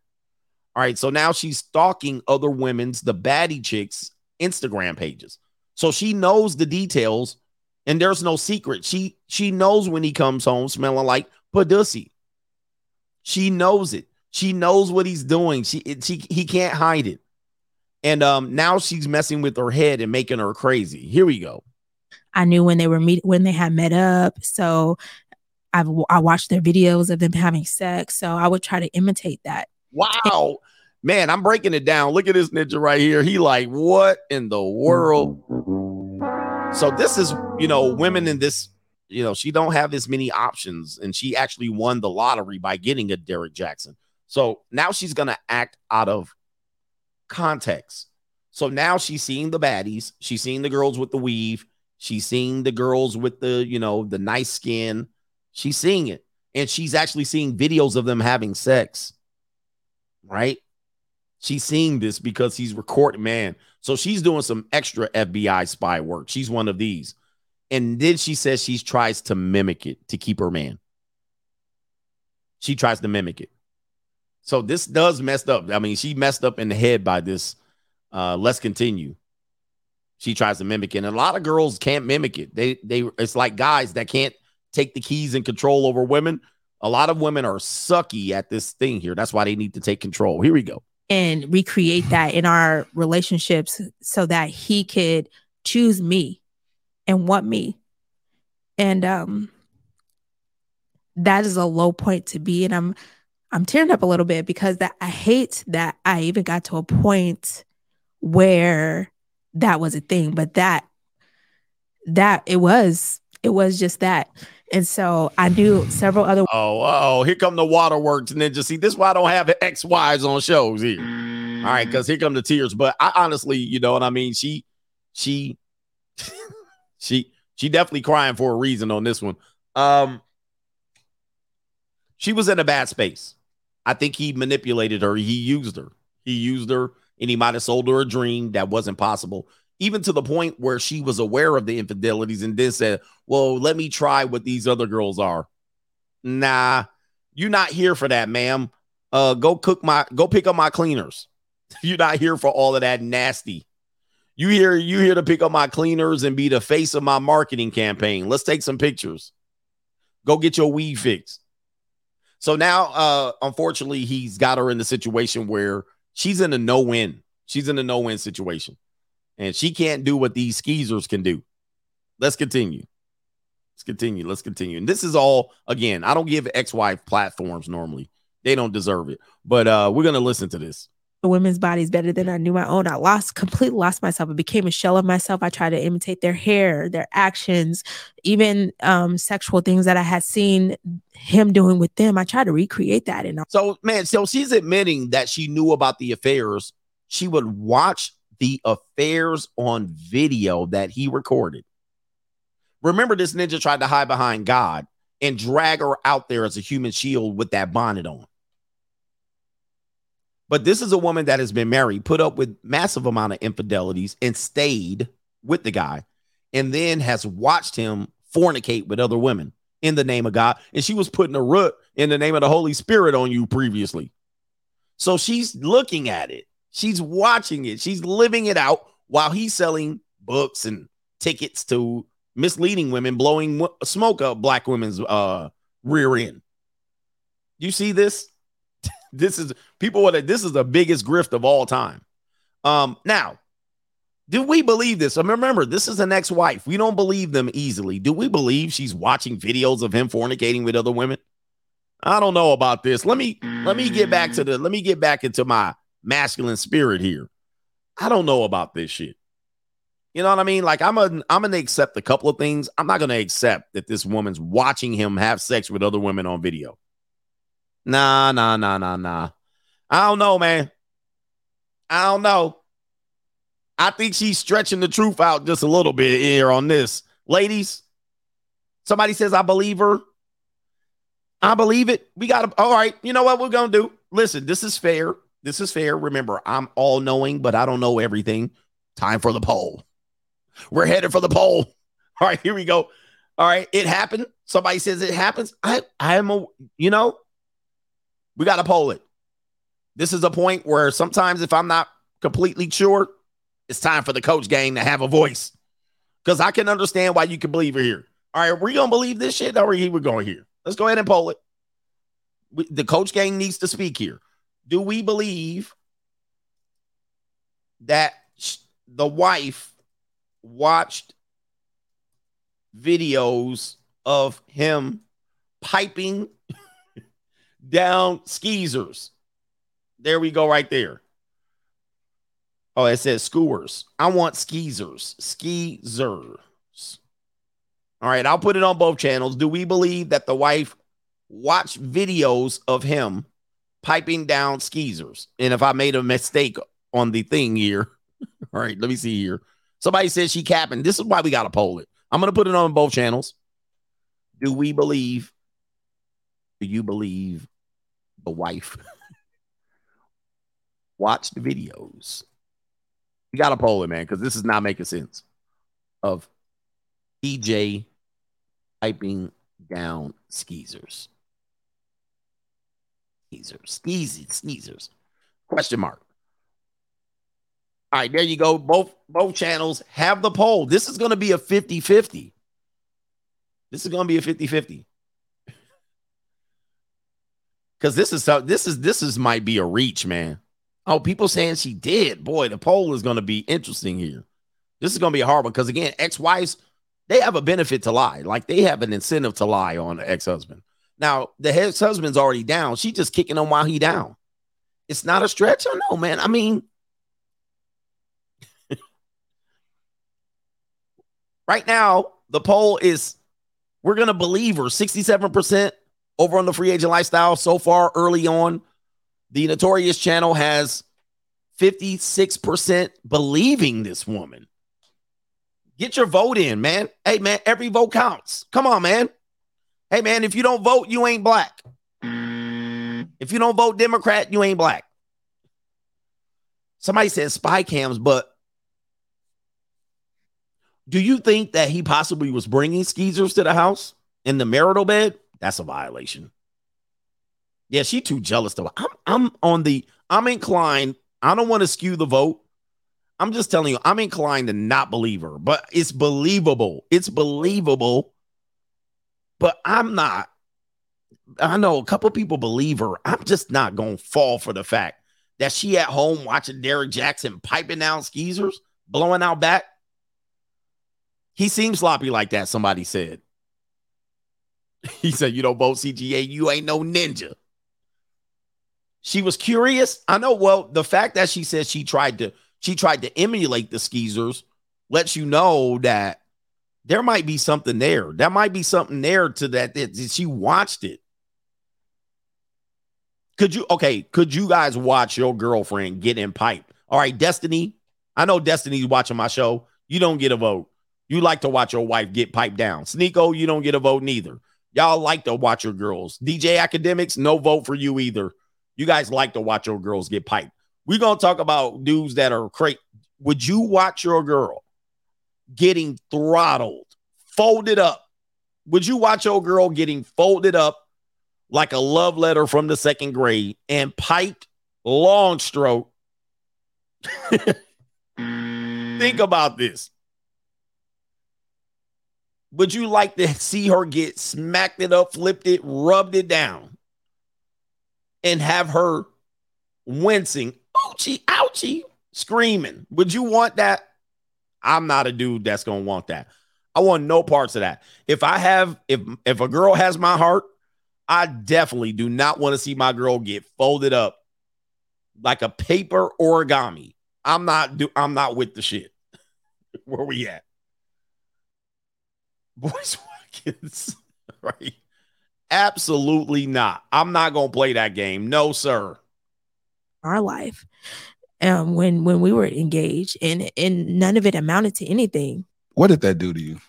All right. So now she's stalking other women's, the baddie chicks, Instagram pages. So she knows the details and there's no secret. She she knows when he comes home smelling like pussy. She knows it. She knows what he's doing. She she he can't hide it. And um now she's messing with her head and making her crazy. Here we go. I knew when they were meet when they had met up. So I've I watched their videos of them having sex. So I would try to imitate that. Wow. Man, I'm breaking it down. Look at this ninja right here. He like, what in the world? So this is, you know, women in this, you know, she don't have as many options and she actually won the lottery by getting a Derrick Jaxn. So now she's to act out of context. So now she's seeing the baddies, she's seeing the girls with the weave, she's seeing the girls with the, you know, the nice skin. She's seeing it and she's actually seeing videos of them having sex right? She's seeing this because he's recording, man. So she's doing some extra FBI spy work. She's one of these. And then she says she tries to mimic it to keep her man. She tries to mimic it. So this does messed up. I mean, she messed up in the head by this. Uh, let's continue. She tries to mimic it. And a lot of girls can't mimic it. They they it's like guys that can't take the keys and control over women. A lot of women are sucky at this thing here. That's why they need to take control. Here we go. And recreate that in our relationships so that he could choose me and want me. And um that is a low point to be. And I'm I'm tearing up a little bit because that I hate that I even got to a point where that was a thing, but that that it was it was just that and so I do several other. Oh, oh, here come the waterworks ninja. See, this is why I don't have X Ys on shows here. All right, because here come the tears. But I honestly, you know what I mean. She, she, [LAUGHS] she, she definitely crying for a reason on this one. Um, she was in a bad space. I think he manipulated her. He used her. He used her, and he might have sold her a dream that wasn't possible even to the point where she was aware of the infidelities and then said, Well, let me try what these other girls are. Nah, you're not here for that, ma'am. Uh, go cook my go pick up my cleaners. [LAUGHS] you're not here for all of that nasty. You here, you here to pick up my cleaners and be the face of my marketing campaign. Let's take some pictures. Go get your weed fixed. So now, uh, unfortunately, he's got her in the situation where she's in a no-win. She's in a no-win situation and she can't do what these skeezers can do. Let's continue. Let's continue. Let's continue. And this is all again, I don't give ex-wife platforms normally. They don't deserve it. But uh we're gonna listen to this. The women's body is better than I knew my own. I lost completely lost myself. I became a shell of myself. I tried to imitate their hair, their actions, even um sexual things that I had seen him doing with them. I tried to recreate that. And so man, so she's admitting that she knew about the affairs. She would watch the affairs on video that he recorded. Remember, this ninja tried to hide behind God and drag her out there as a human shield with that bonnet on. But this is a woman that has been married, put up with massive amount of infidelities, and stayed with the guy, and then has watched him fornicate with other women in the name of God. And she was putting a root in the name of the Holy Spirit on you previously. So she's looking at it She's watching it. She's living it out while he's selling books and tickets to misleading women, blowing smoke up black women's uh, rear end. You see this? [LAUGHS] this is people. What this is the biggest grift of all time. Um, now, Do we believe this? I mean, remember, this is an ex-wife. We don't believe them easily. Do we believe she's watching videos of him fornicating with other women? I don't know about this. Let me let me get back to the let me get back into my masculine spirit here. I don't know about this shit. You know what I mean? Like I'm a I'm gonna accept a couple of things. I'm not gonna accept that this woman's watching him have sex with other women on video. Nah, nah, nah, nah, nah. I don't know, man. I don't know. I think she's stretching the truth out just a little bit here on this. Ladies, somebody says I believe her. I believe it. We got to, all right. You know what we're going to do? Listen, this is fair. This is fair. Remember, I'm all knowing, but I don't know everything. Time for the poll. We're headed for the poll. [LAUGHS] All right, here we go. All right, it happened. Somebody says it happens. I, I am a, you know, we got to poll it. This is a point where sometimes if I'm not completely sure, it's time for the coach gang to have a voice because I can understand why you can believe it here. All right, we gonna believe this shit, or are we going here? Let's go ahead and poll it. We, the coach gang needs to speak here. Do we believe that the wife watched videos of him piping [LAUGHS] down skeezers? There we go, right there. Oh, it says skewers. I want skeezers. Skeezers. All right, I'll put it on both channels. Do we believe that the wife watched videos of him piping down skeezers? And if I made a mistake on the thing here, [LAUGHS] all right, let me see here. Somebody says she capping. This is why we got to poll it. I'm going to put it on both channels. Do we believe? Do you believe the wife [LAUGHS] watched the videos? We got to poll it, man, because this is not making sense. Of DJ piping down skeezers. Skeezers, skeezy, sneezers. Question mark. All right, there you go. Both both channels have the poll. This is going to be a 50-50. This is going to be a 50-50. [LAUGHS] Cuz this is so this is this is might be a reach, man. Oh, people saying she did. Boy, the poll is going to be interesting here. This is going to be a hard one because again, ex-wives they have a benefit to lie. Like they have an incentive to lie on the ex-husband. Now, the ex-husband's already down. She's just kicking him while he down. It's not a stretch. I know, man. I mean, [LAUGHS] right now, the poll is we're gonna believe her 67% over on the free agent lifestyle so far early on. The notorious channel has 56% believing this woman. Get your vote in, man. Hey, man, every vote counts. Come on, man. Hey, man, if you don't vote, you ain't black. If you don't vote Democrat, you ain't black. Somebody said spy cams, but do you think that he possibly was bringing skeezers to the house in the marital bed? That's a violation. Yeah, she too jealous to. I'm I'm on the I'm inclined. I don't want to skew the vote. I'm just telling you, I'm inclined to not believe her, but it's believable. It's believable, but I'm not. I know a couple people believe her. I'm just not going to fall for the fact that she at home watching Derrick Jaxn piping down skeezers, blowing out back. He seems sloppy like that, somebody said. [LAUGHS] He said, You don't vote CGA, you ain't no ninja. She was curious. I know. Well, the fact that she said she tried to she tried to emulate the skeezers lets you know that there might be something there. That might be something there to that, that, that she watched it. Could you okay? Could you guys watch your girlfriend get in pipe? All right, Destiny. I know Destiny's watching my show. You don't get a vote. You like to watch your wife get piped down. Sneako, you don't get a vote neither. Y'all like to watch your girls. DJ Akademiks, no vote for you either. You guys like to watch your girls get piped. We're gonna talk about dudes that are crazy. Would you watch your girl getting throttled, folded up? Would you watch your girl getting folded up like a love letter from the second grade and piped long stroke? [LAUGHS] Think about this. Would you like to see her get smacked it up, flipped it, rubbed it down, and have her wincing, ouchie, ouchie, screaming? Would you want that? I'm not a dude that's gonna want that. I want no parts of that. If I have, if if a girl has my heart, I definitely do not want to see my girl get folded up like a paper origami. I'm not do I'm not with the shit. [LAUGHS] Where we at? [LAUGHS] Boyce Watkins, [LAUGHS] right? Absolutely not. I'm not gonna play that game. No, sir. Our life, um, when when we were engaged, and and none of it amounted to anything. What did that do to you?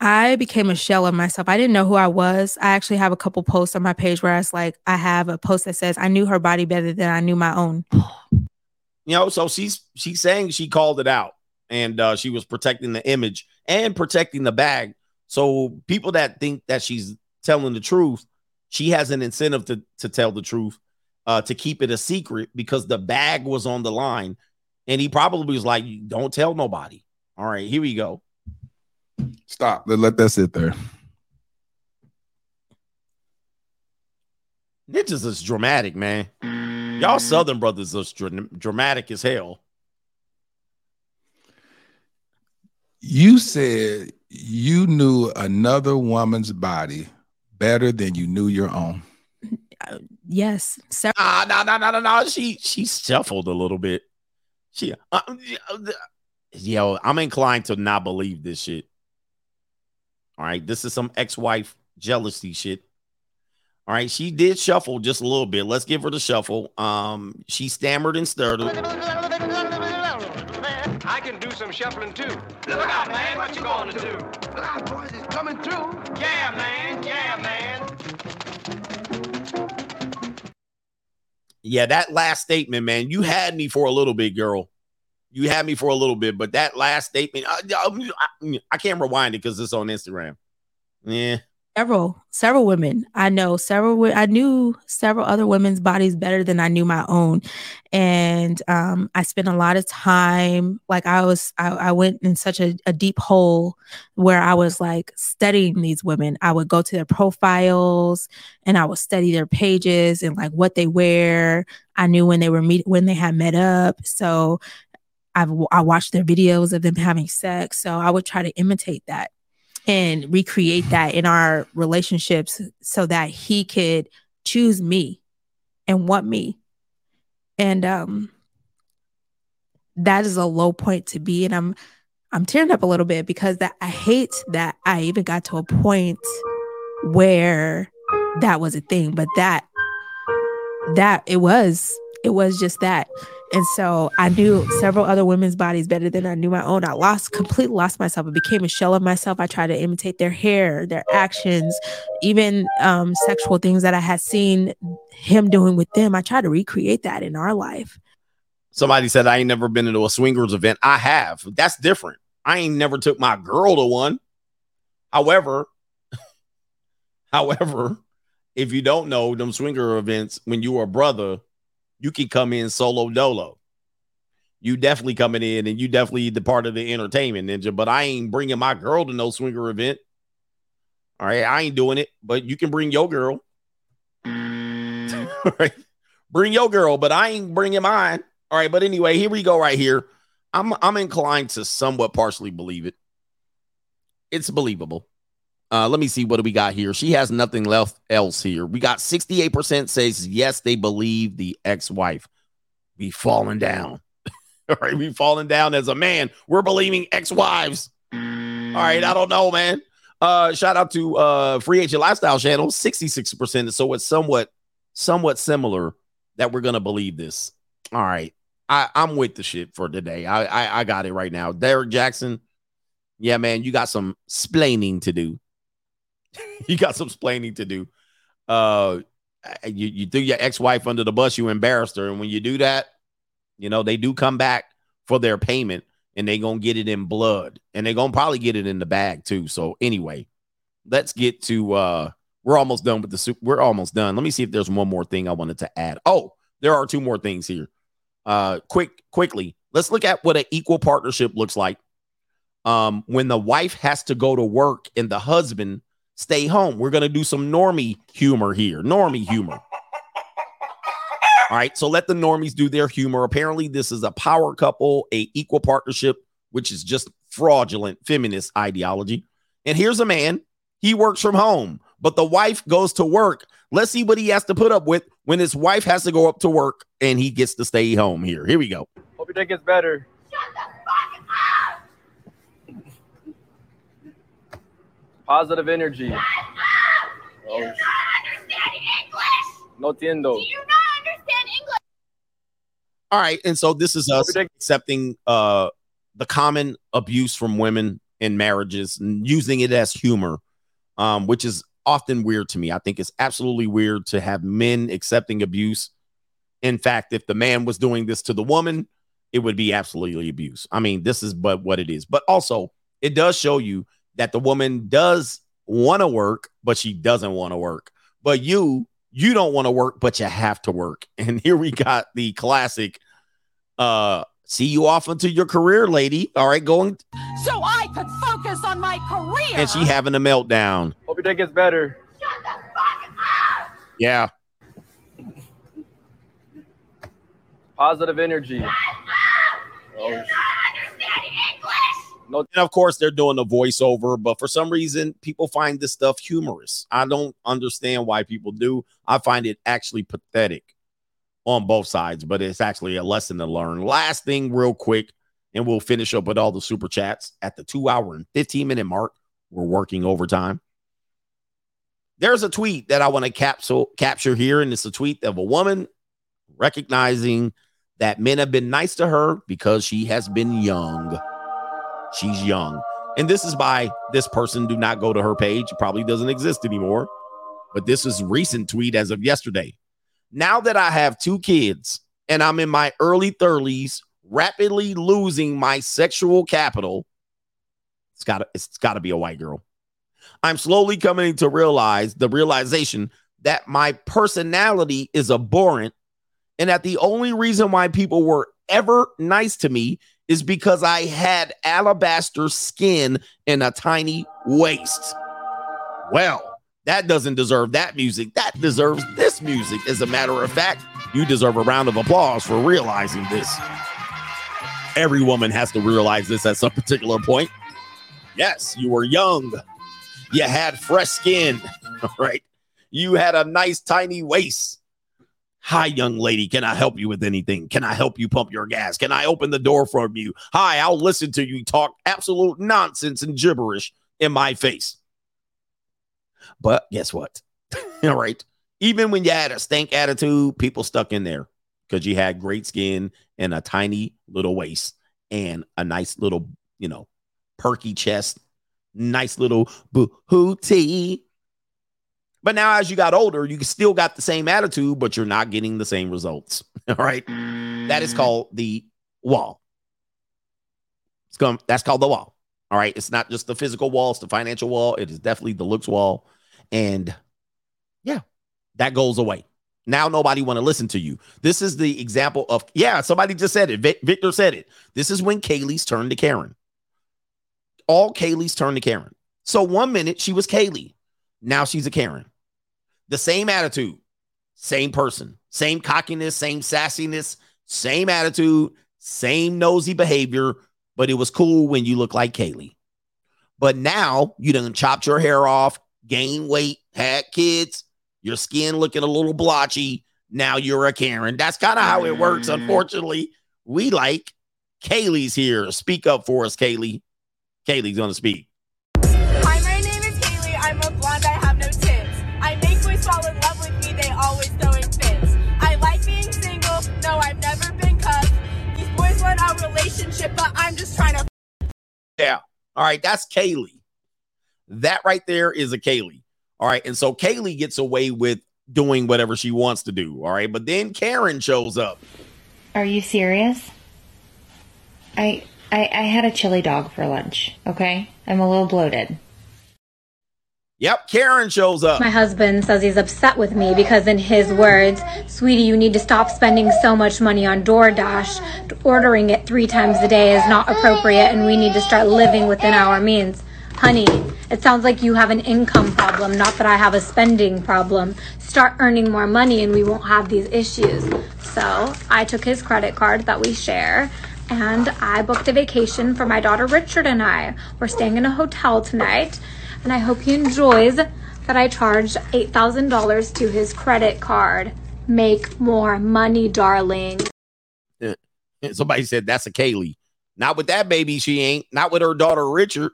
I became a shell of myself. I didn't know who I was. I actually have a couple posts on my page where I was like, I have a post that says, I knew her body better than I knew my own. [SIGHS] You know, so she's she's saying she called it out and uh, she was protecting the image and protecting the bag. So people that think that she's telling the truth, she has an incentive to to tell the truth, uh, to keep it a secret because the bag was on the line, and he probably was like, "Don't tell nobody." All right, here we go. Stop. Let, let that sit there. Ninjas is dramatic, man. Y'all Southern brothers are dra- dramatic as hell. You said you knew another woman's body better than you knew your own. [LAUGHS] Yes. So- Ah, no, no, no, no, no. She she shuffled a little bit. She, uh, yo, I'm inclined to not believe this shit. All right, this is some ex-wife jealousy shit. All right, she did shuffle just a little bit. Let's give her the shuffle. Um, she stammered and stuttered. I can do some shuffling too. Look out, man. What you going to do? Look out, boys. It's coming through. Yeah, man. Yeah, man. Yeah, that last statement, man, you had me for a little bit, girl. You had me for a little bit, but that last statement, I, I, I can't rewind it because it's on Instagram. Yeah, several several women i know several i knew several other women's bodies better than i knew my own. And um i spent a lot of time like i was i, I went in such a, a deep hole where i was like studying these women. I would go to their profiles and i would study their pages and like what they wear. I knew when they were meet when they had met up. So I've, I watched their videos of them having sex. So I would try to imitate that and recreate that in our relationships so that he could choose me and want me. And um that is a low point to be and I'm I'm tearing up a little bit because that I hate that I even got to a point where that was a thing, but that that it was it was just that. And so I knew several other women's bodies better than I knew my own. I lost completely lost myself. I became a shell of myself. I tried to imitate their hair, their actions, even um, sexual things that I had seen him doing with them. I tried to recreate that in our life. Somebody said I ain't never been into a swingers event. I have. That's different. I ain't never took my girl to one. However, [LAUGHS] however, if you don't know them swinger events, when you are a brother, you can come in solo dolo. You definitely coming in and you definitely the part of the entertainment ninja, but I ain't bringing my girl to no swinger event. All right, I ain't doing it, but you can bring your girl. All [LAUGHS] right, bring your girl, but I ain't bringing mine. All right, but anyway, here we go. Right here, I'm I'm inclined to somewhat partially believe it. It's believable. Uh, let me see what do we got here. She has nothing left else here. We got 68% says yes, they believe the ex-wife. We falling down. [LAUGHS] All right, we falling down as a man. We're believing ex-wives. All right, I don't know, man. Uh, shout out to uh Free Agent Lifestyle Channel, 66%. So it's somewhat, somewhat similar that we're gonna believe this. All right. I, I'm with the shit for today. I, I I got it right now. Derrick Jaxn. Yeah, man, you got some splaining to do. [LAUGHS] you got some splaining to do. Uh, you, you threw your ex-wife under the bus, you embarrassed her. And when you do that, you know, they do come back for their payment and they gonna get it in blood and they gonna probably get it in the bag too. So anyway, let's get to uh we're almost done with the soup. We're almost done. Let me see if there's one more thing I wanted to add. Oh, there are two more things here. Uh quick, quickly, let's look at what an equal partnership looks like. Um, when the wife has to go to work and the husband stay home. We're gonna do some normie humor here. Normie humor. All right, so let the normies do their humor. Apparently, this is a power couple, a equal partnership which is just fraudulent feminist ideology. And here's a man, he works from home, but the wife goes to work. Let's see what he has to put up with when his wife has to go up to work and he gets to stay home here. Here we go. Hope your day gets better. Positive energy. Oh, no entiendo. All right, and so this is us accepting uh the common abuse from women in marriages and using it as humor, um, which is often weird to me. I think it's absolutely weird to have men accepting abuse. In fact, if the man was doing this to the woman, it would be absolutely abuse. I mean, this is but what it is. But also, it does show you that the woman does want to work, but she doesn't want to work. But you, you don't want to work, but you have to work. [LAUGHS] And here we got the classic uh see you off into your career, lady. All right, going So I could focus on my career. and she having a meltdown. Hope your day gets better. Yeah. Positive energy. Oh, No, and of course they're doing the voiceover, but for some reason people find this stuff humorous. I don't understand why people do. I find it actually pathetic on both sides, but it's actually a lesson to learn. Last thing, real quick, and we'll finish up with all the super chats at the two hour and 15 minute mark. We're working overtime. There's a tweet that I want to capsule capture here, and it's a tweet of a woman recognizing that men have been nice to her because she has been young. She's young. And this is by this person. Do not go to her page. Probably doesn't exist anymore. But this is recent tweet as of yesterday. Now that I have two kids and I'm in my early 30s, rapidly losing my sexual capital, it's got to. it's got to be a white girl. I'm slowly coming to realize the realization that my personality is abhorrent and that the only reason why people were ever nice to me is because I had alabaster skin and a tiny waist. Well, that doesn't deserve that music. That deserves this music. As a matter of fact, you deserve a round of applause for realizing this. Every woman has to realize this at some particular point. Yes, you were young. You had fresh skin, [LAUGHS] right? You had a nice tiny waist. Hi, young lady. Can I help you with anything? Can I help you pump your gas? Can I open the door for you? Hi, I'll listen to you talk absolute nonsense and gibberish in my face. But guess what? [LAUGHS] All right. Even when you had a stank attitude, people stuck in there because you had great skin and a tiny little waist and a nice little, you know, perky chest, nice little booty. But now, as you got older, you still got the same attitude, but you're not getting the same results. [LAUGHS] All right. That is mm. called the wall. It's come, that's called the wall. All right. It's not just the physical wall, it's the financial wall. It is definitely the looks wall. And yeah, that goes away. Now nobody want to listen to you. This is the example of yeah, somebody just said it. Vic- Victor said it. This is when Kaylee's turn to Karen. All Kaylee's turn to Karen. So one minute she was Kaylee. Now she's a Karen. The same attitude, same person, same cockiness, same sassiness, same attitude, same nosy behavior, but it was cool when you look like Kaylee. But now you done chopped your hair off, gained weight, had kids, your skin looking a little blotchy. Now you're a Karen. That's kind of how it works. Mm. Unfortunately, we like Kaylee's here. Speak up for us, Kaylee. Kaylee's gonna speak. Relationship, but I'm just trying to. Yeah. All right. That's Kaylee. That right there is a Kaylee. All right. And so Kaylee gets away with doing whatever she wants to do. All right. But then Karen shows up. Are you serious? I, I I had a chili dog for lunch. Okay, I'm a little bloated. Yep. Karen shows up. My husband says he's upset with me because, in his words, sweetie, you need to stop spending so much money on DoorDash. Ordering it three times a day is not appropriate, and we need to start living within our means. Honey, it sounds like you have an income problem, not that I have a spending problem. Start earning more money, and we won't have these issues. So I took his credit card that we share and I booked a vacation for my daughter Richard and I. We're staying in a hotel tonight, and I hope he enjoys that I charged $8,000 to his credit card. Make more money, darling. Uh, somebody said that's a Kaylee. Not with that baby, she ain't. Not with her daughter Richard.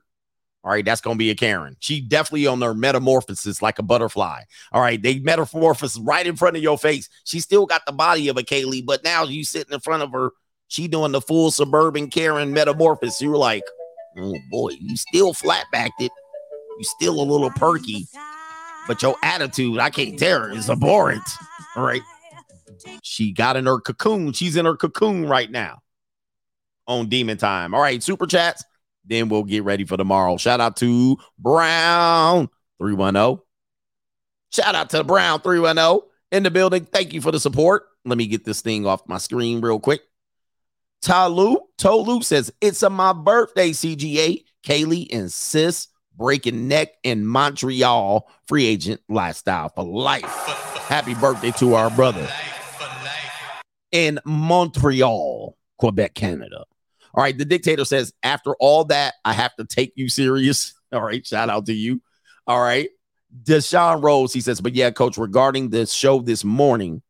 All right, that's gonna be a Karen. She definitely on her metamorphosis like a butterfly. All right, they metamorphosis right in front of your face. She still got the body of a Kaylee, but now you sitting in front of her. She doing the full suburban Karen metamorphosis. You're like, oh boy, you still flat backed it. You still a little perky, but your attitude, I can't tell her, is abhorrent. All right. She got in her cocoon. She's in her cocoon right now on Demon Time. All right, super chats. Then we'll get ready for tomorrow. Shout out to Brown 310. Shout out to Brown 310 in the building. Thank you for the support. Let me get this thing off my screen real quick. Talu Tolu says, It's a my birthday, CGA. Kaylee and Sis breaking neck in Montreal. Free agent lifestyle for life. Happy birthday to our brother in Montreal, Quebec, Canada. All right. The dictator says, After all that, I have to take you serious. [LAUGHS] All right. Shout out to you. All right. Deshaun Rose, he says, But yeah, coach, regarding this show this morning,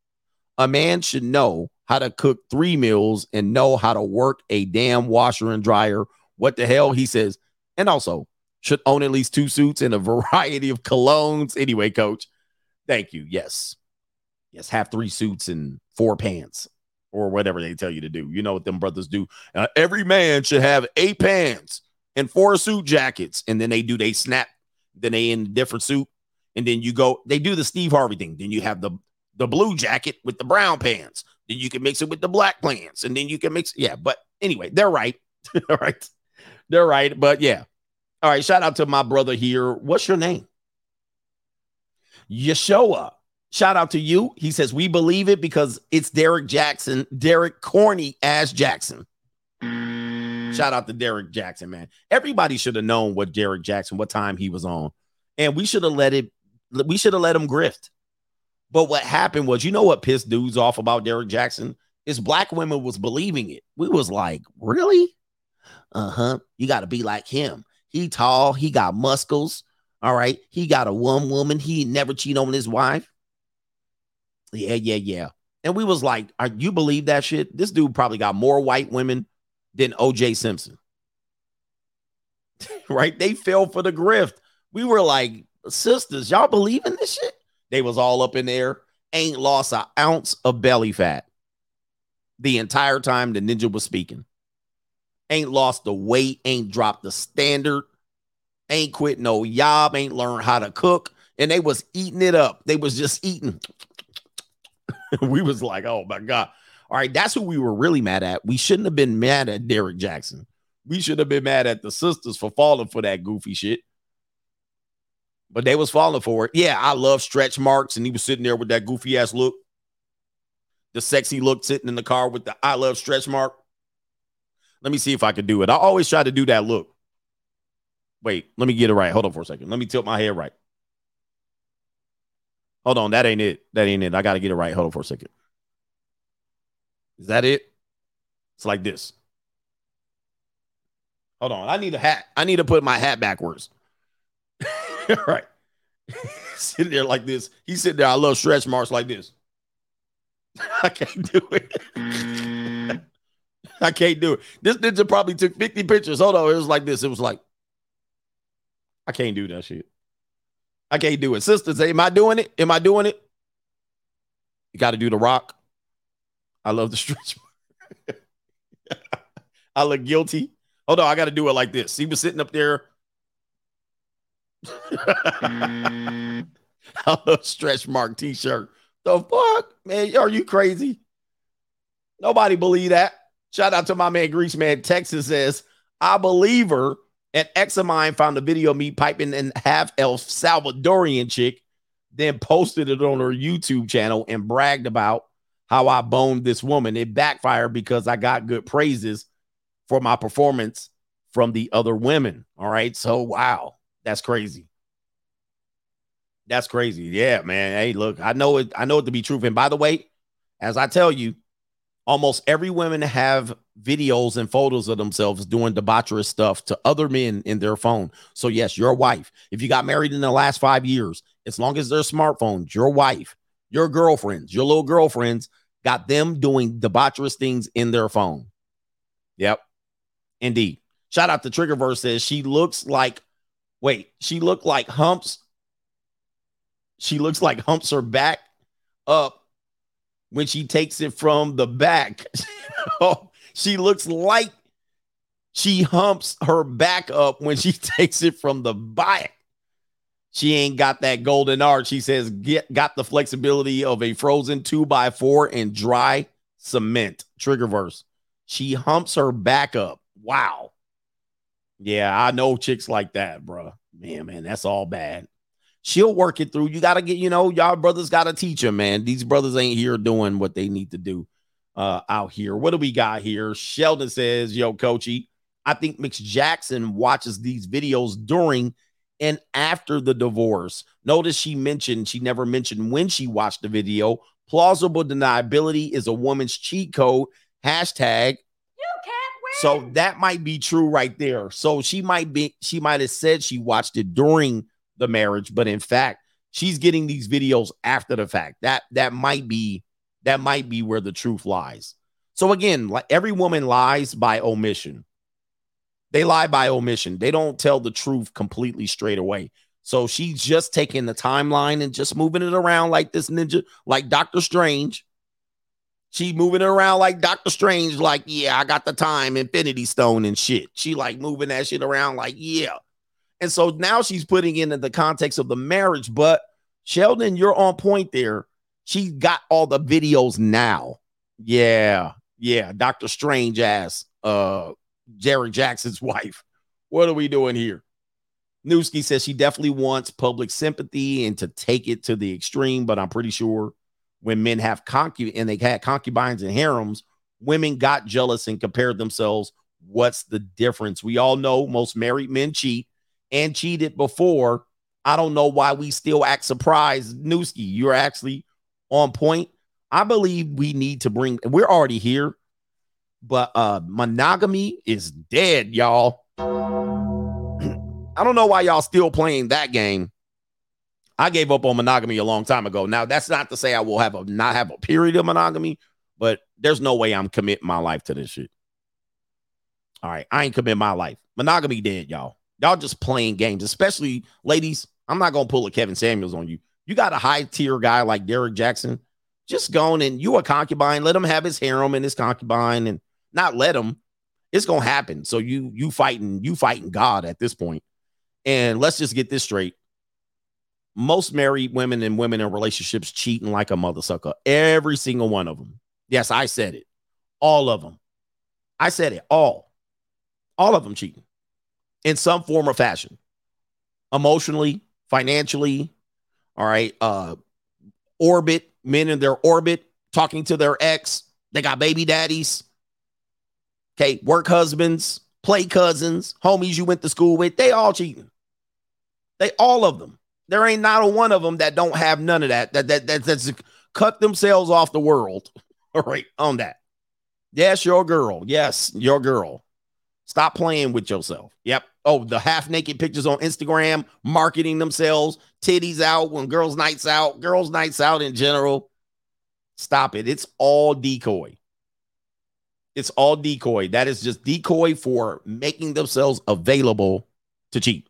a man should know how to cook three meals and know how to work a damn washer and dryer. What the hell? He says, and also should own at least two suits and a [LAUGHS] variety of colognes. Anyway, coach, thank you. Yes. Yes. Have three suits and four pants or whatever they tell you to do. You know what them brothers do. Uh, every man should have eight pants and four suit jackets. And then they do, they snap, then they in a different suit. And then you go, they do the Steve Harvey thing. Then you have the, the blue jacket with the brown pants. Then you can mix it with the black pants. And then you can mix, yeah. But anyway, they're right. [LAUGHS] All right. They're right. But yeah. All right. Shout out to my brother here. What's your name? Yeshua. Shout out to you. He says, We believe it because it's Derrick Jaxn, Derek Corny Ash Jackson. Shout out to Derrick Jaxn, man. Everybody should have known what Derrick Jaxn, what time he was on. And we should have let it, we should have let him grift. But what happened was, you know what pissed dudes off about Derrick Jaxn? Is black women was believing it. We was like, really? Uh-huh. You got to be like him. He tall, he got muscles. All right. He got a one woman. He never cheat on his wife. Yeah, yeah, yeah. And we was like, Are you believe that shit? This dude probably got more white women than OJ Simpson. [LAUGHS] right? They fell for the grift. We were like, sisters, y'all believe in this shit? They was all up in there. Ain't lost an ounce of belly fat the entire time the ninja was speaking. Ain't lost the weight, ain't dropped the standard, ain't quit no job, ain't learned how to cook. And they was eating it up. They was just eating. [LAUGHS] we was like, oh my God. All right, that's who we were really mad at. We shouldn't have been mad at Derrick Jaxn. We should have been mad at the sisters for falling for that goofy shit. But they was falling for it. Yeah, I love stretch marks, and he was sitting there with that goofy ass look. The sexy look sitting in the car with the I love stretch mark. Let me see if I can do it. I always try to do that look. Wait, let me get it right. Hold on for a second. Let me tilt my head right. Hold on, that ain't it. That ain't it. I got to get it right. Hold on for a second. Is that it? It's like this. Hold on. I need a hat. I need to put my hat backwards. [LAUGHS] right. [LAUGHS] sitting there like this. He's sitting there. I love stretch marks like this. [LAUGHS] I can't do it. [LAUGHS] I can't do it. This ninja probably took 50 pictures. Hold on. It was like this. It was like, I can't do that shit. I can't do it. Sisters, am I doing it? Am I doing it? You got to do the rock. I love the [LAUGHS] stretch. [LAUGHS] I look guilty. Hold on, I got to do it like this. He was sitting up there. I love stretch mark t-shirt. The fuck, man? Are you crazy? Nobody believe that. Shout out to my man Grease Man. Texas says, I believe her. An ex of mine found a video of me piping in half El Salvadorian chick, then posted it on her YouTube channel and bragged about how I boned this woman. It backfired because I got good praises for my performance from the other women. All right. So, wow, that's crazy. That's crazy. Yeah, man. Hey, look, I know it. I know it to be true. And by the way, as I tell you, Almost every woman have videos and photos of themselves doing debaucherous stuff to other men in their phone. So yes, your wife. If you got married in the last five years, as long as they're smartphones, your wife, your girlfriends, your little girlfriends got them doing debaucherous things in their phone. Yep. Indeed. Shout out to Triggerverse says she looks like, wait, she looked like humps. She looks like humps her back up when she takes it from the back. [LAUGHS] oh, she looks like she humps her back up when she [LAUGHS] takes it from the back. She ain't got that golden arch. She says, get got the flexibility of a frozen two by four and dry cement. Trigger verse. She humps her back up. Wow. Yeah, I know chicks like that, bro. Man, man, that's all bad. She'll work it through. You got to get, you know, y'all brothers got to teach them, man. These brothers ain't here doing what they need to do uh, out here. What do we got here? Sheldon says, Yo, coachy, I think Mix Jackson watches these videos during and after the divorce. Notice she mentioned, she never mentioned when she watched the video. Plausible deniability is a woman's cheat code. Hashtag You can't win. so that might be true right there. So she might be, she might have said she watched it during the marriage, but in fact, she's getting these videos after the fact. That that might be that might be where the truth lies. So again, like every woman lies by omission. They lie by omission. They don't tell the truth completely straight away. So she's just taking the timeline and just moving it around like this ninja, like Doctor Strange. She moving it around like Doctor Strange, like, yeah, I got the time, Infinity Stone and shit. She like moving that shit around, like, yeah. And so now she's putting it in the context of the marriage. But Sheldon, you're on point there. She got all the videos now. Yeah, yeah. Doctor Strange ass, uh, Jerry Jackson's [LAUGHS] wife. What are we doing here? Newski says she definitely wants public sympathy and to take it to the extreme, but I'm pretty sure when men have concubines and they had concubines and harems, women got jealous and compared themselves. What's the difference? We all know most married men cheat and cheated before. I don't know why we still act surprised. Newski, you're actually on point. I believe we need to bring, we're already here, but uh monogamy is dead, y'all. [CLEARS THROAT] I don't know why y'all still playing that game. I gave up on monogamy a long time ago. Now, that's not to say I will have a not have a period of monogamy, but there's no way I'm committing my life to this shit. All right, I ain't committing my life. Monogamy dead, y'all. Y'all just playing games, especially ladies. I'm not gonna pull a Kevin Samuels on you. You got a high tier guy like Derrick Jaxn. Just going and you a concubine. Let him have his harem and his concubine, and not let him. It's gonna happen. So you you fighting you fighting God at this point. And let's just get this straight most married women and women in relationships cheating like a mother sucker. Every single one of them. Yes, I said it. All of them. I said it. All. All of them cheating in some form or fashion. Emotionally, financially, all right. Uh orbit, men in their orbit, talking to their ex. They got baby daddies. Okay, work husbands, play cousins, homies you went to school with. They all cheating. They all of them. There ain't not a one of them that don't have none of that. That that, that that's cut themselves off the world. [LAUGHS] All right, on that. Yes, your girl. Yes, your girl. Stop playing with yourself. Yep. Oh, the half naked pictures on Instagram, marketing themselves, titties out when girls' nights out, girls' nights out in general. Stop it. It's all decoy. It's all decoy. That is just decoy for making themselves available to cheat.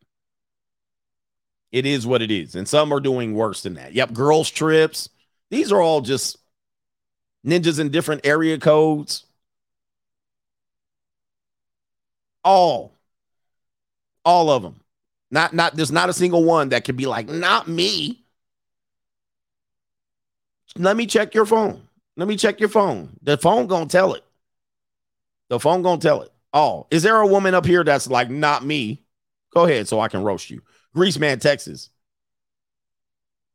It is what it is. And some are doing worse than that. Yep. Girls' trips. These are all just ninjas in different area codes. All. All of them. Not, not, there's not a single one that could be like, not me. Let me check your phone. Let me check your phone. The phone gonna tell it. The phone gonna tell it. Oh, is there a woman up here that's like, not me? Go ahead so I can roast you. Grease Man, Texas.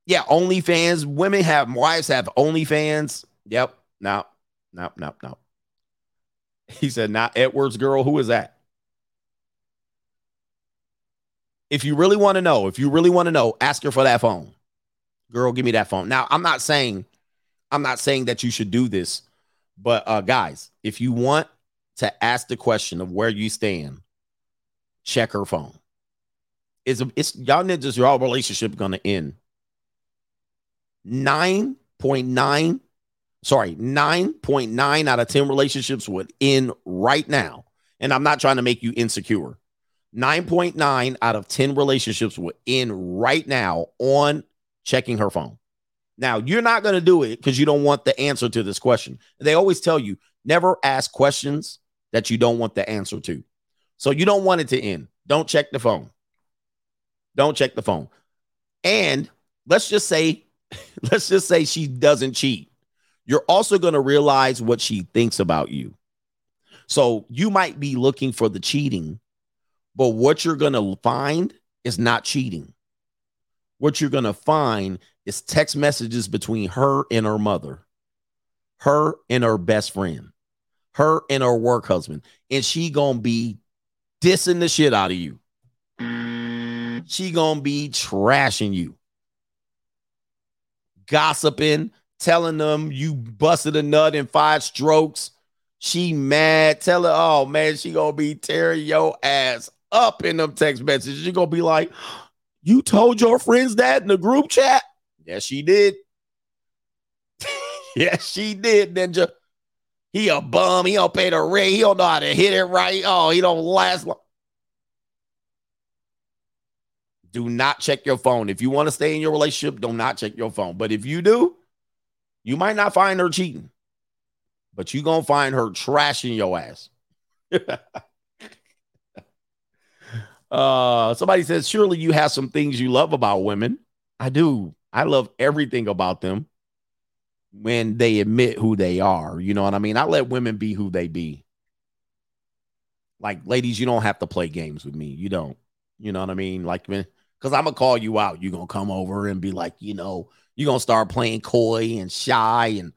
Yeah, OnlyFans. Women have wives have OnlyFans. Yep. No, no, no, no. He said, not Edwards girl. Who is that? If you really want to know, if you really want to know, ask her for that phone. Girl, give me that phone. Now, I'm not saying, I'm not saying that you should do this, But uh guys, if you want to ask the question of where you stand, check her phone. It's it's y'all ninjas, your relationship gonna end. 9.9, sorry, 9.9 out of 10 relationships would end right now. And I'm not trying to make you insecure. 9.9 out of 10 relationships would end right now on checking her phone. Now, you're not going to do it because you don't want the answer to this question. They always tell you never ask questions that you don't want the answer to. So you don't want it to end. Don't check the phone. Don't check the phone. And let's just say, [LAUGHS] let's just say she doesn't cheat. You're also going to realize what she thinks about you. So you might be looking for the cheating, but what you're going to find is not cheating. What you're going to find is text messages between her and her mother, her and her best friend, her and her work husband, and she going to be dissing the shit out of you. She going to be trashing you. Gossiping, telling them you busted a nut in five strokes. She mad. Tell her, oh man, she gonna be tearing your ass up in them text messages. She gonna be like, you told your friends that in the group chat? Yes, she did. [LAUGHS] yes, she did, Ninja. He a bum. He don't pay the rent. He don't know how to hit it right. Oh, he don't last long. Do not check your phone. If you want to stay in your relationship, do not check your phone. But if you do, you might not find her cheating, but you gonna find her trashing your ass. [LAUGHS] uh somebody says, surely you have some things you love about women. I do. I love everything about them when they admit who they are. You know what I mean? I let women be who they be. Like, ladies, you don't have to play games with me. You don't. You know what I mean? Like, because I'm going to call you out. You're going to come over and be like, you know, you're going to start playing coy and shy. And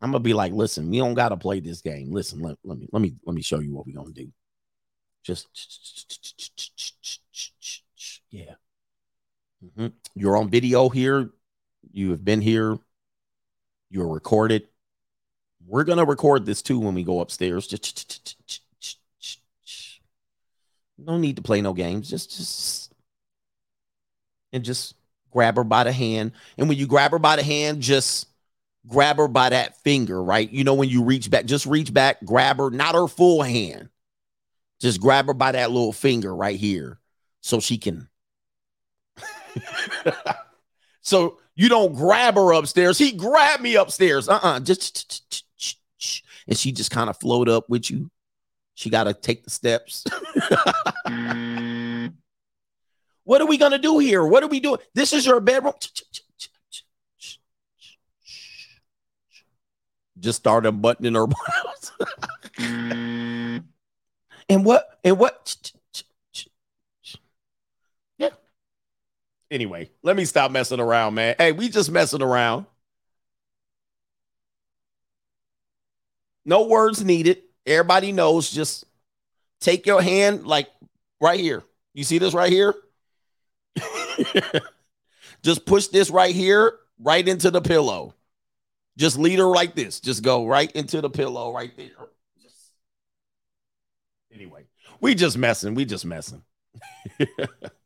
I'm going to be like, listen, we don't got to play this game. Listen, let, let me, let me, let me show you what we're going to do. Just. Mm-hmm. You're on video here. You have been here. You're recorded. We're gonna record this too when we go upstairs. No need to play no games. Just just and just grab her by the hand. And when you grab her by the hand, just grab her by that finger, right? You know, when you reach back, just reach back, grab her, not her full hand. Just grab her by that little finger right here so she can so you don't grab her upstairs. He grabbed me upstairs. Uh-uh. Just and she just kind of float up with you. She got to take the steps. what are we gonna do here? What are we doing? This is your bedroom. Just start unbuttoning her blouse. and what? And what? Anyway, let me stop messing around, man. Hey, we just messing around. No words needed. Everybody knows. Just take your hand, like right here. You see this right here? [LAUGHS] just push this right here, right into the pillow. Just lead her like this. Just go right into the pillow right there. Just... Anyway, we just messing. We just messing. [LAUGHS]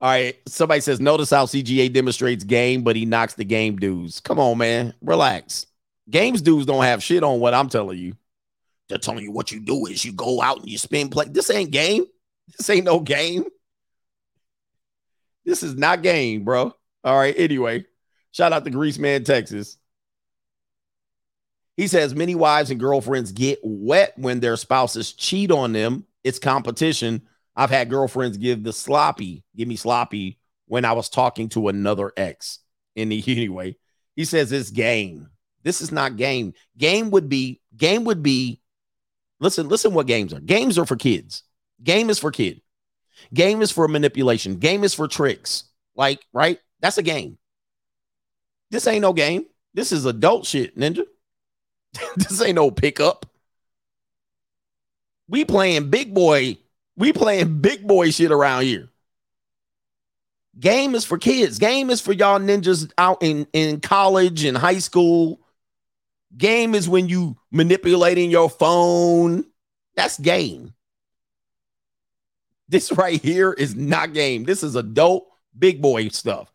All right. Somebody says, notice how CGA demonstrates game, but he knocks the game dudes. Come on, man. Relax. Games dudes don't have shit on what I'm telling you. They're telling you what you do is you go out and you spin play. This ain't game. This ain't no game. This is not game, bro. All right. Anyway, shout out to Grease Man, Texas. He says many wives and girlfriends get wet when their spouses cheat on them. It's competition I've had girlfriends give the sloppy, give me sloppy when I was talking to another ex. In the [LAUGHS] anyway, he says it's game. This is not game. Game would be game would be. Listen, listen. What games are? Games are for kids. Game is for kid. Game is for manipulation. Game is for tricks. Like right, that's a game. This ain't no game. This is adult shit, ninja. [LAUGHS] this ain't no pickup. We playing big boy we playing big boy shit around here. Game is for kids. Game is for y'all ninjas out in, in college and high school. Game is when you manipulating your phone. That's game. This right here is not game. This is adult big boy stuff.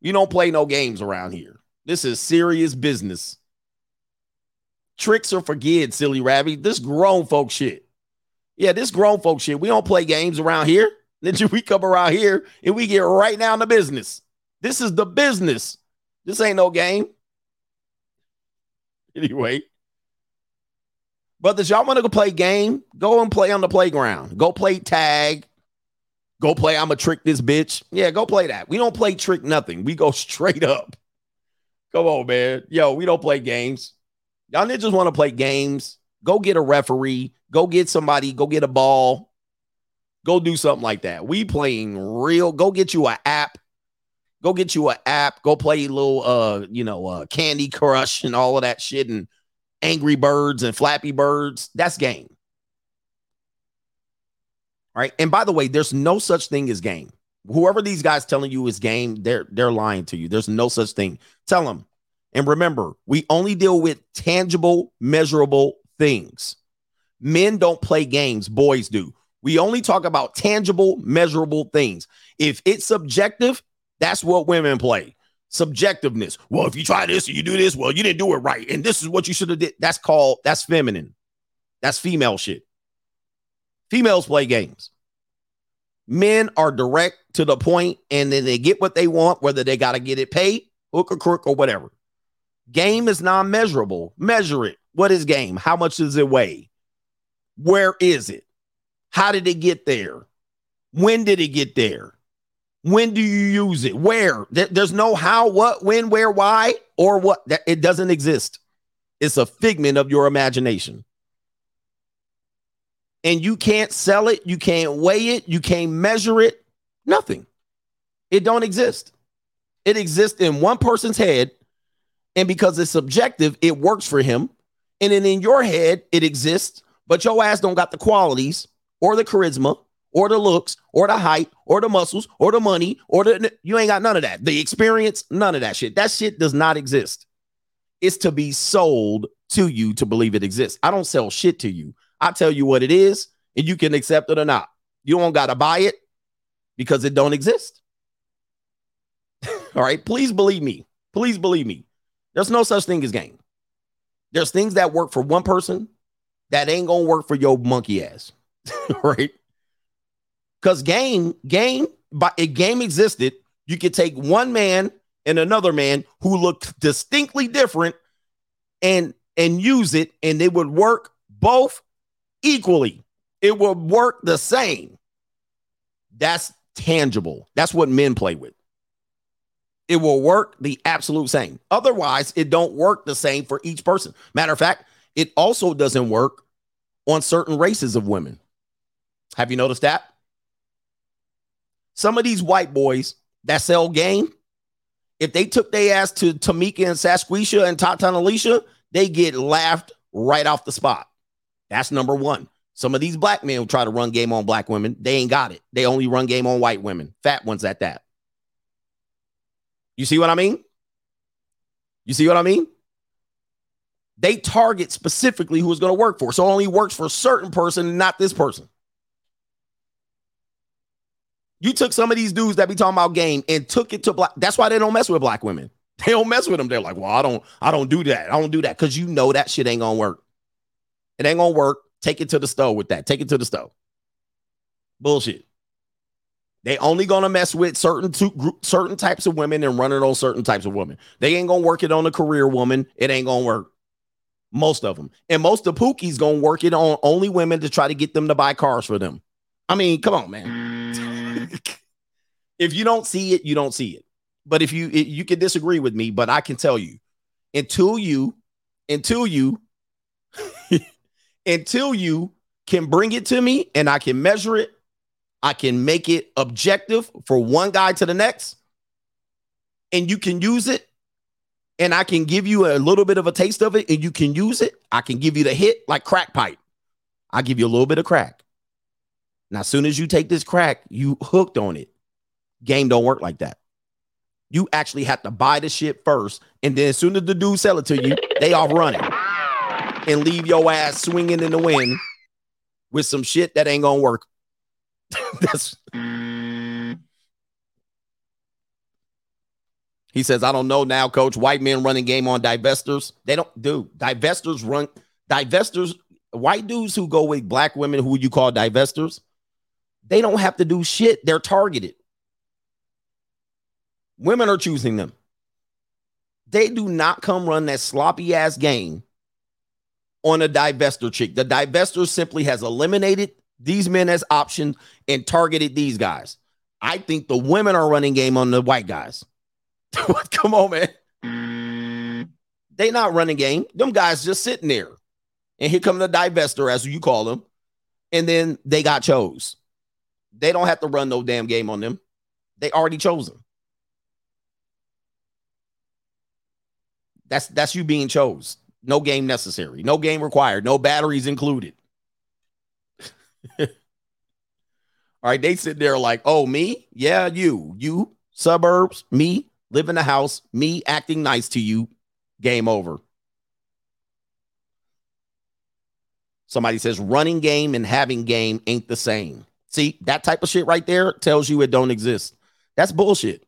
You don't play no games around here. This is serious business. Tricks are for kids, silly rabbit. This grown folk shit. Yeah, this grown folk shit. We don't play games around here. [LAUGHS] Then we come around here and we get right down to business. This is the business. This ain't no game. [LAUGHS] Anyway, brothers, y'all want to go play game? Go and play on the playground. Go play tag. Go play. I'm gonna trick this bitch. Yeah, go play that. We don't play trick nothing. We go [LAUGHS] straight up. Come on, man. Yo, we don't play games. Y'all niggas want to play games. Go get a referee. Go get somebody. Go get a ball. Go do something like that. We playing real. Go get you an app. Go get you an app. Go play a little uh, you know, uh Candy Crush and all of that shit and Angry Birds and Flappy Birds. That's game. All right. And by the way, there's no such thing as game. Whoever these guys telling you is game, they're they're lying to you. There's no such thing. Tell them. And remember, we only deal with tangible, measurable things. Men don't play games, boys do. We only talk about tangible, measurable things. If it's subjective, that's what women play. Subjectiveness. Well, if you try this and you do this, well, you didn't do it right. And this is what you should have did. That's called that's feminine. That's female shit. Females play games. Men are direct to the point and then they get what they want, whether they got to get it paid, hook or crook or whatever. Game is non measurable. Measure it. What is game? How much does it weigh? Where is it? How did it get there? When did it get there? When do you use it? Where? There's no how, what, when, where, why, or what. It doesn't exist. It's a figment of your imagination. And you can't sell it, you can't weigh it, you can't measure it, nothing. It don't exist. It exists in one person's head and because it's subjective, it works for him. And then in your head, it exists, but your ass don't got the qualities or the charisma or the looks or the height or the muscles or the money or the you ain't got none of that. The experience, none of that shit. That shit does not exist. It's to be sold to you to believe it exists. I don't sell shit to you. I tell you what it is and you can accept it or not. You don't got to buy it because it don't exist. [LAUGHS] All right, please believe me. Please believe me. There's no such thing as game. There's things that work for one person that ain't gonna work for your monkey ass, [LAUGHS] right? Because game, game, but a game existed. You could take one man and another man who looked distinctly different and and use it, and it would work both equally. It would work the same. That's tangible. That's what men play with it will work the absolute same. Otherwise, it don't work the same for each person. Matter of fact, it also doesn't work on certain races of women. Have you noticed that? Some of these white boys that sell game, if they took their ass to Tamika and Sasquisha and Tata and Alicia, they get laughed right off the spot. That's number one. Some of these black men will try to run game on black women. They ain't got it. They only run game on white women, fat ones at that. You see what I mean? You see what I mean? They target specifically who is going to work for. So it only works for a certain person not this person. You took some of these dudes that be talking about game and took it to black. That's why they don't mess with black women. [LAUGHS] They don't mess with them. They're like, well, I don't, I don't do that. I don't do that because you know that shit ain't gonna work. It ain't gonna work. Take it to the stove with that. Take it to the stove. Bullshit. They only gonna mess with certain two, group, certain types of women and run it on certain types of women. They ain't gonna work it on a career woman. It ain't gonna work. Most of them, and most of Pookie's gonna work it on only women to try to get them to buy cars for them. I mean, come on, man. Mm. [LAUGHS] if you don't see it, you don't see it. But if you you can disagree with me, but I can tell you, until you, until you, [LAUGHS] until you can bring it to me and I can measure it I can make it objective for one guy to the next, and you can use it. And I can give you a little bit of a taste of it, and you can use it. I can give you the hit like crack pipe. I give you a little bit of crack. Now, as soon as you take this crack, you hooked on it. Game don't work like that. You actually have to buy the shit first, and then as soon as the dude sell it to you, they off running. and leave your ass swinging in the wind with some shit that ain't gonna work. [LAUGHS] That's he says, I don't know now, coach. White men running game on divestors. They don't do divestors run divestors, white dudes who go with black women who you call divestors, they don't have to do shit. They're targeted. Women are choosing them. They do not come run that sloppy ass game on a divestor chick. The divestor simply has eliminated these men as options and targeted these guys. I think the women are running game on the white guys. [LAUGHS] Come on, man. They not running game. Them guys just sitting there. And here come the divestor, as you call them. And then they got chose. They don't have to run no damn game on them. They already chosen. That's that's you being chose. No game necessary. No game required. No batteries included. [LAUGHS] All right, they sit there like, "Oh, me? Yeah, you. You suburbs, me, live in the house, me acting nice to you. Game over." Somebody says running game and having game ain't the same. See, that type of shit right there tells you it don't exist. That's bullshit.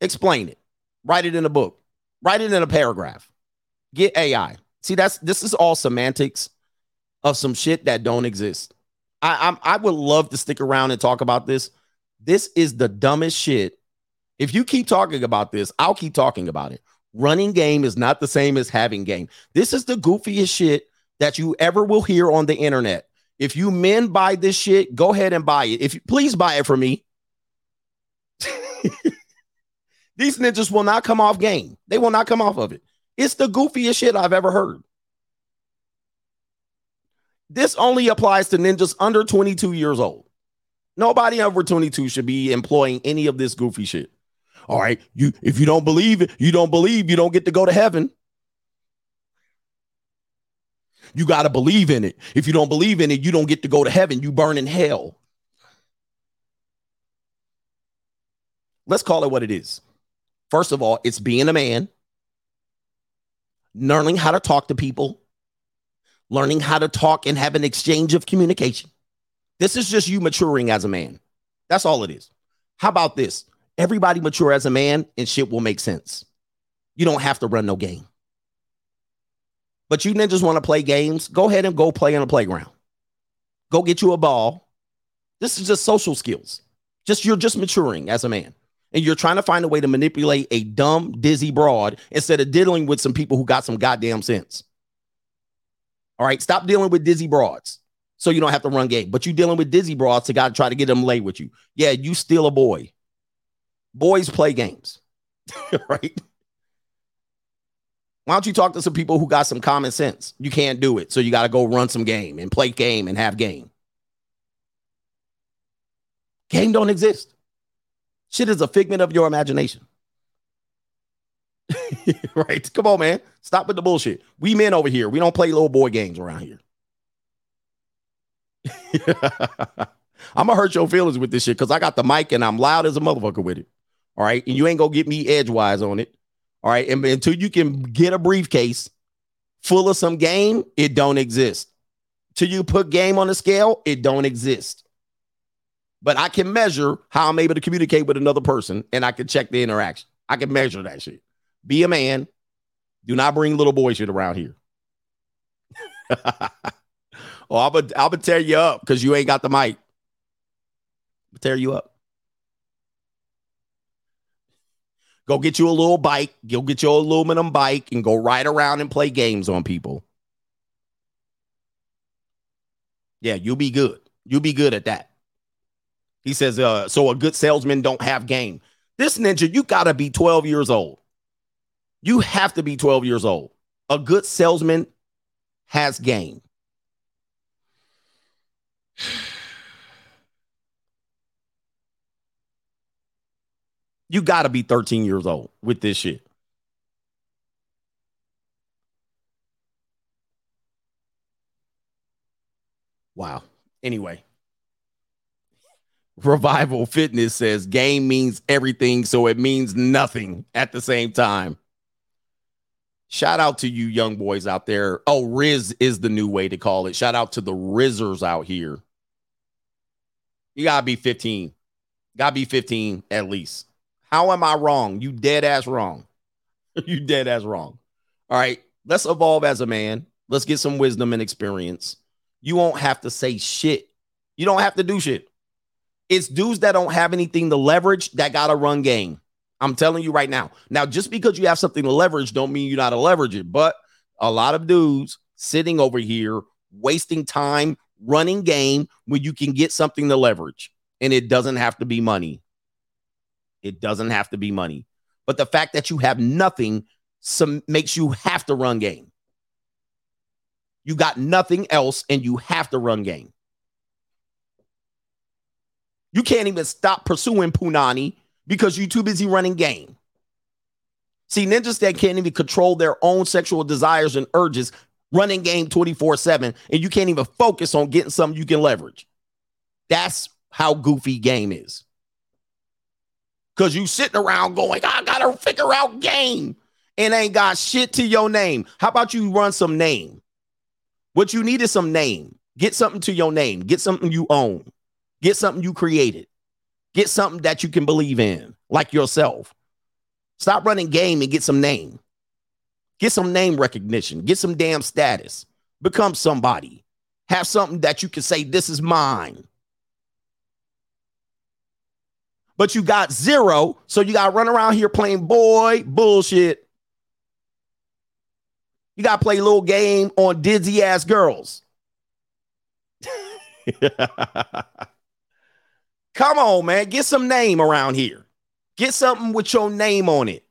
Explain it. Write it in a book. Write it in a paragraph. Get AI. See, that's this is all semantics of some shit that don't exist. I I'm, I would love to stick around and talk about this. This is the dumbest shit. If you keep talking about this, I'll keep talking about it. Running game is not the same as having game. This is the goofiest shit that you ever will hear on the internet. If you men buy this shit, go ahead and buy it. If you please buy it for me. [LAUGHS] These ninjas will not come off game. They will not come off of it. It's the goofiest shit I've ever heard. This only applies to ninjas under 22 years old. Nobody over 22 should be employing any of this goofy shit. All right, you if you don't believe it, you don't believe, you don't get to go to heaven. You got to believe in it. If you don't believe in it, you don't get to go to heaven. You burn in hell. Let's call it what it is. First of all, it's being a man, learning how to talk to people, learning how to talk and have an exchange of communication. This is just you maturing as a man. That's all it is. How about this? Everybody mature as a man and shit will make sense. You don't have to run no game. But you ninjas want to play games, go ahead and go play on a playground. Go get you a ball. This is just social skills. Just you're just maturing as a man. And you're trying to find a way to manipulate a dumb, dizzy broad instead of dealing with some people who got some goddamn sense. All right, stop dealing with dizzy broads so you don't have to run game. But you're dealing with dizzy broads to got to try to get them laid with you. Yeah, you still a boy. Boys play games, [LAUGHS] right? Why don't you talk to some people who got some common sense? You can't do it. So you got to go run some game and play game and have game. Game don't exist. Shit is a figment of your imagination. [LAUGHS] right? Come on, man. Stop with the bullshit. We men over here, we don't play little boy games around here. [LAUGHS] I'm gonna hurt your feelings with this shit because I got the mic and I'm loud as a motherfucker with it. All right. And you ain't gonna get me edgewise on it. All right. And until you can get a briefcase full of some game, it don't exist. Till you put game on the scale, it don't exist. But I can measure how I'm able to communicate with another person and I can check the interaction. I can measure that shit. Be a man. Do not bring little boy shit around here. [LAUGHS] oh, I'm gonna I'm tear you up because you ain't got the mic. tear you up. Go get you a little bike. Go get your aluminum bike and go ride around and play games on people. Yeah, you'll be good. You'll be good at that. He says, uh, so a good salesman don't have game. This ninja, you gotta be 12 years old. You have to be 12 years old. A good salesman has game. [SIGHS] You got to be 13 years old with this shit. Wow. Anyway, [LAUGHS] Revival Fitness says game means everything, so it means nothing at the same time. Shout out to you young boys out there. Oh, Riz is the new way to call it. Shout out to the Rizzers out here. You gotta be 15. Gotta be 15 at least. How am I wrong? You dead ass wrong. [LAUGHS] you dead ass wrong. All right, let's evolve as a man. Let's get some wisdom and experience. You won't have to say shit. You don't have to do shit. It's dudes that don't have anything to leverage that gotta run game. I'm telling you right now. Now, just because you have something to leverage, don't mean you're not to leverage it. But a lot of dudes sitting over here wasting time running game when you can get something to leverage, and it doesn't have to be money. It doesn't have to be money. But the fact that you have nothing some makes you have to run game. You got nothing else, and you have to run game. You can't even stop pursuing Punani because you're too busy running game. See, ninjas that can't even control their own sexual desires and urges, running game 24 7, and you can't even focus on getting something you can leverage. That's how goofy game is. Because you sitting around going, I gotta figure out game and ain't got shit to your name. How about you run some name? What you need is some name. Get something to your name. Get something you own. Get something you created. Get something that you can believe in, like yourself. Stop running game and get some name. Get some name recognition. Get some damn status. Become somebody. Have something that you can say, this is mine. But you got zero, so you got to run around here playing boy bullshit. You got to play a little game on dizzy ass girls. [LAUGHS] Come on, man. Get some name around here. Get something with your name on it,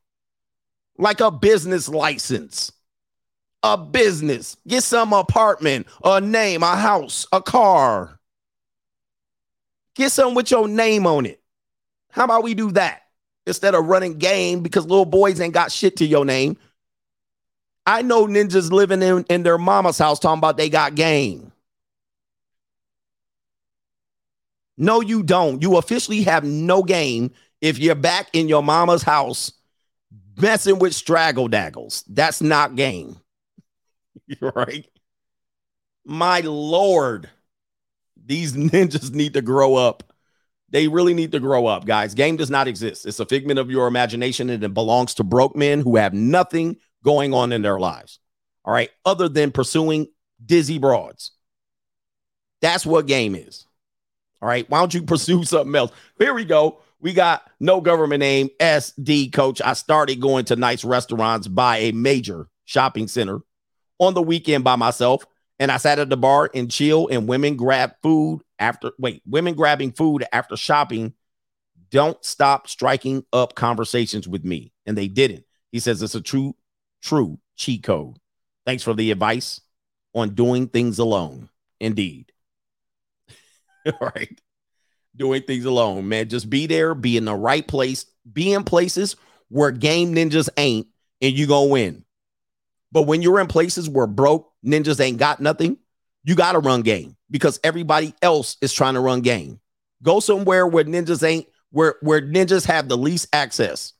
like a business license. A business. Get some apartment, a name, a house, a car. Get something with your name on it. How about we do that instead of running game because little boys ain't got shit to your name? I know ninjas living in, in their mama's house talking about they got game. No, you don't. You officially have no game if you're back in your mama's house messing with straggle daggles. That's not game. [LAUGHS] right? My lord. These [LAUGHS] ninjas need to grow up. They really need to grow up, guys. Game does not exist. It's a figment of your imagination and it belongs to broke men who have nothing going on in their lives. All right. Other than pursuing dizzy broads. That's what game is. All right. Why don't you [LAUGHS] pursue something else? Here we go. We got no government name, SD coach. I started going to nice restaurants by a major shopping center on the weekend by myself. And I sat at the bar and chill, and women grab food after, wait, women grabbing food after shopping don't stop striking up conversations with me. And they didn't. He says it's a true, true cheat code. Thanks for the advice on doing things alone. Indeed. [LAUGHS] All right. Doing things alone, man. Just be there, be in the right place, be in places where game ninjas ain't, and you gonna win. But when you're in places where broke ninjas ain't got nothing, you gotta run game because everybody else is trying to run game. Go somewhere where ninjas ain't where where ninjas have the least access.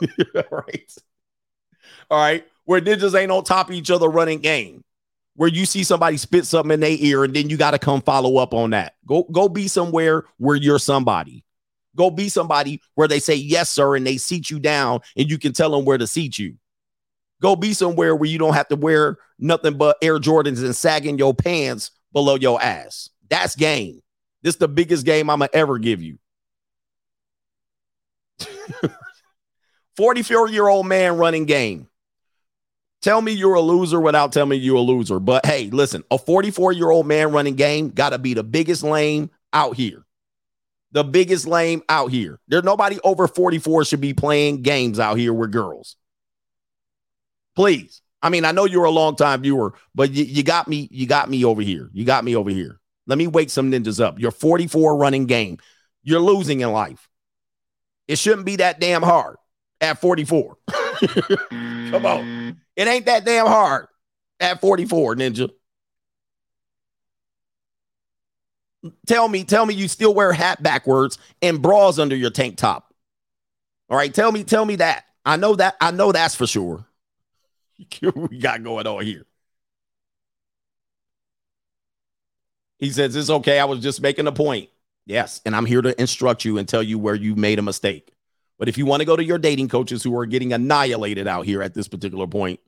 [LAUGHS] Right. All right. Where ninjas ain't on top of each other running game where you see somebody spit something in their ear and then you got to come follow up on that. Go go be somewhere where you're somebody. Go be somebody where they say yes sir and they seat you down and you can tell them where to seat you. Go be somewhere where you don't have to wear nothing but Air Jordans and sagging your pants below your ass. That's game. This is the biggest game I'm gonna ever give you. [LAUGHS] 44 year old man running game. Tell me you're a loser without telling me you're a loser. But hey, listen, a 44 year old man running game got to be the biggest lame out here. The biggest lame out here. There's nobody over 44 should be playing games out here with girls. Please. I mean, I know you're a long time viewer, but you, you got me. You got me over here. You got me over here. Let me wake some ninjas up. You're 44 running game. You're losing in life. It shouldn't be that damn hard at 44. [LAUGHS] Come on. It ain't that damn hard at 44, Ninja. Tell me, tell me you still wear hat backwards and bras under your tank top. All right, tell me, tell me that. I know that, I know that's for sure. [LAUGHS] we got going on here? He says, It's okay. I was just making a point. Yes. And I'm here to instruct you and tell you where you made a mistake. But if you want to go to your dating coaches who are getting annihilated out here at this particular point,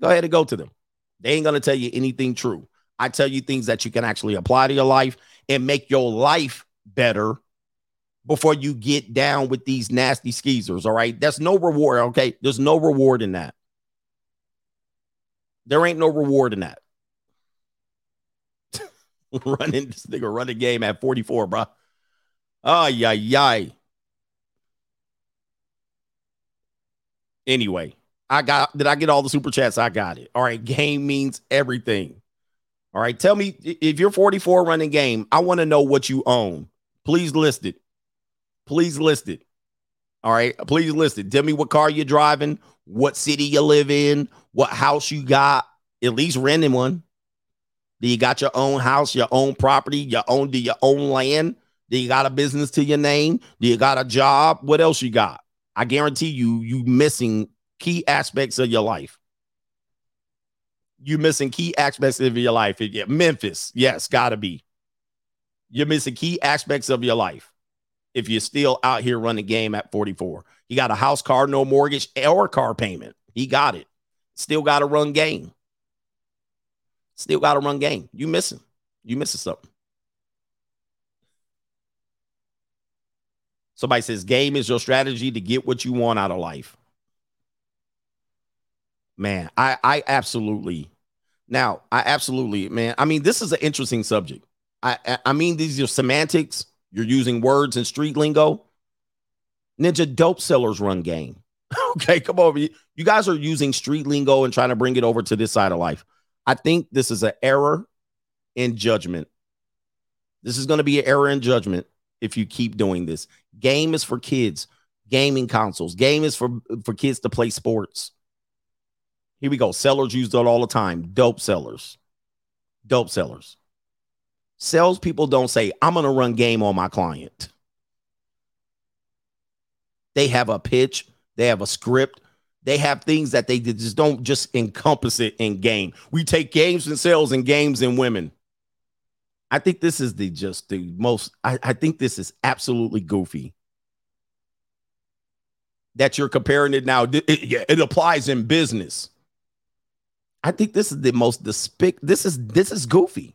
go ahead and go to them. They ain't going to tell you anything true. I tell you things that you can actually apply to your life and make your life better before you get down with these nasty skeezers. All right. There's no reward. Okay. There's no reward in that. There ain't no reward in that. [LAUGHS] running this nigga running game at 44, bro. Oh, yeah, yeah. Anyway, I got did I get all the super chats? I got it. All right, game means everything. All right, tell me if you're 44 running game, I want to know what you own. Please list it. Please list it. All right, please list it. Tell me what car you're driving, what city you live in, what house you got, at least renting one. Do you got your own house, your own property, your own do your own land? Do you got a business to your name? Do you got a job? What else you got? I guarantee you, you missing key aspects of your life. You missing key aspects of your life. Yeah, Memphis, yes, gotta be. You're missing key aspects of your life if you're still out here running game at 44. He got a house, car, no mortgage, or car payment. He got it. Still got to run game. Still got to run game. You missing. You missing something. Somebody says game is your strategy to get what you want out of life. Man, I I absolutely now I absolutely man. I mean, this is an interesting subject. I I, mean, these are semantics. You're using words and street lingo. Ninja dope sellers run game. [LAUGHS] okay, come over. You guys are using street lingo and trying to bring it over to this side of life. I think this is an error in judgment. This is going to be an error in judgment if you keep doing this. Game is for kids, gaming consoles. Game is for, for kids to play sports. Here we go. Sellers use it all the time. Dope sellers. Dope sellers. Salespeople don't say, I'm going to run game on my client. They have a pitch, they have a script, they have things that they just don't just encompass it in game. We take games and sales and games and women. I think this is the just the most, I, I think this is absolutely goofy. That you're comparing it now. It, it, it applies in business. I think this is the most despic. This is this is goofy.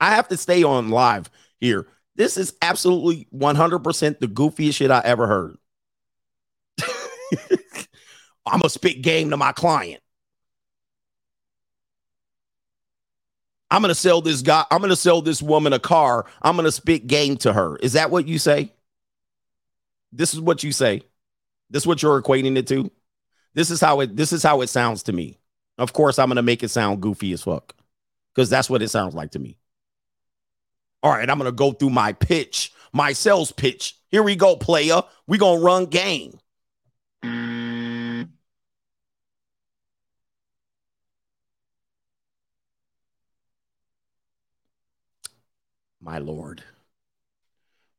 I have to stay on live here. This is absolutely 100% the goofiest shit I ever heard. [LAUGHS] I'm gonna spit game to my client. I'm gonna sell this guy. I'm gonna sell this woman a car. I'm gonna spit game to her. Is that what you say? This is what you say. This is what you're equating it to. This is how it. This is how it sounds to me. Of course, I'm gonna make it sound goofy as fuck because that's what it sounds like to me. All right, I'm gonna go through my pitch, my sales pitch. Here we go, player. We gonna run game. My lord.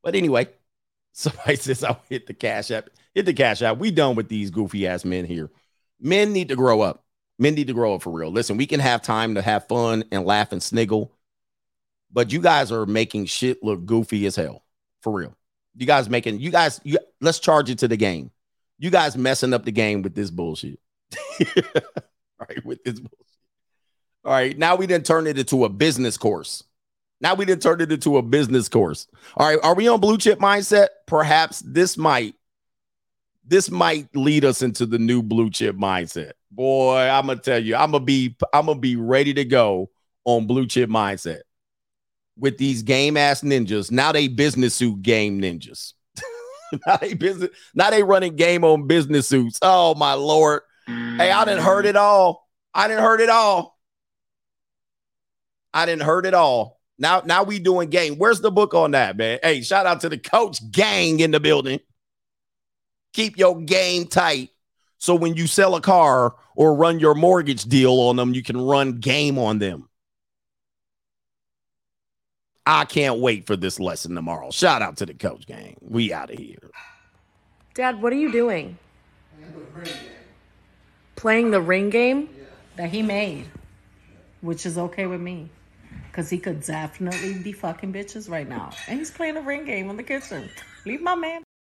But anyway, [LAUGHS] somebody says I'll hit the cash app. Hit the cash app. We done with these goofy ass men here. Men need to grow up. Men need to grow up for real. Listen, we can have time to have fun and laugh and sniggle, but you guys are making shit look goofy as hell. For real. You guys making you guys you, let's charge it to the game. You guys messing up the game with this bullshit. All [LAUGHS] right, with this bullshit. All right, now we didn't turn it into a business course. Now we didn't turn it into a business course. All right, are we on blue chip mindset? Perhaps this might this might lead us into the new blue chip mindset. Boy, I'm gonna tell you, I'm gonna be I'm gonna be ready to go on blue chip mindset with these game ass ninjas. Now they business suit game ninjas. [LAUGHS] now they business now they running game on business suits. Oh my lord. Hey, I didn't hurt it all. I didn't hurt it all. I didn't hurt it all. Now, now we doing game. Where's the book on that, man? Hey, shout out to the coach gang in the building. Keep your game tight. So when you sell a car or run your mortgage deal on them, you can run game on them. I can't wait for this lesson tomorrow. Shout out to the coach gang. We out of here. Dad, what are you doing? Playing the ring game? that he made, which is okay with me. Because he could definitely be fucking bitches right now. And he's playing a ring game in the kitchen. Leave my man